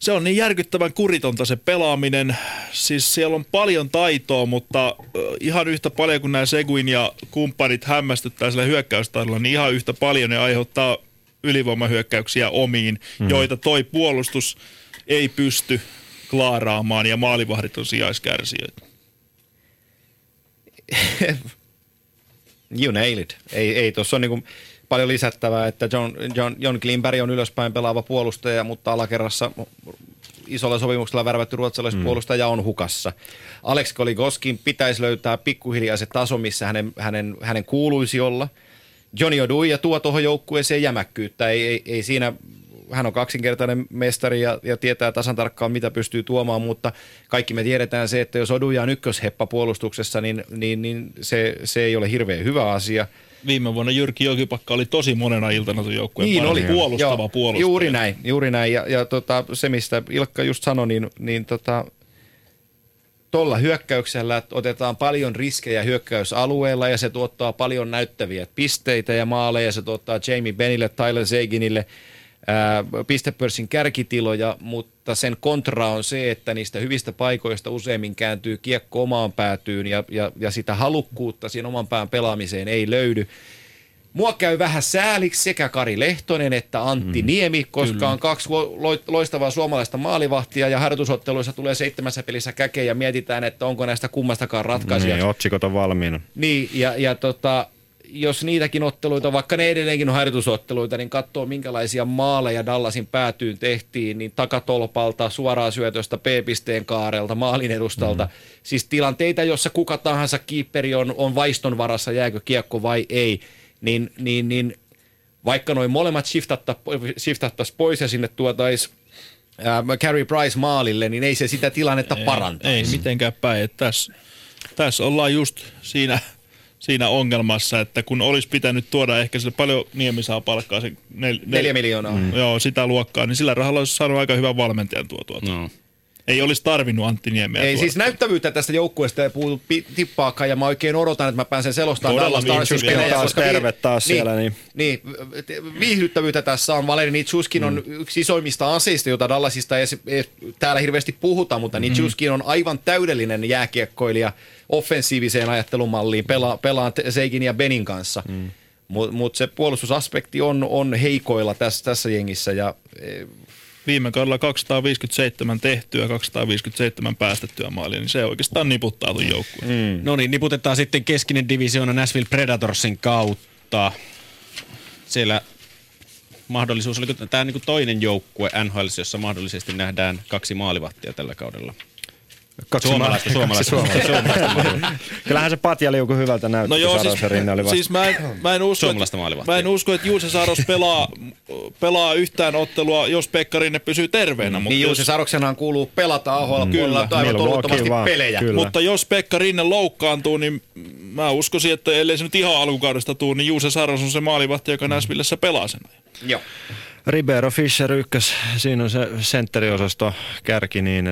Se on niin järkyttävän kuritonta se pelaaminen. Siis siellä on paljon taitoa, mutta ihan yhtä paljon kuin nämä Seguin ja kumppanit hämmästyttää sillä hyökkäystaidolla, niin ihan yhtä paljon ne aiheuttaa ylivoimahyökkäyksiä omiin, mm. joita toi puolustus ei pysty klaaraamaan ja maalivahdit on sijaiskärsijöitä. you nailed it. Ei, ei tuossa on niinku paljon lisättävää, että John, John, John Klimberg on ylöspäin pelaava puolustaja, mutta alakerrassa isolla sopimuksella värvätty ruotsalaispuolustaja mm. on hukassa. Alex Koligoskin pitäisi löytää pikkuhiljaa se taso, missä hänen, hänen, hänen kuuluisi olla. Johnny Oduja tuo tuohon joukkueeseen jämäkkyyttä. Ei, ei, ei siinä hän on kaksinkertainen mestari ja, ja tietää tasan tarkkaan, mitä pystyy tuomaan, mutta kaikki me tiedetään se, että jos Oduja on ykkösheppa puolustuksessa, niin, niin, niin se, se ei ole hirveän hyvä asia – viime vuonna Jyrki Jokipakka oli tosi monena iltana tuon joukkueen niin oli. puolustava puolustaja. Juuri näin, juuri näin. Ja, ja tota, se, mistä Ilkka just sanoi, niin, niin tota, tuolla hyökkäyksellä otetaan paljon riskejä hyökkäysalueella ja se tuottaa paljon näyttäviä pisteitä ja maaleja. Se tuottaa Jamie Benille, Tyler Zaginille – pistepörssin kärkitiloja, mutta sen kontra on se, että niistä hyvistä paikoista useimmin kääntyy kiekko omaan päätyyn ja, ja, ja sitä halukkuutta siihen oman pään pelaamiseen ei löydy. Mua käy vähän sääliksi sekä Kari Lehtonen että Antti mm, Niemi, koska kyllä. on kaksi loistavaa suomalaista maalivahtia ja harjoitusotteluissa tulee seitsemässä pelissä käkeä ja mietitään, että onko näistä kummastakaan ratkaisija. Niin, otsikot on valmiina. Niin, ja, ja tota, jos niitäkin otteluita, vaikka ne edelleenkin on harjoitusotteluita, niin katsoo minkälaisia maaleja Dallasin päätyyn tehtiin, niin takatolpalta, suoraan syötöstä, P-pisteen kaarelta, maalin edustalta. Mm. Siis tilanteita, jossa kuka tahansa kiipperi on, on vaiston varassa, jääkö kiekko vai ei, niin, niin, niin vaikka noin molemmat shiftattaisiin pois ja sinne tuotaisiin Carey Price maalille, niin ei se sitä tilannetta parantaisi. Ei mitenkään päin. Tässä, tässä ollaan just siinä – siinä ongelmassa, että kun olisi pitänyt tuoda ehkä sille paljon Niemi saa palkkaa, se nel, nel, neljä miljoonaa. Mm. Joo, sitä luokkaa, niin sillä rahalla olisi saanut aika hyvän valmentajan tuotua. No. Ei olisi tarvinnut Antti Niemeä. Ei tuoda. siis näyttävyyttä tästä joukkueesta ei puutu tippaakaan ja mä oikein odotan, että mä pääsen selostamaan Dallas Starsin pelejä. Taas terve taas niin, siellä. Niin, niin, viihdyttävyyttä tässä on. Valeri Nitschuskin mm. on yksi isoimmista aseista, jota Dallasista ei, ei täällä hirveästi puhuta, mutta mm. Nitschuskin on aivan täydellinen jääkiekkoilija offensiiviseen ajattelumalliin, pelaa, pelaa Seikin ja Benin kanssa. Mm. Mutta mut se puolustusaspekti on, on heikoilla tässä, tässä jengissä ja e, viime kaudella 257 tehtyä, 257 päästettyä maalia, niin se oikeastaan niputtaa tuon joukkueen. Mm. No niin, niputetaan sitten keskinen divisioona Nashville Predatorsin kautta. Siellä mahdollisuus, oliko tämä niin toinen joukkue NHL, jossa mahdollisesti nähdään kaksi maalivahtia tällä kaudella? Kaksi Suomalaista, ma- suomalaista, kaksi suomalaista. Kyllähän se patjaliuku hyvältä näytti, No joo, siis, oli vasta. siis mä, en, mä, en usko, Suomalaista että, mä en usko, että Juuse Saros pelaa, pelaa yhtään ottelua, jos Pekka Rinne pysyy terveenä. Mutta Niin jos, Juuse Saroksenhan kuuluu pelata AHL puolella Milwaukee toluttomasti vaan, pelejä. kyllä. mutta jos Pekka Rinne loukkaantuu, niin mä uskoisin, että ellei se nyt ihan alkukaudesta tuu, niin Juuse Saros on se maalivahti, joka Näsvillessä pelaa sen. Joo. Ribeiro Fischer ykkös, siinä on se sentteriosasto kärki niin,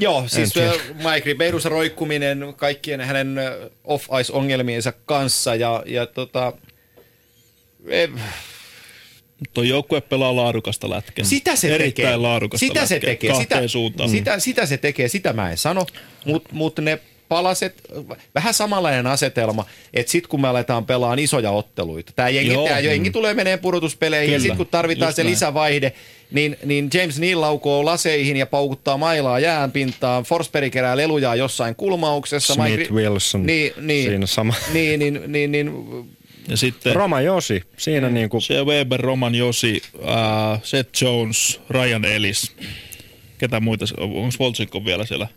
Joo, siis äh, Mike Ribeirus roikkuminen kaikkien hänen äh, off-ice-ongelmiensa kanssa ja, ja tota, eh, Tuo joukkue pelaa laadukasta lätkää. sitä se Erittäin tekee. laadukasta sitä se lätkää, tekee. Sitä, suuntaan. sitä, sitä, se tekee, sitä mä en sano, mutta mut ne palaset, vähän samanlainen asetelma, että sitten kun me aletaan pelaamaan isoja otteluita, tämä jengi, Joo. tää jengi tulee menee pudotuspeleihin ja Kyllä, sitten kun tarvitaan just se näin. lisävaihde, niin, niin James Neal laukoo laseihin ja paukuttaa mailaa jäänpintaan, Forsberg kerää lelujaa jossain kulmauksessa. Smith, Wilson, niin, niin, siinä sama. Niin, niin, niin, niin, Ja sitten Roma Josi, siinä niinku, se Weber, Roman Josi, äh, Seth Jones, Ryan Ellis. Ketä muita? Onko Voltsikko vielä siellä?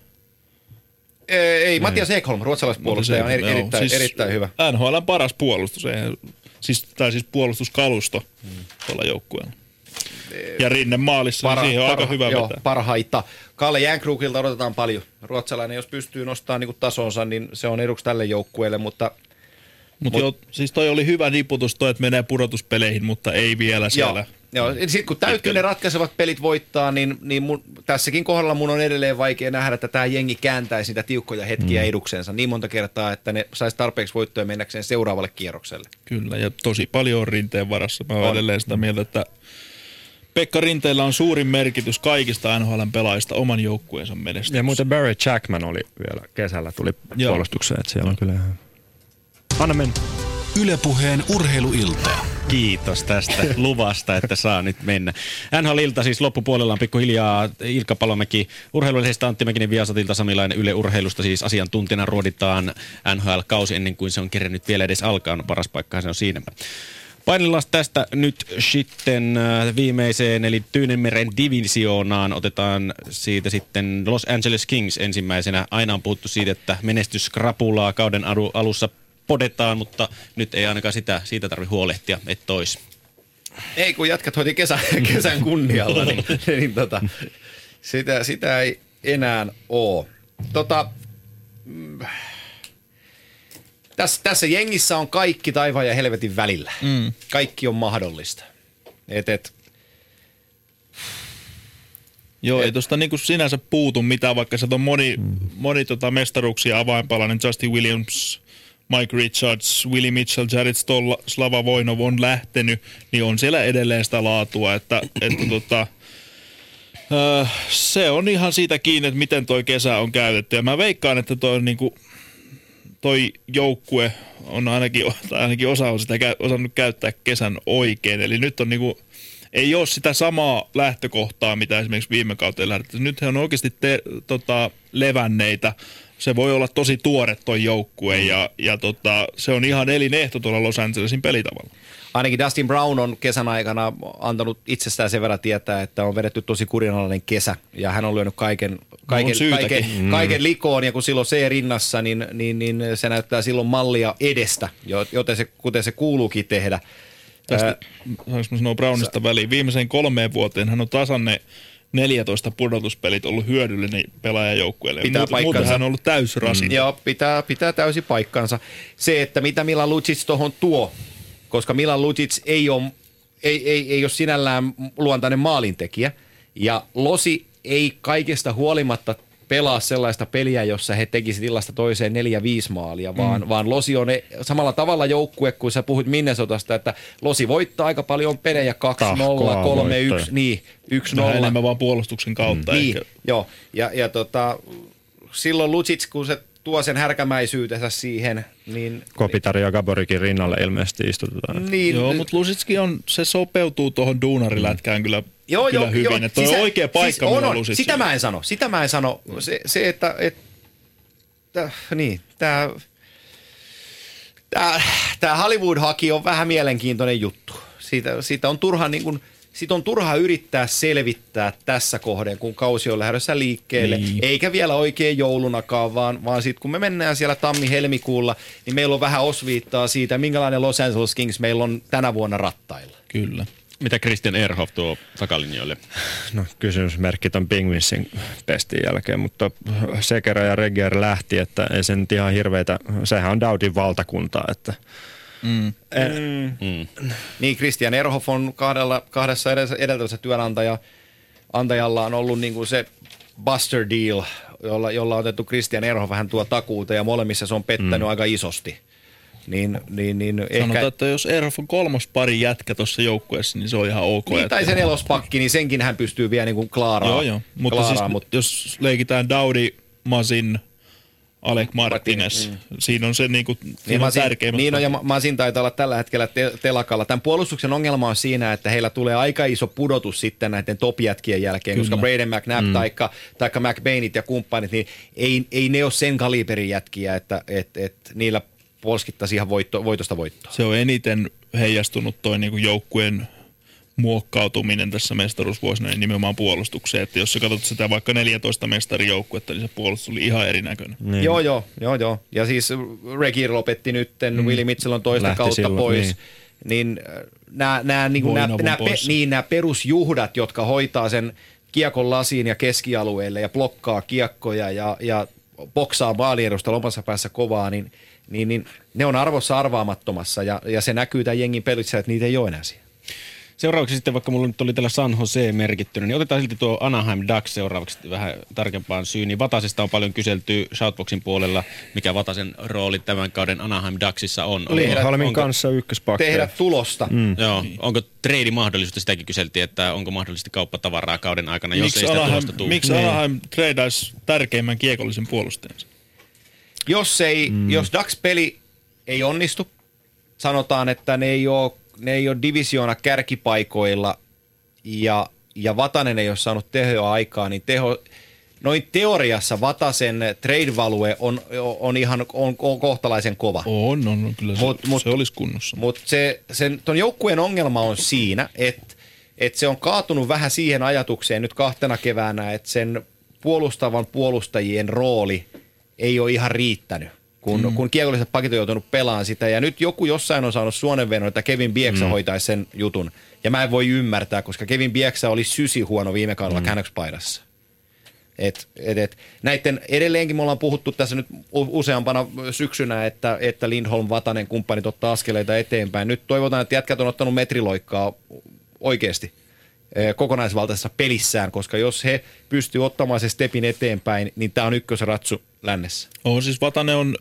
ei, ei Matias Ekholm, ruotsalaispuolustaja, on eri, Joo, erittäin, siis erittäin hyvä. NHLn paras puolustus, eihän- siis, tai siis puolustuskalusto tuolla joukkueella. Ja Rinne maalissa, niin siihen on aika hyvä joo, vetää. parhaita. Kalle Jänkrukilta odotetaan paljon. Ruotsalainen, jos pystyy nostamaan niin tasonsa, niin se on eduksi tälle joukkueelle, mutta Mutta Mut- joo, siis toi oli hyvä niputus toi, että menee pudotuspeleihin, mutta ei vielä siellä. Joo, joo. Sitten kun täytyy ne ratkaisevat pelit voittaa, niin, niin mun, tässäkin kohdalla mun on edelleen vaikea nähdä, että tämä jengi kääntäisi niitä tiukkoja hetkiä mm. eduksensa niin monta kertaa, että ne saisi tarpeeksi voittoja mennäkseen seuraavalle kierrokselle. Kyllä, ja tosi paljon on rinteen varassa. Mä On. edelleen sitä mieltä, että Pekka Rinteellä on suurin merkitys kaikista NHLn pelaajista oman joukkueensa menestyksessä. ja muuten Barry Jackman oli vielä kesällä, tuli Joo. puolustukseen, että siellä on kyllä ihan... Anna mennä. Ylepuheen urheiluilta. Kiitos tästä luvasta, että saa nyt mennä. NHL-ilta siis loppupuolella on pikkuhiljaa Ilkka Palomäki urheilullisesta Antti Mäkinen Viasatilta Samilainen Yle Urheilusta siis asiantuntijana ruoditaan NHL-kausi ennen kuin se on kerennyt vielä edes alkaa. No, paras paikka se on siinä. Painillaan tästä nyt sitten äh, viimeiseen, eli Tyynenmeren divisioonaan. Otetaan siitä sitten Los Angeles Kings ensimmäisenä. Aina on puhuttu siitä, että menestyskrapulaa kauden alussa podetaan, mutta nyt ei ainakaan sitä, siitä tarvitse huolehtia, että tois. Ei, kun jätkät hoiti kesän, kesän kunnialla, niin, niin tota, sitä, sitä ei enää ole. Tota, mm, tässä, tässä jengissä on kaikki taivaan ja helvetin välillä. Mm. Kaikki on mahdollista. Et, et, Joo, ei tuosta niinku sinänsä puutu mitään, vaikka se on moni, mm. moni tota mestaruuksia avainpalainen. Justin Williams, Mike Richards, Willie Mitchell, Jared Stoll, Slava Voinov on lähtenyt, niin on siellä edelleen sitä laatua, että, että tota, öö, se on ihan siitä kiinni, että miten toi kesä on käytetty. Ja mä veikkaan, että toi, on niinku, toi joukkue on ainakin, tai ainakin osa on sitä osannut käyttää kesän oikein. Eli nyt on niinku, ei ole sitä samaa lähtökohtaa, mitä esimerkiksi viime kauteen lähdetty. Nyt he on oikeasti te, tota, levänneitä. Se voi olla tosi tuore toi joukkue ja, ja tota, se on ihan elinehto tuolla Los Angelesin pelitavalla. Ainakin Dustin Brown on kesän aikana antanut itsestään sen verran tietää, että on vedetty tosi kurinalainen kesä ja hän on lyönyt kaiken, kaiken, syytäkin. kaiken, kaiken likoon ja kun silloin se rinnassa, niin, niin, niin se näyttää silloin mallia edestä, jo- joten se, kuten se kuuluukin tehdä. Tästä, saanko mä sanoa Brownista väliin? Viimeiseen kolmeen vuoteen hän on tasanne 14 pudotuspelit ollut hyödyllinen pelaajajoukkueelle. Pitää Muuten, paikkansa. muuten hän on ollut täys rasite. Joo, pitää, pitää täysin paikkansa. Se, että mitä Milan Lucic tuohon tuo, koska Milan Lucic ei ole, ei, ei, ei ole sinällään luontainen maalintekijä, ja Losi ei kaikesta huolimatta pelaa sellaista peliä, jossa he tekisivät illasta toiseen neljä viisi maalia, vaan, mm. vaan Losi on samalla tavalla joukkue, kun sä puhuit Minnesotasta, että Losi voittaa aika paljon pelejä 2-0, 3-1, Tahkoa voittoja. niin 1-0. Vähän enemmän vaan puolustuksen kautta. Niin, Ehkä. joo. Ja, ja tota, silloin Lucic, kun se tuo sen härkämäisyytensä siihen, niin... Kopitari ja Gaborikin rinnalle ilmeisesti istutetaan. niin Joo, mutta Lusitski on, se sopeutuu tuohon duunarilätkään kyllä, kyllä hyvin. Että toi on oikea paikka siis siis on, on. Sitä mä en sano, sitä mä en sano. Se, se että, et, täh, niin, tää, tää, tää Hollywood-haki on vähän mielenkiintoinen juttu. Siitä, siitä on turha niin kuin sit on turha yrittää selvittää tässä kohden, kun kausi on lähdössä liikkeelle, niin. eikä vielä oikein joulunakaan, vaan, vaan sitten kun me mennään siellä tammi-helmikuulla, niin meillä on vähän osviittaa siitä, minkälainen Los Angeles Kings meillä on tänä vuonna rattailla. Kyllä. Mitä Christian Erhoff tuo takalinjoille? No kysymysmerkki ton Penguinsin pestin jälkeen, mutta Sekera ja Regier lähti, että ei se nyt ihan hirveitä, sehän on Daudin valtakunta, että Mm. Mm. Niin, Christian Erhoff on kahdella, kahdessa edeltävässä työnantaja, antajalla on ollut niin kuin se Buster Deal, jolla, jolla on otettu Christian Erhoff vähän tuo takuuta ja molemmissa se on pettänyt mm. aika isosti. Niin, niin, niin Sanotaan, ehkä, että jos Erhoff on kolmas pari jätkä tuossa joukkueessa, niin se on ihan ok. niin, tai se nelospakki, niin senkin hän pystyy vielä niin kuin klaaraan. Joo, joo. Mutta klaaraan, siis, mutta jos leikitään Daudi, Masin, Alec Martinez, mm. siinä on se niinku, Niin, siinä on Masin, tärkeimmät. niin on, ja Ma- Masin taitaa olla tällä hetkellä te- telakalla. Tämän puolustuksen ongelma on siinä, että heillä tulee aika iso pudotus sitten näiden topjätkien jälkeen, Kyllä. koska Braden McNabb mm. taikka, taikka McBainit ja kumppanit, niin ei, ei ne ole sen kaliberin jätkiä, että et, et niillä polskittaisi ihan voitto, voitosta voittoa. Se on eniten heijastunut toi niinku joukkueen muokkautuminen tässä mestaruusvuosina niin nimenomaan puolustukseen. Että jos sä katsot sitä vaikka 14 mestarijoukkuetta, niin se puolustus oli ihan erinäköinen. Niin. Joo, joo, joo, joo. Ja siis Reggie lopetti nytten, mm. Willie Mitchell on toista Lähti kautta silloin, pois. niin. Niin nämä, nämä, niin kuin, nämä, Voinavun nämä, pe, niin, nämä perusjuhdat, jotka hoitaa sen kiekon lasiin ja keskialueelle ja blokkaa kiekkoja ja, ja boksaa maaliedusta omassa päässä kovaa, niin, niin, niin ne on arvossa arvaamattomassa ja, ja se näkyy tämän jengin pelissä, että niitä ei ole enää siellä. Seuraavaksi sitten, vaikka mulla nyt oli tällä San Jose merkittynä, niin otetaan silti tuo Anaheim Ducks seuraavaksi vähän tarkempaan syyyn. Niin Vatasesta on paljon kyselty Shoutboxin puolella, mikä Vatasen rooli tämän kauden Anaheim Ducksissa on. Lindholmin onko- kanssa ykköspakkeja. Tehdä tulosta. Mm. Joo, onko trade mahdollisuutta, sitäkin kyseltiin, että onko mahdollisesti kauppatavaraa kauden aikana, jos Miksi ei sitä Anaheim, tulosta tule. miksi Anaheim treidaisi tärkeimmän kiekollisen puolustajansa? Jos, ei, mm. jos Dax-peli ei onnistu, sanotaan, että ne ei ole, ne ei ole divisioona kärkipaikoilla ja, ja Vatanen ei ole saanut tehoa aikaa, niin teho, noin teoriassa Vatasen trade value on, on ihan on, on kohtalaisen kova. On, on, on kyllä se, Mut- mut- se olisi kunnossa. Mutta se, sen, ton joukkueen ongelma on siinä, että et se on kaatunut vähän siihen ajatukseen nyt kahtena keväänä, että sen puolustavan puolustajien rooli ei ole ihan riittänyt. Kun, mm. kun kiekolliset pakit on joutunut pelaamaan sitä, ja nyt joku jossain on saanut suonenvedon, että Kevin Bieksa mm. hoitaisi sen jutun. Ja mä en voi ymmärtää, koska Kevin Bieksa oli sysi huono viime kaudella mm. Canucks-paidassa. Et, et, et, näiden edelleenkin me ollaan puhuttu tässä nyt useampana syksynä, että, että Lindholm, Vatanen, kumppanit ottaa askeleita eteenpäin. Nyt toivotaan, että jätkät on ottanut metriloikkaa oikeasti eh, kokonaisvaltaisessa pelissään, koska jos he pystyvät ottamaan se stepin eteenpäin, niin tämä on ykkösratsu lännessä. On siis Vatanen on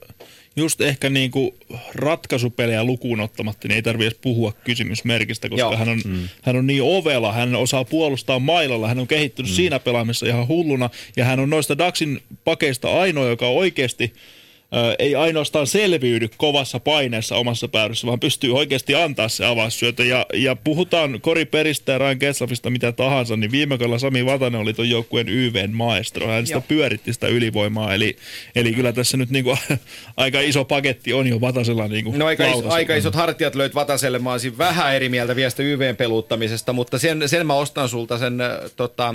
just ehkä niinku ratkaisupelejä lukuun ottamatta, niin ei tarvitse edes puhua kysymysmerkistä, koska Joo. hän on, mm. hän on niin ovela, hän osaa puolustaa mailalla, hän on kehittynyt mm. siinä pelaamissa ihan hulluna, ja hän on noista Daxin pakeista ainoa, joka oikeasti ö, ei ainoastaan selviydy kovassa paineessa omassa päädyssä, vaan pystyy oikeasti antaa se avaussyötä. Ja, ja puhutaan Kori Peristä ja Ryan Kesslafista mitä tahansa, niin viime kaudella Sami Vatanen oli tuon joukkueen YVn maestro. Hän sitä Joo. pyöritti sitä ylivoimaa, eli, eli kyllä tässä nyt niinku, aika iso paketti on jo Vatasella niinku No aika, is, lautasella. aika isot hartiat löyt Vataselle. Mä olisin vähän eri mieltä vielä sitä YVn peluuttamisesta, mutta sen, sen mä ostan sulta sen, tota,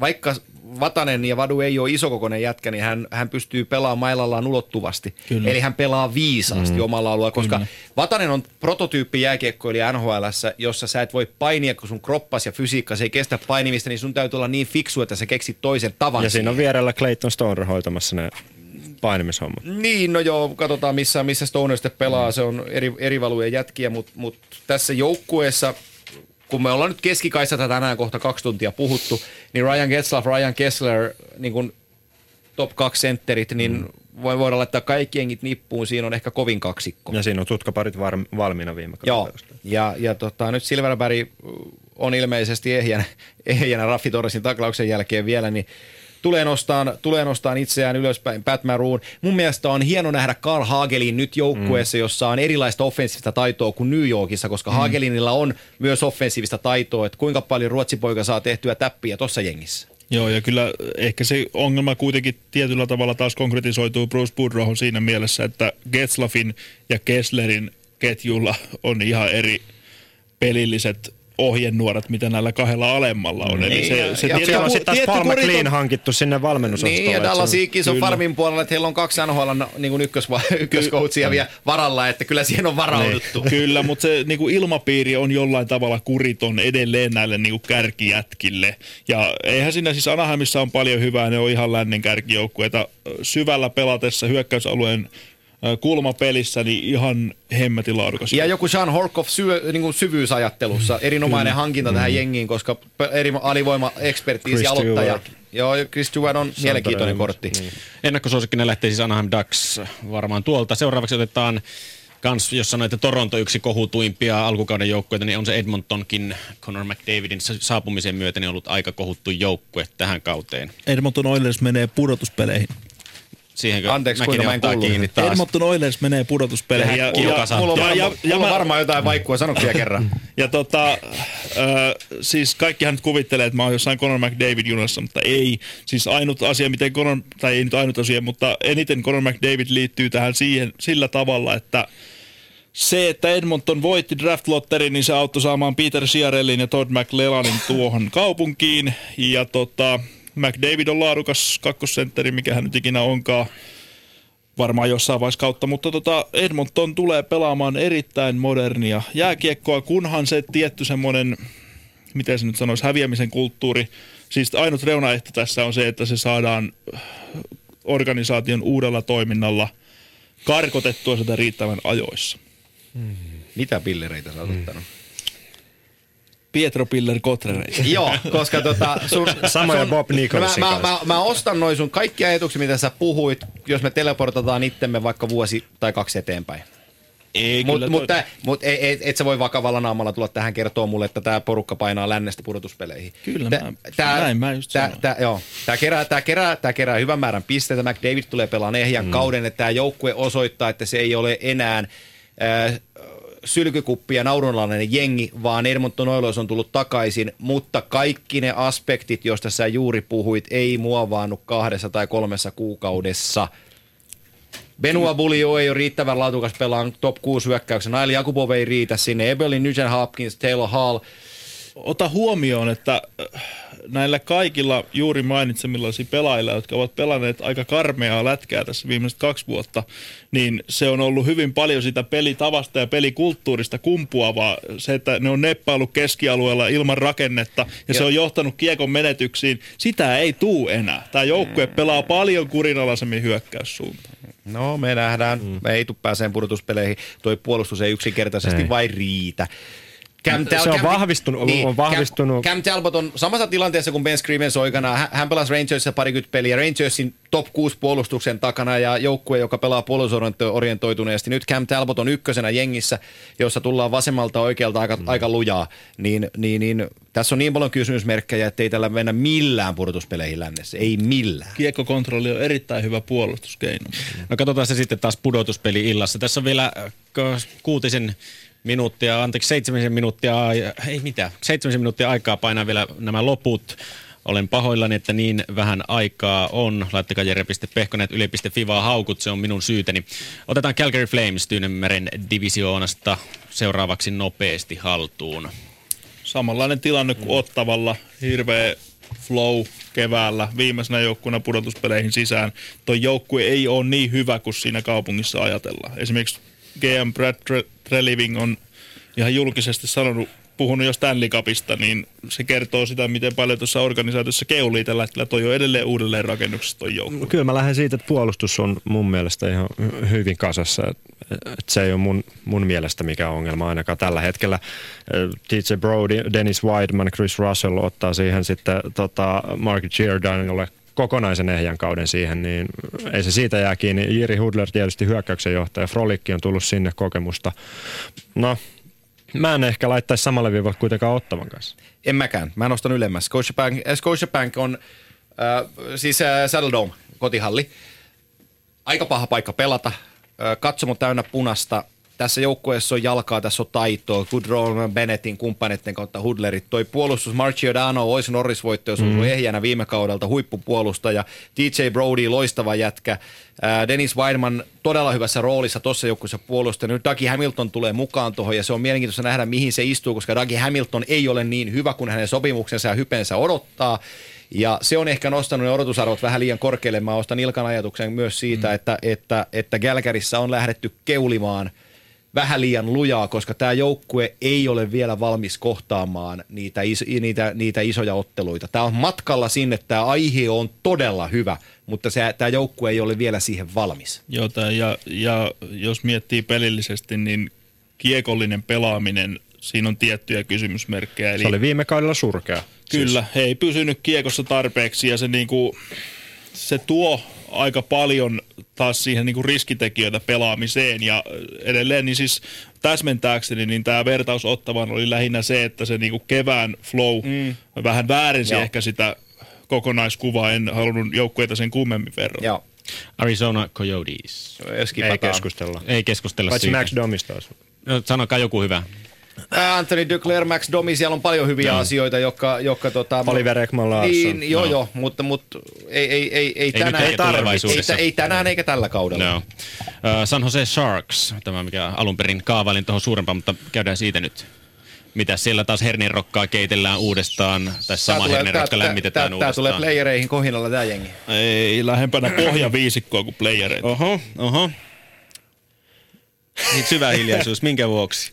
vaikka Vatanen ja Vadu ei ole isokokoinen jätkä, niin hän, hän pystyy pelaamaan mailallaan ulottuvasti. Kyllä. Eli hän pelaa viisaasti mm. omalla alueella, koska Kyllä. Vatanen on prototyyppi jääkiekkoilija NHLssä, jossa sä et voi painia, kun sun kroppas ja fysiikka se ei kestä painimista, niin sun täytyy olla niin fiksu, että sä keksit toisen tavan Ja siinä on vierellä Clayton Stoner hoitamassa ne painimishommat. Niin, no joo, katsotaan missä, missä Stoner sitten pelaa, se on eri, eri valujen jätkiä, mutta mut tässä joukkueessa, kun me ollaan nyt keskikaisata tänään kohta kaksi tuntia puhuttu, niin Ryan Getzlaff, Ryan Kessler, niin kuin top kaksi sentterit, niin mm. voi, voidaan laittaa kaikki jengit nippuun, siinä on ehkä kovin kaksikko. Ja siinä on tutkaparit var- valmiina viime Joo, kaudella. ja, ja tota, nyt Silverberg on ilmeisesti ehjänä, ehjänä Raffi Torresin taklauksen jälkeen vielä, niin tulee nostaan, tulee nostaan itseään ylöspäin Pat Maroon. Mun mielestä on hieno nähdä Carl Hagelin nyt joukkueessa, mm. jossa on erilaista offensiivista taitoa kuin New Yorkissa, koska mm. Hagelinilla on myös offensiivista taitoa, että kuinka paljon ruotsipoika saa tehtyä täppiä tuossa jengissä. Joo, ja kyllä ehkä se ongelma kuitenkin tietyllä tavalla taas konkretisoituu Bruce Boudreauhun siinä mielessä, että Getzlaffin ja Kesslerin ketjulla on ihan eri pelilliset ohjenuorat, mitä näillä kahdella alemmalla on. Eli Niin, se, ja- se ja tietty, Siellä on sitten taas kuriton- McLean hankittu sinne valmennusostolle. Niin, ja se on- farmin puolella, että heillä on kaksi NHL niin ykkös, ykköskoutsia vielä varalla, että kyllä siihen on varauduttu. Kyllä, mutta se niinku ilmapiiri on jollain tavalla kuriton edelleen näille niinku kärkijätkille. Ja eihän siinä siis Anaheimissa on paljon hyvää, ne on ihan lännen kärkijoukkueita. Syvällä pelatessa hyökkäysalueen kulmapelissä, niin ihan hemmetin laadukas. Ja joku Sean Horkoff syö, niin kuin syvyysajattelussa, erinomainen Kyllä. hankinta mm. tähän jengiin, koska eri alivoima ekspertiisi aloittaja. Joo, Chris Stewart on mielenkiintoinen Rangers, kortti. niin. Ennakkosuosikkina lähtee siis Anaheim Ducks varmaan tuolta. Seuraavaksi otetaan kans, jos sanoit, että Toronto yksi kohutuimpia alkukauden joukkueita, niin on se Edmontonkin Connor McDavidin sa- saapumisen myötä niin ollut aika kohuttu joukkue tähän kauteen. Edmonton Oilers menee pudotuspeleihin. Siihenkö Anteeksi, mäkin kuinka mä en kuullut. kiinni taas? Edmonton Oilers menee pudotuspeleihin. Ja- ja- Santti. Mulla on, Ja- ja- ja mulla on varmaan jotain vaikkua, sanotko vielä kerran? Ja tota, äh, siis kaikkihan nyt kuvittelee, että mä oon jossain Conor McDavid junassa, mutta ei. Siis ainut asia, miten Conor, tai ei nyt ainut asia, mutta eniten Conor McDavid liittyy tähän siihen sillä tavalla, että se, että Edmonton voitti draft-lotterin, niin se auttoi saamaan Peter Siarellin ja Todd McLellanin tuohon kaupunkiin. Ja tota, McDavid on laadukas kakkosentteri, mikä hän nyt ikinä onkaan varmaan jossain vaiheessa kautta, mutta tota Edmonton tulee pelaamaan erittäin modernia jääkiekkoa, kunhan se tietty semmoinen, miten se nyt sanoisi, häviämisen kulttuuri, siis ainut reunaehto tässä on se, että se saadaan organisaation uudella toiminnalla karkotettua sitä riittävän ajoissa. Mitä pillereitä sä oot ottanut? Pietro Piller Kotrereita. Joo, koska tota, sun, Samoja sun, Bob Nicholsin mä, mä, mä, mä, ostan noin sun kaikki ajatuksia, mitä sä puhuit, jos me teleportataan itsemme vaikka vuosi tai kaksi eteenpäin. Ei Mutta kyllä mut, toi- mut, mut ei, et, et sä voi vakavalla naamalla tulla tähän kertoa mulle, että tämä porukka painaa lännestä pudotuspeleihin. Kyllä, Tä- mä- tää- näin mä just tää, tää, joo, tää, kerää, tää, kerää, tää kerää hyvän määrän pisteitä. McDavid tulee pelaamaan ehjän mm. kauden, että tämä joukkue osoittaa, että se ei ole enää äh, sylkykuppi ja naurunlainen jengi, vaan Edmonton Oilers on tullut takaisin, mutta kaikki ne aspektit, joista sä juuri puhuit, ei muovaannut kahdessa tai kolmessa kuukaudessa. Benoit Bulio ei ole riittävän laadukas pelaan top 6 hyökkäyksen. Nail Jakubov ei riitä sinne. Ebelin, Nugent Hopkins, Taylor Hall. Ota huomioon, että äh, näillä kaikilla juuri mainitsemillasi pelaajilla, jotka ovat pelanneet aika karmeaa lätkää tässä viimeiset kaksi vuotta, niin se on ollut hyvin paljon sitä pelitavasta ja pelikulttuurista kumpuavaa. Se, että ne on neppailu keskialueella ilman rakennetta ja, ja se on johtanut kiekon menetyksiin, sitä ei tuu enää. Tämä joukkue pelaa paljon kurinalaisemmin hyökkäyssuuntaan. No, me nähdään. Mm. Me ei tule pääseen pudotuspeleihin. Toi puolustus ei yksinkertaisesti Ei. vain riitä. Cam Se on vahvistunut- on vahvistunut. Cam, Cam Talbot on samassa tilanteessa kuin Ben Scrivens aikana. Hän, hän pelasi Rangersissa parikymmentä peliä. Rangersin top 6 puolustuksen takana ja joukkue, joka pelaa puolustusorientoituneesti. Nyt Cam Talbot on ykkösenä jengissä, jossa tullaan vasemmalta oikealta aika, mm. aika lujaa. Niin, niin, niin, tässä on niin paljon kysymysmerkkejä, että ei tällä mennä millään pudotuspeleihin lännessä. Ei millään. Kiekkokontrolli on erittäin hyvä puolustuskeino. No katsotaan se sitten taas pudotuspeli illassa. Tässä on vielä äh, kuutisen minuuttia, anteeksi seitsemisen minuuttia, ei mitään, seitsemisen minuuttia aikaa painaa vielä nämä loput. Olen pahoillani, että niin vähän aikaa on. Laittakaa jere.pehkonet yle.fi vaan haukut, se on minun syyteni. Otetaan Calgary Flames Tyynemeren divisioonasta seuraavaksi nopeasti haltuun. Samanlainen tilanne kuin Ottavalla, hirveä flow keväällä, viimeisenä joukkueena pudotuspeleihin sisään. Tuo joukkue ei ole niin hyvä kuin siinä kaupungissa ajatellaan. Esimerkiksi GM Brad Tre- Treliving on ihan julkisesti sanonut, puhunut jo Stanley Cupista, niin se kertoo sitä, miten paljon tuossa organisaatiossa keulii tällä hetkellä. Toi on edelleen uudelleen rakennuksessa toi joukkue. Kyllä mä lähden siitä, että puolustus on mun mielestä ihan hy- hyvin kasassa. Et, se ei ole mun, mun mielestä mikä ongelma ainakaan tällä hetkellä. TJ Brody, Dennis Wideman, Chris Russell ottaa siihen sitten tota, Mark Giordanolle kokonaisen ehjän kauden siihen, niin ei se siitä jää kiinni. Jiri Hudler tietysti hyökkäyksen johtaja, Frolikki on tullut sinne kokemusta. No, mä en ehkä laittaisi samalle viivalle kuitenkaan Ottavan kanssa. En mäkään. Mä nostan ylemmäs. Scotiabank, äh, Scotiabank on äh, siis äh, Saddle Dome, kotihalli. Aika paha paikka pelata. Äh, katsomo täynnä punasta. Tässä joukkueessa on jalkaa, tässä on taitoa, Goodrow, Bennettin kumppaneiden kautta Hudlerit. Toi puolustus Marcio Dano, olisi Norris-voitto, jos on mm. ehjänä viime kaudelta, huippupuolustaja. DJ Brody, loistava jätkä. Ää, Dennis Weidman todella hyvässä roolissa tuossa joukkueessa puolustaja. Nyt Dougie Hamilton tulee mukaan tuohon ja se on mielenkiintoista nähdä, mihin se istuu, koska Dougie Hamilton ei ole niin hyvä kuin hänen sopimuksensa ja hypensä odottaa. Ja se on ehkä nostanut ne odotusarvot vähän liian korkealle. Mä ostan Ilkan ajatuksen myös siitä, mm. että, että, että Gälkärissä on lähdetty keulimaan vähän liian lujaa, koska tämä joukkue ei ole vielä valmis kohtaamaan niitä, is, niitä, niitä isoja otteluita. Tämä on matkalla sinne, tämä aihe on todella hyvä, mutta se, tämä joukkue ei ole vielä siihen valmis. Joo, tää, ja, ja jos miettii pelillisesti, niin kiekollinen pelaaminen, siinä on tiettyjä kysymysmerkkejä. Eli Se oli viime kaudella surkea. Kyllä, siis. he ei pysynyt kiekossa tarpeeksi ja se, niinku, se tuo aika paljon taas siihen niinku riskitekijöitä pelaamiseen ja edelleen niin siis täsmentääkseni, niin tämä vertaus ottavan oli lähinnä se, että se niinku kevään flow mm. vähän väärensi Joo. ehkä sitä kokonaiskuvaa, en halunnut joukkueita sen kummemmin verran. Joo. Arizona Coyotes. Ei keskustella. Ei keskustella Paitsi siitä. Max Domista olisi. No, sanokaa joku hyvä. Ää, Anthony Duclair, Max Domi, siellä on paljon hyviä no. asioita, jotka... jotka tota, Oliver Ekman Larsson. Niin, joo, No. joo, mutta, mutta ei, ei, ei, ei, tänään, ei, tulevaisuudessa. ei, tänään eikä tällä kaudella. No. San Jose Sharks, tämä mikä alun perin kaavailin tuohon suurempaan, mutta käydään siitä nyt. Mitä siellä taas hernirokkaa keitellään uudestaan, tai sama hernirokka lämmitetään Tämä uudestaan. tulee playereihin kohinalla tämä jengi. Ei lähempänä pohjaviisikkoa kuin playereita. Oho, oho. Nyt syvä hiljaisuus, minkä vuoksi?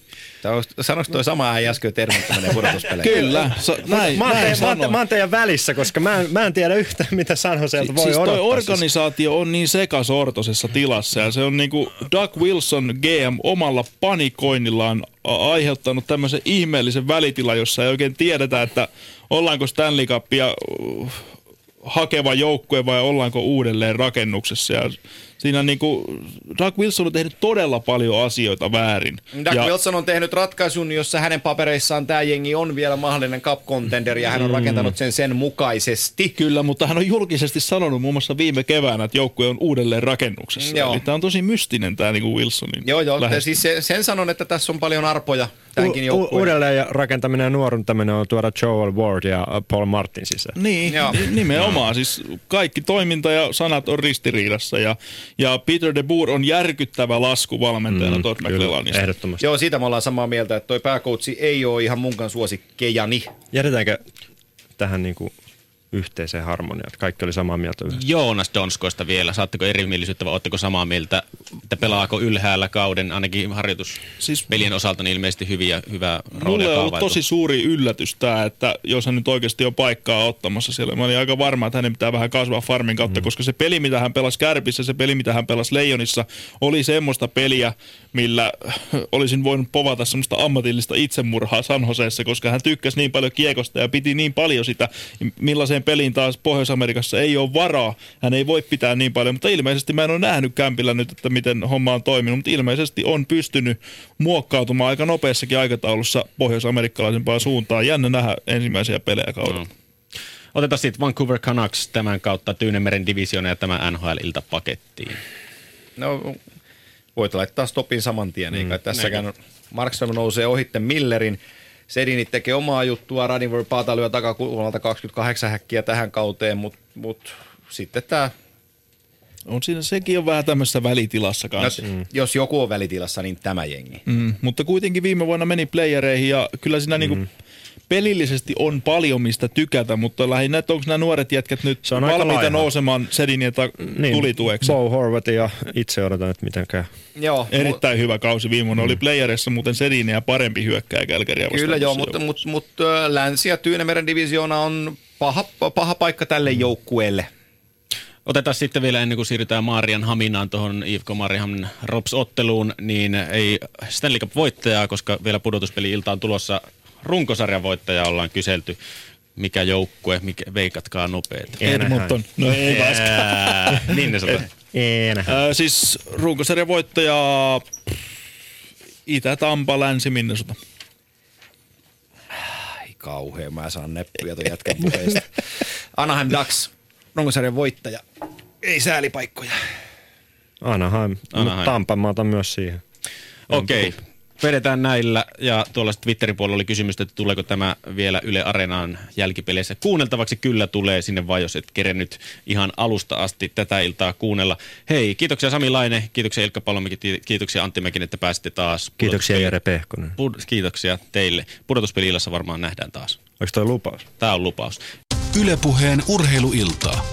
Sanoiko toi sama äijä äsken, että menee pudotuspeleihin? Kyllä, sa, näin, Mä näin teidän, mä, mä oon teidän välissä, koska mä en, mä en tiedä yhtään, mitä San Joselta voi siis toi odottaa. organisaatio on niin sekasortoisessa tilassa ja se on niinku Doug Wilson GM omalla panikoinnillaan aiheuttanut tämmöisen ihmeellisen välitilan, jossa ei oikein tiedetä, että ollaanko Stanley Cupia uh, hakeva joukkue vai ollaanko uudelleen rakennuksessa. Ja siinä niinku Doug Wilson on tehnyt todella paljon asioita väärin. Doug ja, Wilson on tehnyt ratkaisun, jossa hänen papereissaan tämä jengi on vielä mahdollinen cup contender ja hän on rakentanut sen sen mukaisesti. Kyllä, mutta hän on julkisesti sanonut muun muassa viime keväänä, että joukkue on uudelleen rakennuksessa. Joo. Eli tämä on tosi mystinen tämä niinku Wilsonin Joo, joo. Siis se, sen sanon, että tässä on paljon arpoja tämänkin U- uudelleen ja rakentaminen ja nuoruntaminen on tuoda Joel Ward ja Paul Martin sisään. Niin, Joo. ni- nimenomaan. Siis kaikki toiminta ja sanat on ristiriidassa. Ja, ja Peter de Boer on järkyttävä lasku valmentajana mm, Todd McClellanista. ehdottomasti. Joo, siitä me ollaan samaa mieltä, että toi pääkoutsi ei ole ihan munkan suosikkejani. Jätetäänkö tähän niinku yhteiseen harmoniaan, että kaikki oli samaa mieltä yhdessä? Joonas Donskoista vielä. Saatteko erimielisyyttä vai oletteko samaa mieltä, että pelaako ylhäällä kauden ainakin harjoituspelien Siis- osalta niin ilmeisesti hyviä, hyvää Mulle roolia on ollut tosi suuri yllätys tämä, että jos hän nyt oikeasti on paikkaa ottamassa siellä. Mä olin aika varma, että hänen pitää vähän kasvaa farmin kautta, mm. koska se peli, mitä hän pelasi Kärpissä, se peli, mitä hän pelasi Leijonissa, oli semmoista peliä, millä olisin voinut povata semmoista ammatillista itsemurhaa San Joseessa, koska hän tykkäsi niin paljon kiekosta ja piti niin paljon sitä, millaiseen peliin taas Pohjois-Amerikassa ei ole varaa. Hän ei voi pitää niin paljon, mutta ilmeisesti mä en ole nähnyt kämpillä nyt, että miten homma on toiminut, mutta ilmeisesti on pystynyt muokkautumaan aika nopeassakin aikataulussa pohjois-amerikkalaisempaan suuntaan. Jännä nähdä ensimmäisiä pelejä kaudella. No. Otetaan sitten Vancouver Canucks tämän kautta Tyynemeren divisiona ja tämä NHL-ilta pakettiin. No, voit laittaa stopin saman tien, eikä tässäkään Markström nousee ohitte Millerin. Sedinit tekee omaa juttua, Radinver Paata lyö takakulmalta 28 häkkiä tähän kauteen, mutta mut, sitten tämä, On siinä, sekin on vähän tämmöisessä välitilassa no, kanssa. mm. jos joku on välitilassa, niin tämä jengi. Mm, mutta kuitenkin viime vuonna meni playereihin ja kyllä siinä mm. niinku pelillisesti on paljon mistä tykätä, mutta lähinnä, että onko nämä nuoret jätkät nyt Se on aika valmiita nousemaan Sedinin ta- niin. tulitueksi. Bo Horvat ja itse odotan, että miten käy. Joo, Erittäin hyvä kausi viime vuonna. Oli playereissa muuten Sediniä parempi hyökkääjä Kälkäriä vastaan. Kyllä joo, mutta, mutta ö, Länsi- ja Tyynemeren divisioona on paha, paha paikka tälle joukkueelle. Otetaan sitten vielä ennen kuin siirrytään Marian Haminaan tuohon Ivko Marian Rops-otteluun, niin ei Stanley Cup-voittajaa, koska vielä pudotuspeli-ilta on tulossa runkosarjan voittajaa ollaan kyselty. Mikä joukkue, mikä, veikatkaa nopeet. Edmonton. No ei vaskaan. Minnesota. Ei nähdä. Äh, siis runkosarjan voittaja Itä-Tampa, Länsi-Minnesota. Ai kauhea, mä saan neppyjä ton jätkän puheista. Anaheim Ducks, runkosarjan voittaja. Ei säälipaikkoja. Anaheim. Anaheim. Anaheim. Tampa mä otan myös siihen. Okei, okay. Vedetään näillä. Ja tuolla Twitterin puolella oli kysymys, että tuleeko tämä vielä Yle Areenaan jälkipeleissä kuunneltavaksi. Kyllä tulee sinne vaan, jos et kerennyt ihan alusta asti tätä iltaa kuunnella. Hei, kiitoksia Sami Laine, kiitoksia Ilkka Palomäki, kiitoksia Antti Mäkinen, että pääsitte taas. Kiitoksia pudotuspeli- Jere Pehkonen. Pud- kiitoksia teille. Pudotuspeli-illassa varmaan nähdään taas. Onko toi lupaus? Tämä on lupaus. Ylepuheen urheiluiltaa.